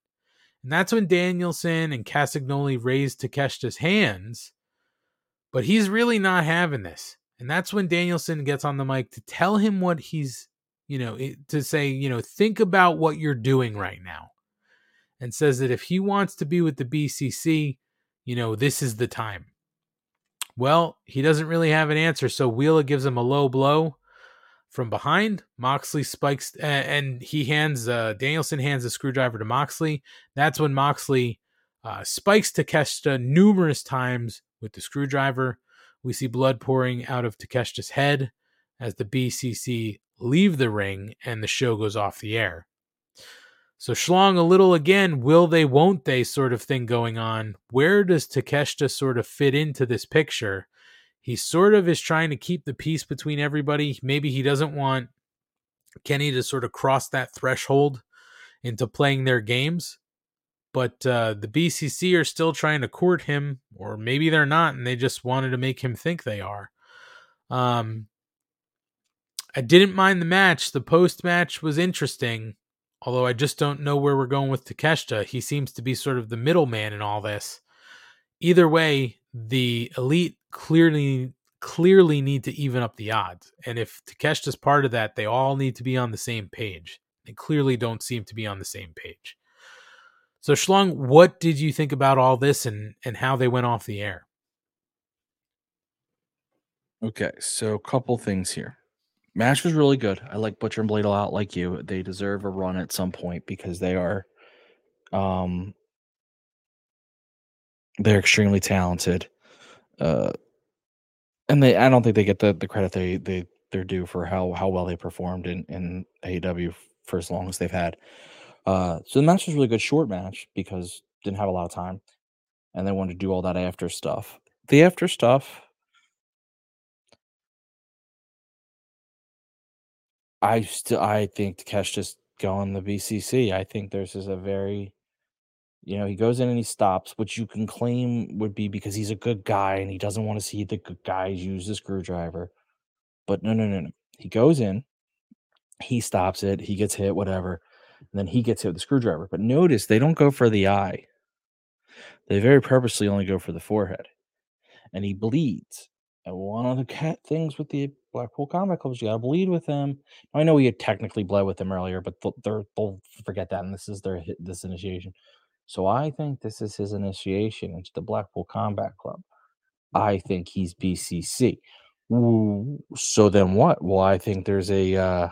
And that's when Danielson and Castagnoli raise Takeshita's hands. But he's really not having this. And that's when Danielson gets on the mic to tell him what he's, you know, to say, you know, think about what you're doing right now. And says that if he wants to be with the BCC, you know, this is the time. Well, he doesn't really have an answer. So Wheeler gives him a low blow from behind. Moxley spikes and he hands uh, Danielson hands the screwdriver to Moxley. That's when Moxley uh, spikes Takeshita numerous times with the screwdriver. We see blood pouring out of Takeshita's head as the BCC leave the ring and the show goes off the air. So Schlong a little again, will they, won't they sort of thing going on. Where does Takeshita sort of fit into this picture? He sort of is trying to keep the peace between everybody. Maybe he doesn't want Kenny to sort of cross that threshold into playing their games. But uh, the BCC are still trying to court him, or maybe they're not, and they just wanted to make him think they are. Um, I didn't mind the match. The post match was interesting, although I just don't know where we're going with Takeshita. He seems to be sort of the middleman in all this. Either way, the elite clearly clearly need to even up the odds. And if Takeshita's part of that, they all need to be on the same page. They clearly don't seem to be on the same page. So Schlong, what did you think about all this and and how they went off the air? Okay, so a couple things here. Match was really good. I like Butcher and Blade a lot like you. They deserve a run at some point because they are um they're extremely talented. Uh and they I don't think they get the, the credit they they they're due for how how well they performed in in AEW for as long as they've had. Uh so the match was really good short match because didn't have a lot of time and they wanted to do all that after stuff. The after stuff I still I think Takesh just going the BCC. I think there's is a very you know, he goes in and he stops, which you can claim would be because he's a good guy and he doesn't want to see the good guys use the screwdriver. But no, no, no, no. He goes in, he stops it, he gets hit, whatever, and then he gets hit with the screwdriver. But notice they don't go for the eye. They very purposely only go for the forehead. And he bleeds. And one of the cat things with the Blackpool Combat Club is you got to bleed with them. I know he had technically bled with them earlier, but they'll, they'll forget that, and this is their this initiation. So I think this is his initiation into the Blackpool Combat Club. I think he's BCC. So then what? Well, I think there's a uh,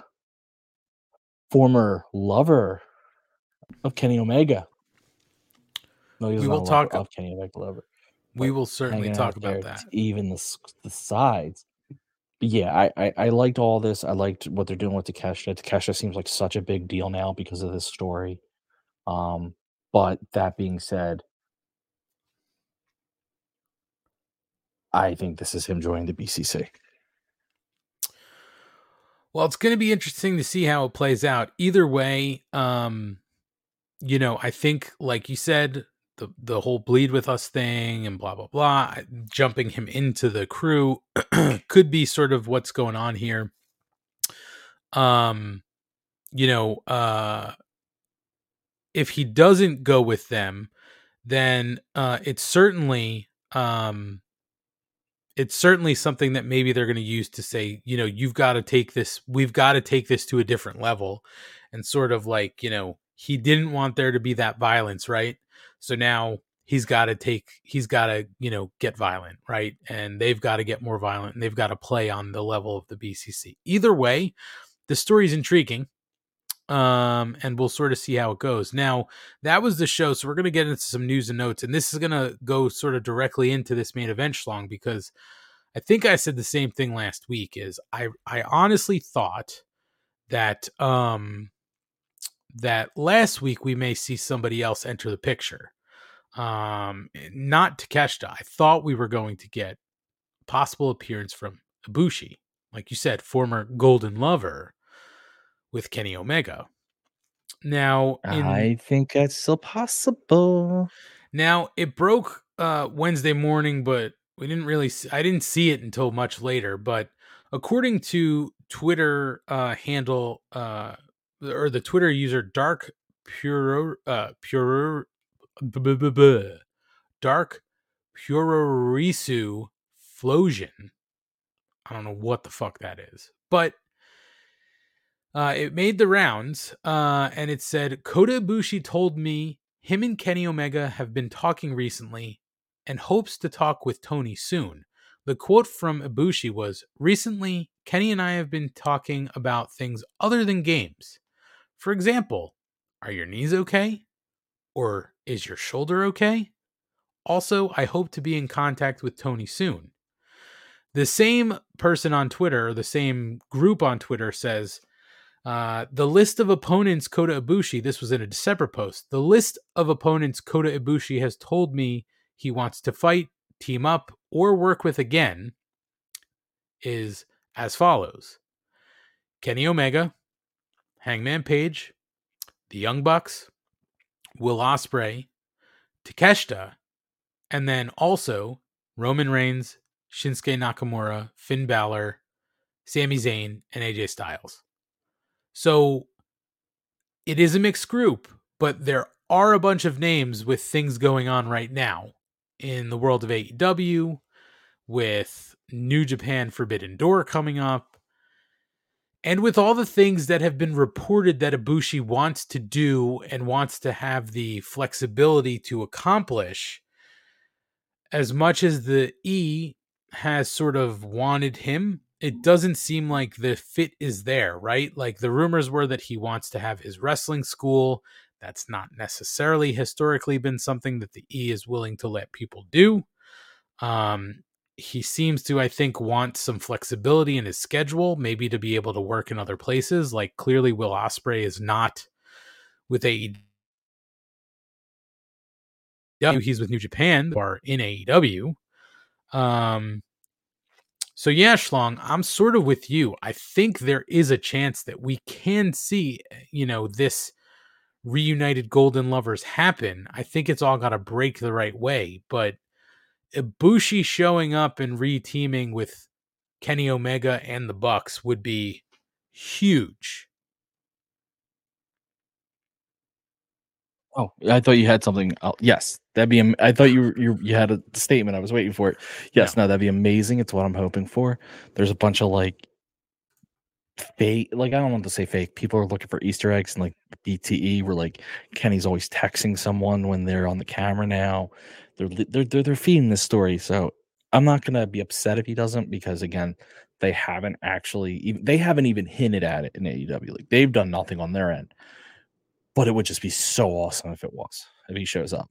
former lover of Kenny Omega. No, We will talk- of Kenny Omega lover. We will certainly talk about there that. even the the sides. But yeah, I, I I liked all this. I liked what they're doing with Takesha. Takesha seems like such a big deal now because of this story. Um, but that being said, I think this is him joining the BCC. Well, it's going to be interesting to see how it plays out. Either way, um, you know, I think, like you said, the the whole bleed with us thing and blah blah blah, jumping him into the crew could be sort of what's going on here. Um, you know, uh, if he doesn't go with them, then uh, it's certainly um, it's certainly something that maybe they're going to use to say, you know, you've got to take this, we've got to take this to a different level, and sort of like, you know, he didn't want there to be that violence, right? So now he's got to take, he's got to, you know, get violent, right? And they've got to get more violent, and they've got to play on the level of the BCC. Either way, the story is intriguing um and we'll sort of see how it goes. Now that was the show so we're going to get into some news and notes and this is going to go sort of directly into this main event schlong because i think i said the same thing last week is i i honestly thought that um that last week we may see somebody else enter the picture. Um not takeshita. I thought we were going to get possible appearance from ibushi. Like you said former golden lover with Kenny Omega. Now, in, I think that's still possible. now it broke uh, Wednesday morning, but we didn't really. See, I didn't see it until much later. But according to Twitter uh, handle uh, or the Twitter user Dark Pure uh, Pure b- b- b- Dark Puroresu Flowsion. I don't know what the fuck that is, but uh, it made the rounds, uh, and it said Kota Ibushi told me him and Kenny Omega have been talking recently, and hopes to talk with Tony soon. The quote from Ibushi was, "Recently, Kenny and I have been talking about things other than games. For example, are your knees okay? Or is your shoulder okay? Also, I hope to be in contact with Tony soon." The same person on Twitter, the same group on Twitter says. Uh, the list of opponents Kota Ibushi, this was in a December post. The list of opponents Kota Ibushi has told me he wants to fight, team up, or work with again is as follows Kenny Omega, Hangman Page, the Young Bucks, Will Ospreay, Takeshita, and then also Roman Reigns, Shinsuke Nakamura, Finn Balor, Sami Zayn, and AJ Styles. So it is a mixed group, but there are a bunch of names with things going on right now in the world of AEW, with New Japan Forbidden Door coming up, and with all the things that have been reported that Ibushi wants to do and wants to have the flexibility to accomplish. As much as the E has sort of wanted him it doesn't seem like the fit is there, right? Like the rumors were that he wants to have his wrestling school. That's not necessarily historically been something that the E is willing to let people do. Um, he seems to, I think, want some flexibility in his schedule, maybe to be able to work in other places. Like clearly, Will Ospreay is not with AEW. He's with New Japan, or in AEW. Um, so yeah, Schlong, I'm sort of with you. I think there is a chance that we can see, you know, this reunited golden lovers happen. I think it's all got to break the right way, but Ibushi showing up and re-teaming with Kenny Omega and the Bucks would be huge. Oh, I thought you had something. Oh, yes, that'd be. am- I thought you you you had a statement. I was waiting for it. Yes, no, that'd be amazing. It's what I'm hoping for. There's a bunch of like fake. Like I don't want to say fake. People are looking for Easter eggs and like BTE, where like Kenny's always texting someone when they're on the camera. Now they're they're they're, they're feeding this story. So I'm not gonna be upset if he doesn't because again, they haven't actually even they haven't even hinted at it in AEW. Like they've done nothing on their end but it would just be so awesome if it was if he shows up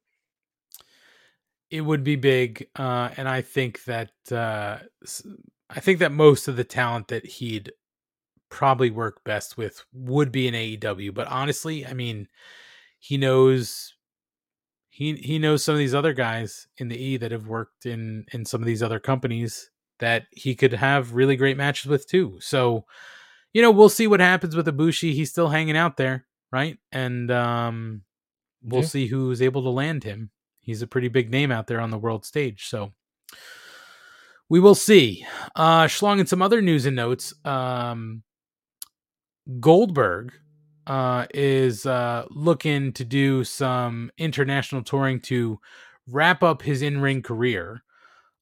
It would be big, uh, and I think that uh, I think that most of the talent that he'd probably work best with would be in AEW. But honestly, I mean, he knows he he knows some of these other guys in the E that have worked in in some of these other companies that he could have really great matches with too. So, you know, we'll see what happens with Ibushi. He's still hanging out there, right? And um we'll Yeah. see who's able to land him. He's a pretty big name out there on the world stage. So we will see. Uh Schlong and some other news and notes. Um Goldberg uh is uh looking to do some international touring to wrap up his in-ring career.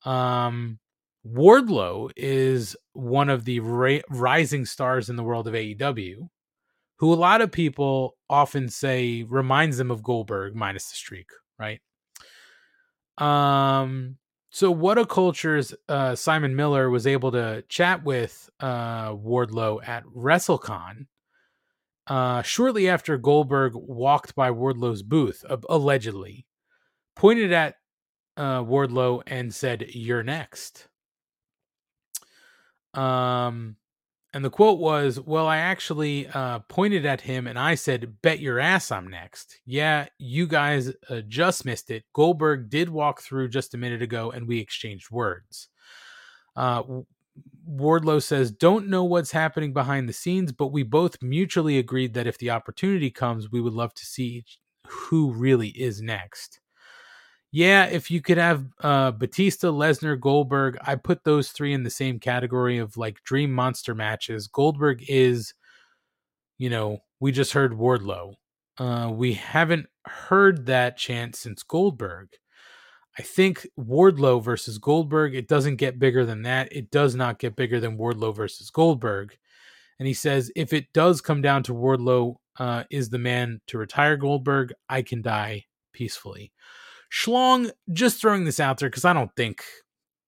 Um Wardlow is one of the ra- rising stars in the world of AEW, who a lot of people often say reminds them of Goldberg minus the streak, right? Um, so what a culture's uh, Simon Miller was able to chat with uh, Wardlow at WrestleCon uh, shortly after Goldberg walked by Wardlow's booth, allegedly, pointed at uh, Wardlow and said, "You're next." Um, and the quote was, "Well, I actually uh, pointed at him and I said, bet your ass I'm next.' Yeah, you guys uh, just missed it. Goldberg did walk through just a minute ago, and we exchanged words." Uh, Wardlow says, Don't know what's happening behind the scenes, but we both mutually agreed that if the opportunity comes, we would love to see who really is next. Yeah, if you could have uh, Batista, Lesnar, Goldberg, I put those three in the same category of like dream monster matches. Goldberg is, you know, we just heard Wardlow. Uh, we haven't heard that chant since Goldberg. I think Wardlow versus Goldberg, it doesn't get bigger than that. It does not get bigger than Wardlow versus Goldberg. And he says, if it does come down to Wardlow uh, is the man to retire Goldberg, I can die peacefully. Schlong, just throwing this out there because I don't think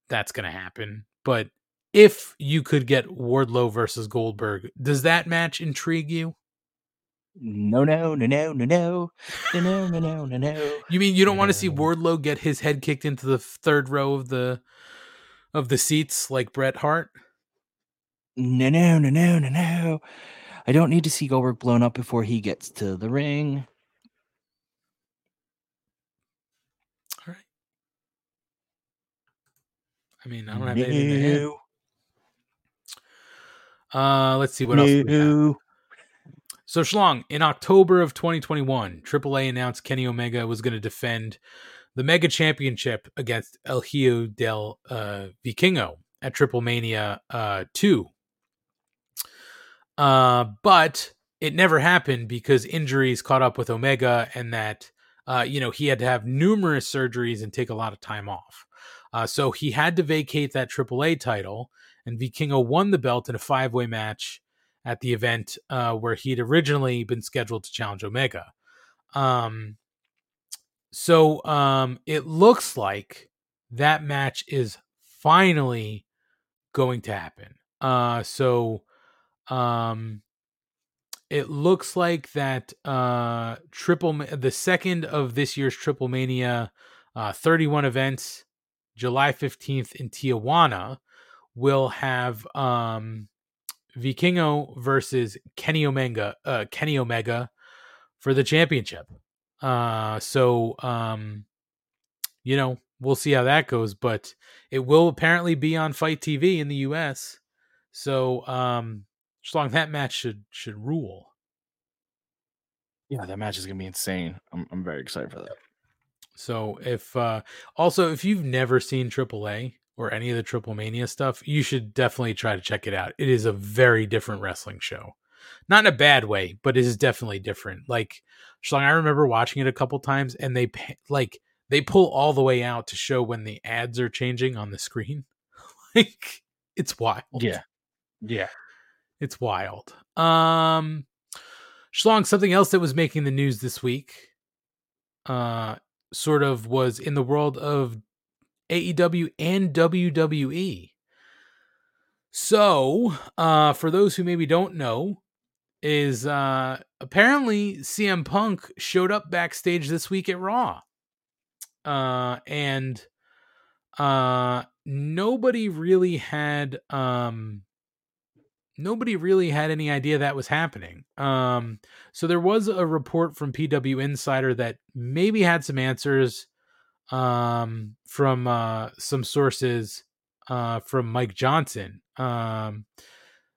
that's going to happen. But if you could get Wardlow versus Goldberg, does that match intrigue you? No, no, no, no, no, no, no, no, no, no, no, no. You mean you don't want to see Wardlow get his head kicked into the third row of the of the seats like Bret Hart? No, no, no, no, no, no. I don't need to see Goldberg blown up before he gets to the ring. All right. I mean, I don't have anything to add. Uh, let's see what else. we got. So Schlong, in October of 2021, AAA announced Kenny Omega was going to defend the Mega Championship against El Hijo del uh, Vikingo at Triple Mania uh, 2. Uh, but it never happened because injuries caught up with Omega and that, uh, you know, he had to have numerous surgeries and take a lot of time off. Uh, so he had to vacate that AAA title, and Vikingo won the belt in a five way match at the event uh, where he'd originally been scheduled to challenge Omega. Um, so um, it looks like that match is finally going to happen. Uh, so um, it looks like that uh, triple the second of this year's Triple Mania, uh, 31 events, July 15th in Tijuana, will have um, Vikingo versus Kenny Omega, uh, Kenny Omega for the championship. Uh, so, um, you know, we'll see how that goes, but it will apparently be on FITE TV in the US. So, um, as long that match should should rule. Yeah, that match is gonna be insane. I'm I'm very excited for that. So if uh also if you've never seen AAA or any of the Triple Mania stuff, you should definitely try to check it out. It is a very different wrestling show. Not in a bad way, but it is definitely different. Like Schlong, I remember watching it a couple times and they like they pull all the way out to show when the ads are changing on the screen. like it's wild. Yeah. Yeah. It's wild. Um Schlong, something else that was making the news this week, uh, sort of was in the world of AEW and WWE. So, uh, for those who maybe don't know, is uh, apparently CM Punk showed up backstage this week at Raw, uh, and uh, nobody really had um, nobody really had any idea that was happening. Um, so there was a report from PW Insider that maybe had some answers um, from uh, some sources uh, from Mike Johnson um,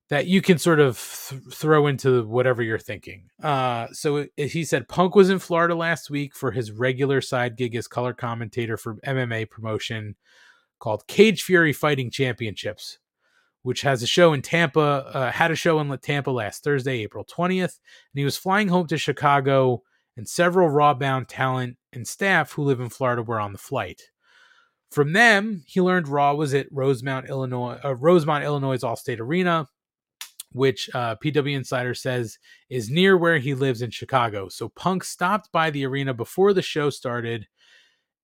that you can sort of th- throw into whatever you're thinking. Uh, so it, it- he said Punk was in Florida last week for his regular side gig as color commentator for MMA promotion called Cage Fury Fighting Championships, which has a show in Tampa, uh, had a show in Tampa last Thursday, April 20th. And he was flying home to Chicago, and several Raw bound talent and staff who live in Florida were on the flight. From them, he learned Raw was at Rosemount, Illinois, uh, Rosemont, Illinois' Allstate Arena, which uh, PW Insider says is near where he lives in Chicago. So Punk stopped by the arena before the show started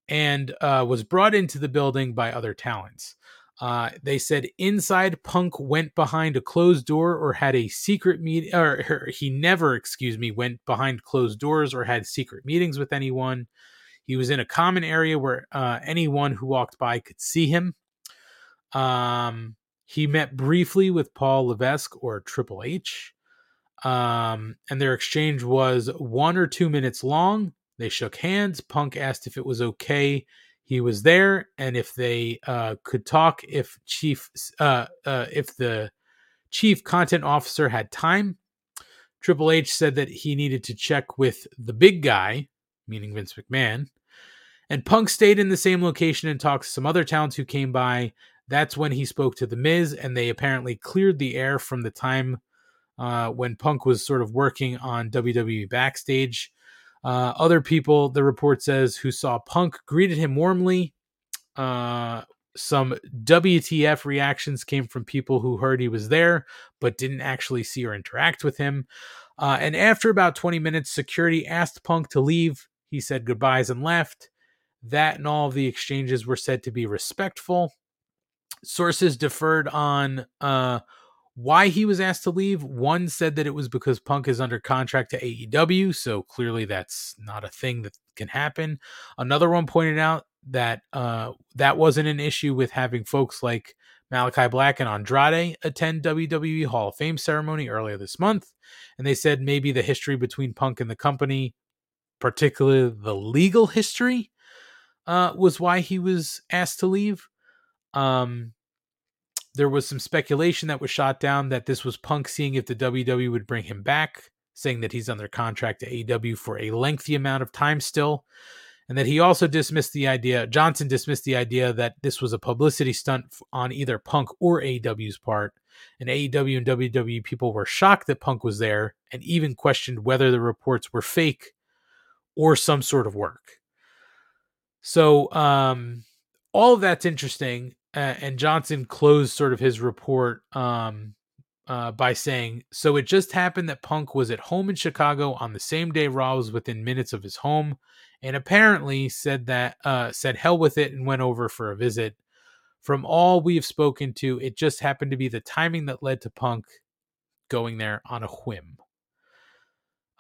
and uh, was brought into the building by other talents. Uh, they said inside Punk went behind a closed door or had a secret meet, or, or he never, excuse me, went behind closed doors or had secret meetings with anyone. He was in a common area where uh, anyone who walked by could see him. Um, he met briefly with Paul Levesque or Triple H, um, and their exchange was one or two minutes long. They shook hands. Punk asked if it was okay he was there and if they uh, could talk if chief uh, uh, if the chief content officer had time triple h said that he needed to check with the big guy meaning vince mcmahon and punk stayed in the same location and talked to some other talents who came by. That's when he spoke to the miz and they apparently cleared the air from the time uh, when punk was sort of working on wwe backstage uh, other people, the report says, who saw Punk greeted him warmly. Uh, some WTF reactions came from people who heard he was there but didn't actually see or interact with him. Uh, and after about 20 minutes, security asked Punk to leave. He said goodbyes and left. That and all of the exchanges were said to be respectful. Sources deferred on uh, why he was asked to leave. One said that it was because Punk is under contract to AEW, so clearly that's not a thing that can happen. Another one pointed out that uh, that wasn't an issue with having folks like Malachi Black and Andrade attend WWE Hall of Fame ceremony earlier this month, and they said maybe the history between Punk and the company, particularly the legal history, uh, was why he was asked to leave. Um, there was some speculation that was shot down that this was Punk seeing if the WWE would bring him back, saying that he's under contract to AEW for a lengthy amount of time still, and that he also dismissed the idea. Johnson dismissed the idea that this was a publicity stunt on either Punk or AEW's part. And AEW and WWE people were shocked that Punk was there and even questioned whether the reports were fake or some sort of work. So, um, all of that's interesting and Johnson closed sort of his report um, uh, by saying, "So it just happened that Punk was at home in Chicago on the same day Raw was within minutes of his home, and apparently said that uh, said hell with it and went over for a visit. From all we have spoken to, it just happened to be the timing that led to Punk going there on a whim."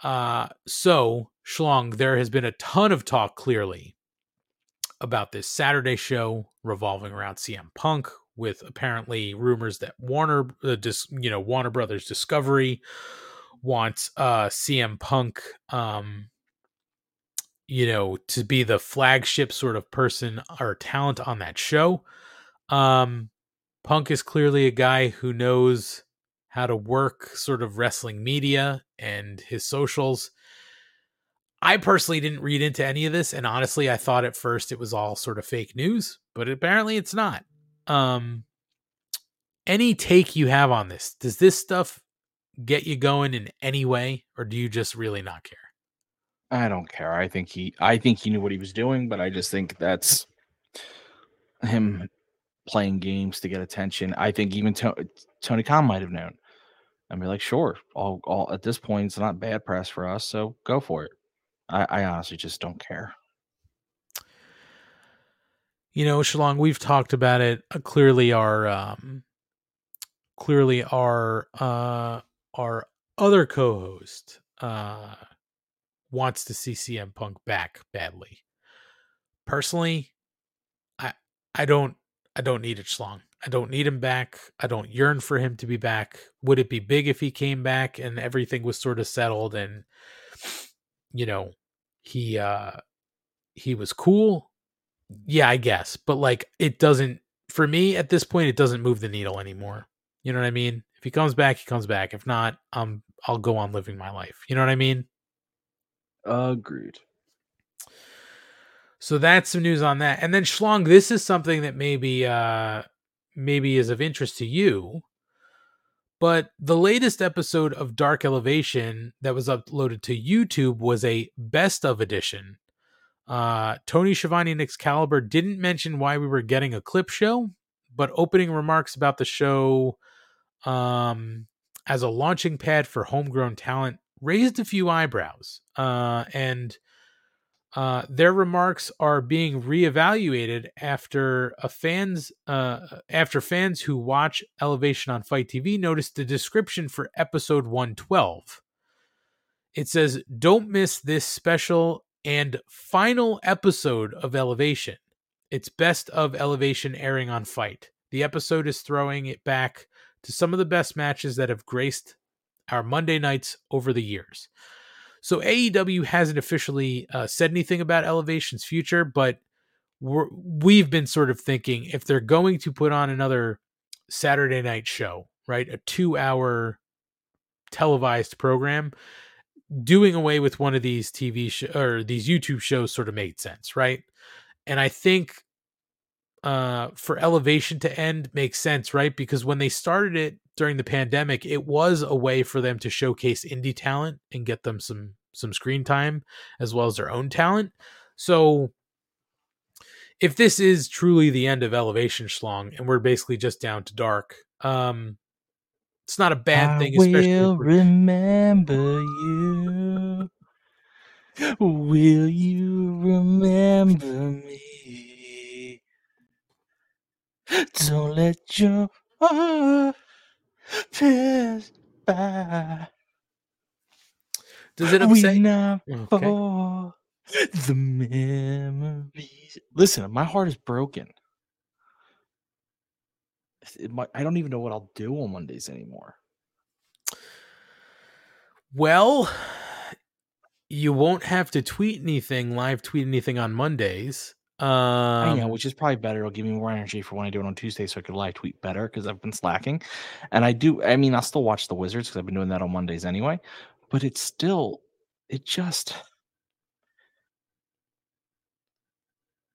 Uh, so Schlong, there has been a ton of talk clearly about this Saturday show revolving around CM Punk with apparently rumors that Warner uh, dis, you know Warner Brothers Discovery wants uh CM Punk um you know to be the flagship sort of person or talent on that show. Um Punk is clearly a guy who knows how to work sort of wrestling media and his socials I personally didn't read into any of this, and honestly, I thought at first it was all sort of fake news, but apparently it's not. Um, any take you have on this? Does this stuff get you going in any way, or do you just really not care? I don't care. I think he, I think he knew what he was doing, but I just think that's him playing games to get attention. I think even to- Tony Khan might have known. I'd be like, sure, all, all at this point, it's not bad press for us, so go for it. I, I honestly just don't care. You know, Shalong, we've talked about it. Uh, clearly, our um, clearly our uh, our other co-host uh, wants to see CM Punk back badly. Personally, I I don't I don't need it, Schlong. I don't need him back. I don't yearn for him to be back. Would it be big if he came back and everything was sort of settled and you know he uh he was cool. Yeah i guess but like it doesn't for me at this point it doesn't move the needle anymore. You know what i mean? If he comes back he comes back. If not um i'll go on living my life. You know what i mean? Agreed. So that's some news on that. And then schlong this is something that maybe uh maybe is of interest to you but the latest episode of Dark Elevation that was uploaded to YouTube was a best of edition. Uh, Tony Schiavone and Excalibur didn't mention why we were getting a clip show, but opening remarks about the show um, as a launching pad for homegrown talent raised a few eyebrows. Uh, and uh, their remarks are being reevaluated after a fans uh, after fans who watch Elevation on FITE TV noticed the description for episode 112. It says, "Don't miss this special and final episode of Elevation. It's best of Elevation airing on Fight. The episode is throwing it back to some of the best matches that have graced our Monday nights over the years." So AEW hasn't officially uh, said anything about Elevation's future, but we have been sort of thinking if they're going to put on another Saturday night show, right, a two-hour televised program, doing away with one of these TV sh- or these YouTube shows sort of made sense, right? And I think uh, for Elevation to end makes sense, right? Because when they started it during the pandemic, it was a way for them to showcase indie talent and get them some some screen time as well as their own talent. So if this is truly the end of Elevation Schlong and we're basically just down to dark, um it's not a bad I thing, will especially remember you. Will you remember me? Don't let your heart pass by. Does it We upset? not Okay. for the memories. Listen, my heart is broken. It might, I don't even know what I'll do on Mondays anymore. Well, you won't have to tweet anything, live tweet anything on Mondays. Um, I know, which is probably better. It'll give me more energy for when I do it on Tuesday, so I could live tweet better because I've been slacking. And I do. I mean, I'll still watch the Wizards because I've been doing that on Mondays anyway. But it's still, it just,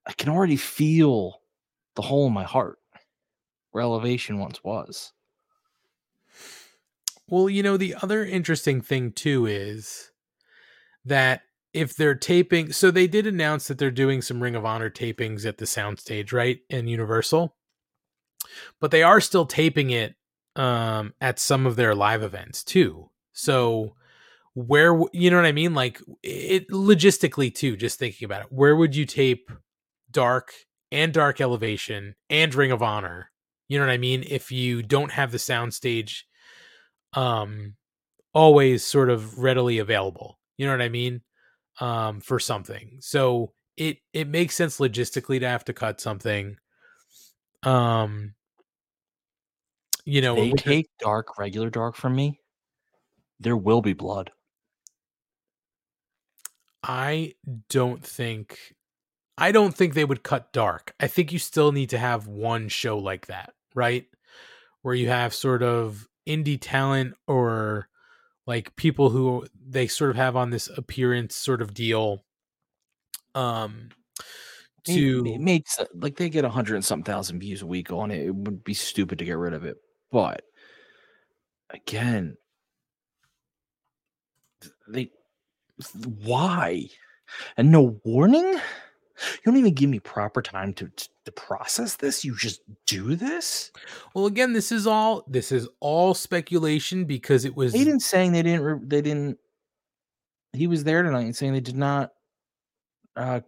I can already feel the hole in my heart where elevation once was. Well, you know, the other interesting thing too is that if they're taping, so they did announce that they're doing some Ring of Honor tapings at the soundstage, right? In Universal. But they are still taping it um at some of their live events too. So where you know what I mean? Like it logistically too, just thinking about it. Where would you tape Dark and Dark Elevation and Ring of Honor? You know what I mean? If you don't have the soundstage um always sort of readily available. You know what I mean? Um for something. So it it makes sense logistically to have to cut something. Um you know, they with the- take dark, regular dark from me, there will be blood. I don't think I don't think they would cut dark. I think you still need to have one show like that, right? Where you have sort of indie talent or like people who they sort of have on this appearance sort of deal um to it, makes like they get a hundred and something thousand views a week on it. It would be stupid to get rid of it. But again, they why and no warning. You don't even give me proper time to, to to process this. You just do this. Well, again, this is all this is all speculation because it was they didn't saying they didn't. re- They didn't. He was there tonight and saying they did not. Uh,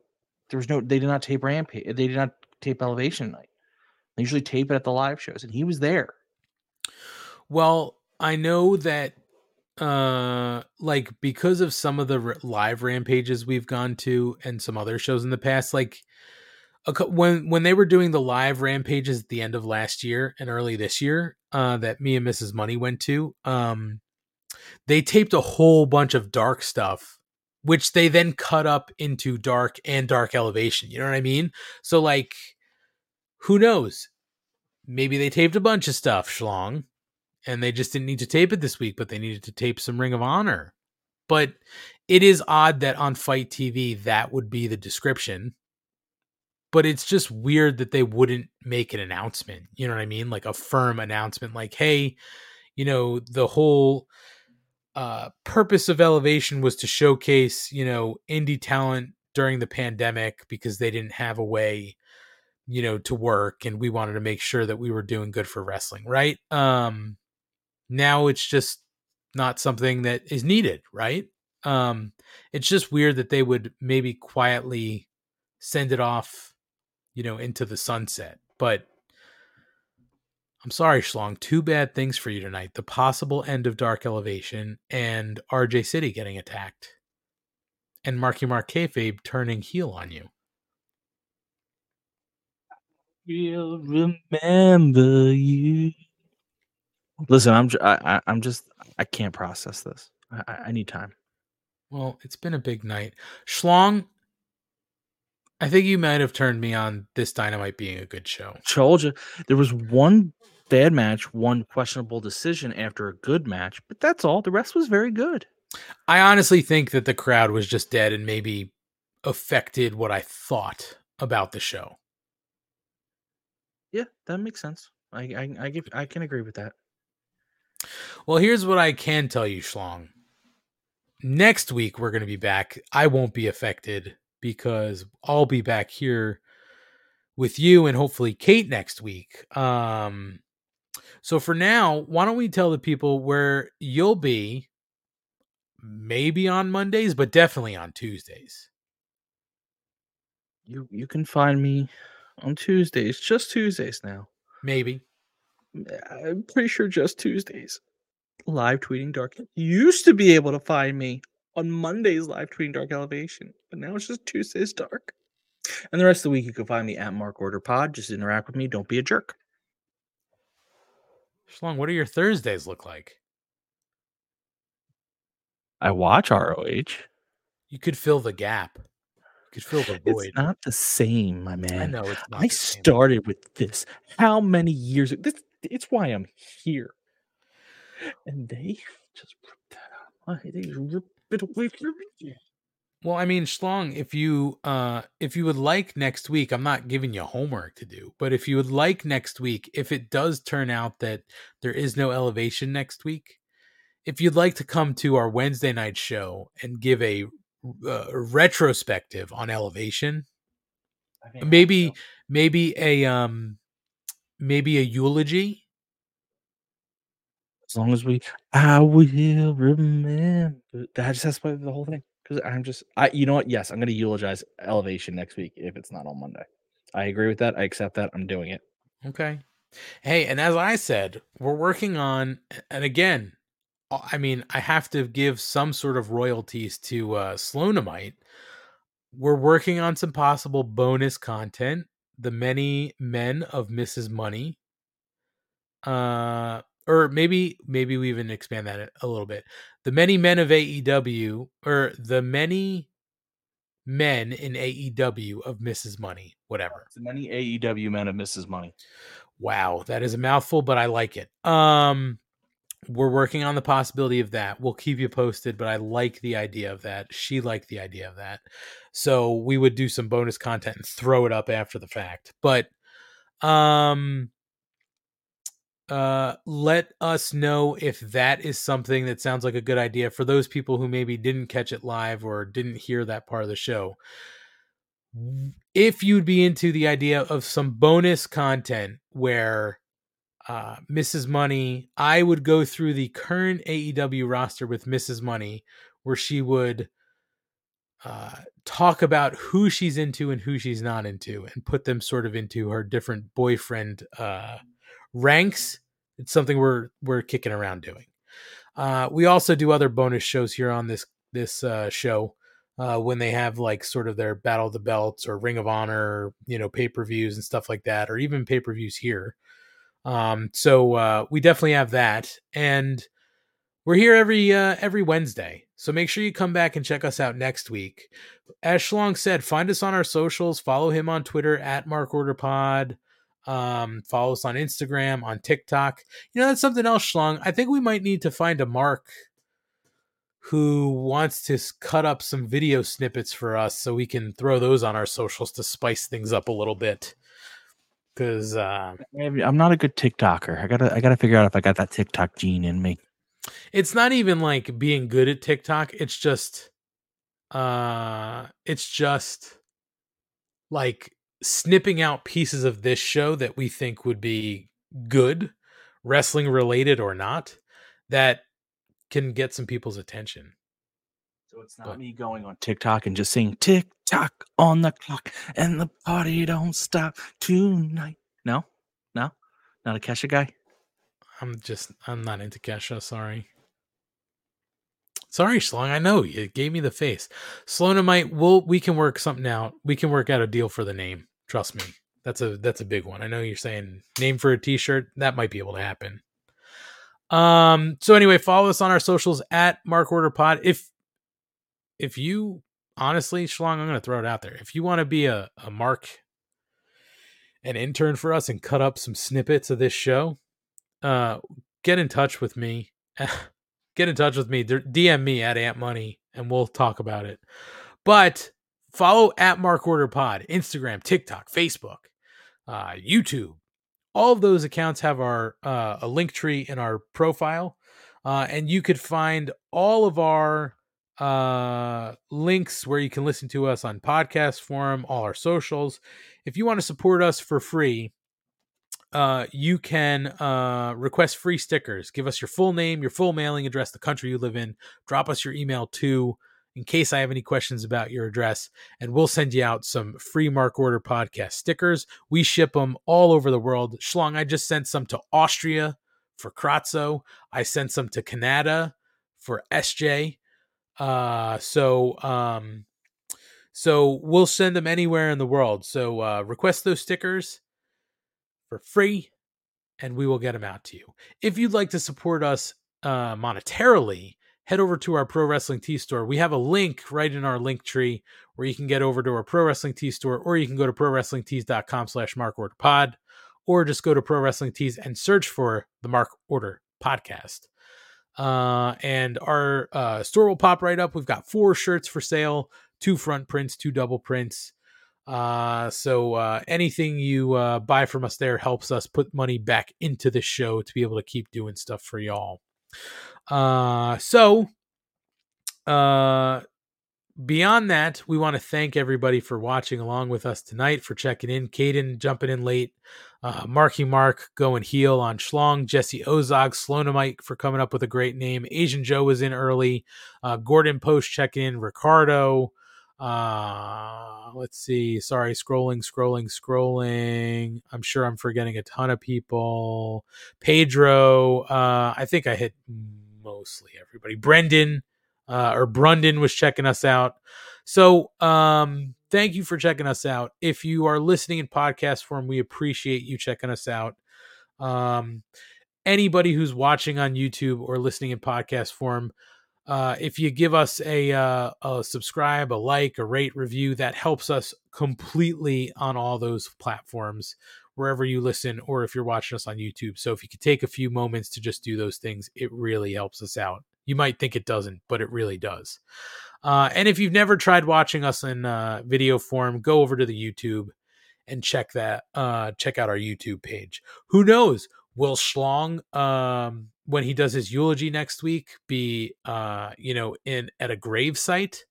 there was no. They did not tape rampage. They did not tape elevation night. They usually tape it at the live shows, and he was there. Well, I know that uh like because of some of the r- live rampages we've gone to and some other shows in the past like when when they were doing the live rampages at the end of last year and early this year uh that me and Mrs. Money went to um they taped a whole bunch of dark stuff which they then cut up into dark and dark elevation you know what i mean? So like who knows? Maybe they taped a bunch of stuff schlong and they just didn't need to tape it this week but they needed to tape some ring of honor. But it is odd that on FITE TV that would be the description but it's just weird that they wouldn't make an announcement you know what i mean? Like a firm announcement like hey you know the whole uh purpose of elevation was to showcase you know indie talent during the pandemic because they didn't have a way you know to work and we wanted to make sure that we were doing good for wrestling right? Um now it's just not something that is needed right? Um it's just weird that they would maybe quietly send it off you know into the sunset but i'm sorry schlong two bad things for you tonight the possible end of dark elevation and rj city getting attacked and marky mark kayfabe turning heel on you We'll remember you. Listen, I'm I, am just I can't process this. I I need time. Well, it's been a big night. Schlong, I think you might have turned me on this dynamite being a good show. Told you there was one bad match, one questionable decision after a good match, but that's all. The rest was very good. I honestly think that the crowd was just dead and maybe affected what I thought about the show. Yeah, that makes sense. I I I, give, I can agree with that. Well, here's what I can tell you, Schlong. Next week we're going to be back. I won't be affected because I'll be back here with you and hopefully Kate next week. Um so for now, why don't we tell the people where you'll be maybe on Mondays, but definitely on Tuesdays. You you can find me on Tuesdays, just Tuesdays now. Maybe. I'm pretty sure just Tuesdays. Live tweeting Dark. You used to be able to find me on Mondays live tweeting Dark Elevation, but now it's just Tuesdays Dark. And the rest of the week you can find me at Mark Order Pod. Just interact with me. Don't be a jerk. Schlong, what do your Thursdays look like? I watch ROH. You could fill the gap. You could fill the void. It's not the same, my man. I know it's not I the same. started with this how many years? This it's why I'm here. And they just ripped that out. They ripped it away from me. Well, I mean, Schlong, if you uh if you would like next week, I'm not giving you homework to do, but if you would like next week, if it does turn out that there is no elevation next week, if you'd like to come to our Wednesday night show and give a uh, retrospective on elevation, maybe maybe a um maybe a eulogy As long as we, I will remember. That just has to play the whole thing because I'm just, I. You know what? Yes, I'm going to eulogize Elevation next week if it's not on Monday. I agree with that. I accept that. I'm doing it. Okay. Hey, and as I said, we're working on, and again, I mean, I have to give some sort of royalties to uh, Sloanamite. We're working on some possible bonus content. The many men of Mrs. Money, uh, or maybe maybe we even expand that a- little bit. The many men of AEW, or the many men in AEW of Mrs. Money, whatever. It's many AEW men of Mrs. Money. Wow, that is a mouthful, but I like it. Um we're working on the possibility of that. We'll keep you posted, but I like the idea of that. She liked the idea of that. So we would do some bonus content and throw it up after the fact. But um uh let us know if that is something that sounds like a good idea for those people who maybe didn't catch it live or didn't hear that part of the show if you'd be into the idea of some bonus content where uh, Mrs. Money, I would go through the current AEW roster with Mrs. Money, where she would uh, talk about who she's into and who she's not into, and put them sort of into her different boyfriend uh, ranks. It's something we're we're kicking around doing. Uh, we also do other bonus shows here on this this uh, show uh, when they have like sort of their Battle of the Belts or Ring of Honor, you know, pay per views and stuff like that, or even pay per views here. Um, so uh, we definitely have that, and we're here every uh, every Wednesday. So make sure you come back and check us out next week. As Schlong said, find us on our socials. Follow him on Twitter at Mark Order Pod. Um, follow us on Instagram, on TikTok. You know, that's something else, Schlong. I think we might need to find a Mark who wants to cut up some video snippets for us so we can throw those on our socials to spice things up a little bit. Because uh, I'm not a good TikToker. I gotta I gotta figure out if I got that TikTok gene in me. it's not even like being good at TikTok. It's just Uh it's just like snipping out pieces of this show that we think would be good, wrestling related or not, that can get some people's attention. So it's not me going on TikTok and just saying tick tock on the clock and the party don't stop tonight. No, no, not a Kesha guy. I'm just I'm not into Kesha, sorry. Sorry, Schlong. I know you gave me the face. Sloanamite, we'll we can work something out. We can work out a deal for the name. Trust me. That's a that's a big one. I know you're saying name for a t-shirt. That might be able to happen. Um, so anyway, follow us on our socials at Mark Order Pod. If if you honestly, Schlong, I'm gonna throw it out there. If you want to be a, a mark an intern for us and cut up some snippets of this show, uh get in touch with me. get in touch with me. DM me at Ant Money and we'll talk about it. But follow at Mark Order Pod, Instagram, TikTok, Facebook, uh, YouTube. All of those accounts have our uh, a link tree in our profile, uh, and you could find all of our uh, links where you can listen to us on podcast form, all our socials. If you want to support us for free, uh, you can uh, request free stickers. Give us your full name, your full mailing address, the country you live in. Drop us your email too, in case I have any questions about your address, and we'll send you out some free Mark Order podcast stickers. We ship them all over the world. Schlong, I just sent some to Austria for Kratzo. I sent some to Canada for SJ. Uh, so um, so we'll send them anywhere in the world. So uh, request those stickers for free and we will get them out to you. If you'd like to support us uh, monetarily, head over to our Pro Wrestling T store. We have a link right in our link tree where you can get over to our Pro Wrestling T store, or you can go to prowrestlingtees.com slash Mark Order Pod, or just go to Pro Wrestling Tees and search for the Mark Order Podcast. Uh, and our uh, store will pop right up. We've got four shirts for sale, two front prints, two double prints. Uh, so uh, anything you uh, buy from us there helps us put money back into the show to be able to keep doing stuff for y'all. Uh, so uh, beyond that, we want to thank everybody for watching along with us tonight, for checking in. Caden jumping in late, uh, Marky Mark going heel on Schlong, Jesse Ozog, Sloanamite for coming up with a great name. Asian Joe was in early, uh, Gordon Post checking in, Ricardo. Uh, let's see. Sorry, scrolling, scrolling, scrolling. I'm sure I'm forgetting a ton of people. Pedro. Uh, I think I hit mostly everybody. Brendan uh, or Brundon was checking us out. So um, thank you for checking us out. If you are listening in podcast form, we appreciate you checking us out. Um, anybody who's watching on YouTube or listening in podcast form, uh, if you give us a, uh, a subscribe, a like, a rate, review, that helps us completely on all those platforms, wherever you listen, or if you're watching us on YouTube. So if you could take a few moments to just do those things, it really helps us out. You might think it doesn't, but it really does. Uh, and if you've never tried watching us in uh, video form, go over to the YouTube and check that. Uh, check out our YouTube page. Who knows? Will Schlong, um, when he does his eulogy next week, be uh, you know in at a grave site?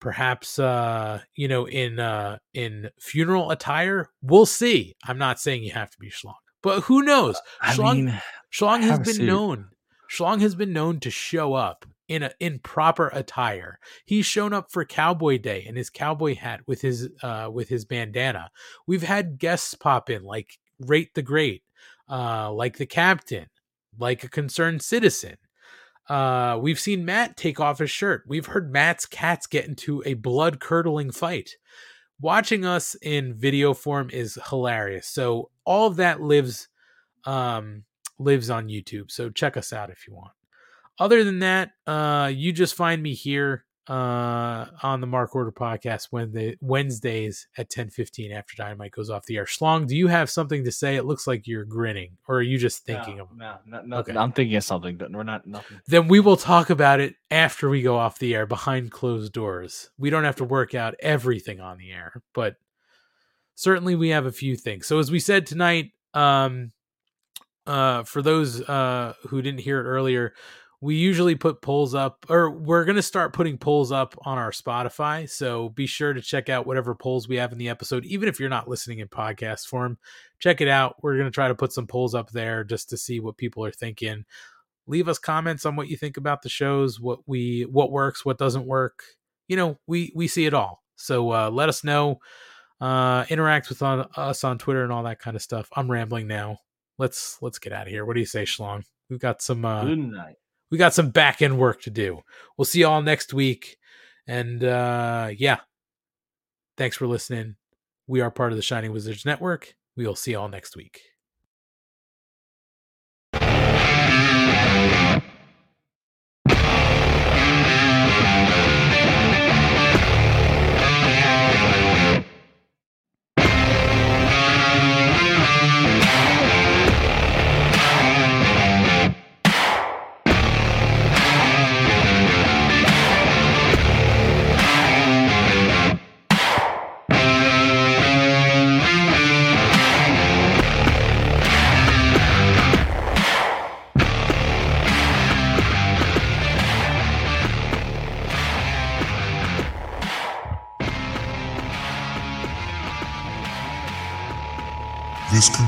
Perhaps uh, you know in uh, in funeral attire. We'll see. I'm not saying you have to be Schlong, but who knows? I Schlong, mean, Schlong has been known. Schlong has been known to show up in a in proper attire. He's shown up for Cowboy Day in his cowboy hat with his uh with his bandana. We've had guests pop in like Rate the Great, uh like the Captain, like a concerned citizen. Uh we've seen Matt take off his shirt. We've heard Matt's cats get into a blood curdling fight. Watching us in video form is hilarious. So all of that lives um lives on YouTube. So check us out if you want. Other than that, uh, you just find me here uh, on the Mark Order podcast when the Wednesdays at ten fifteen after Dynamite goes off the air. Schlong, do you have something to say? It looks like you're grinning, or are you just thinking of? No, no, no, Okay. I'm thinking of something, but we're not nothing. Then we will talk about it after we go off the air behind closed doors. We don't have to work out everything on the air, but certainly we have a few things. So as we said tonight, um, uh, for those uh, who didn't hear it earlier, we usually put polls up or we're going to start putting polls up on our spotify. So be sure to check out whatever polls we have in the episode even if you're not listening in podcast form. Check it out. We're going to try to put some polls up there just to see what people are thinking. Leave us comments on what you think about the shows what we what works what doesn't work. You know we we see it all. So uh let us know. Uh interact with on, us on twitter and all that kind of stuff. I'm rambling now. Let's let's get out of here. What do you say schlong? We've got some uh Good night. We got some back end work to do. We'll see y'all next week. And uh yeah. Thanks for listening. We are part of the Shining Wizards Network. We will see y'all next week.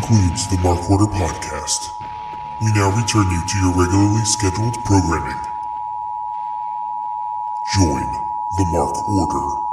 Concludes the Mark Order podcast. We now return you to your regularly scheduled programming. Join the Mark Order.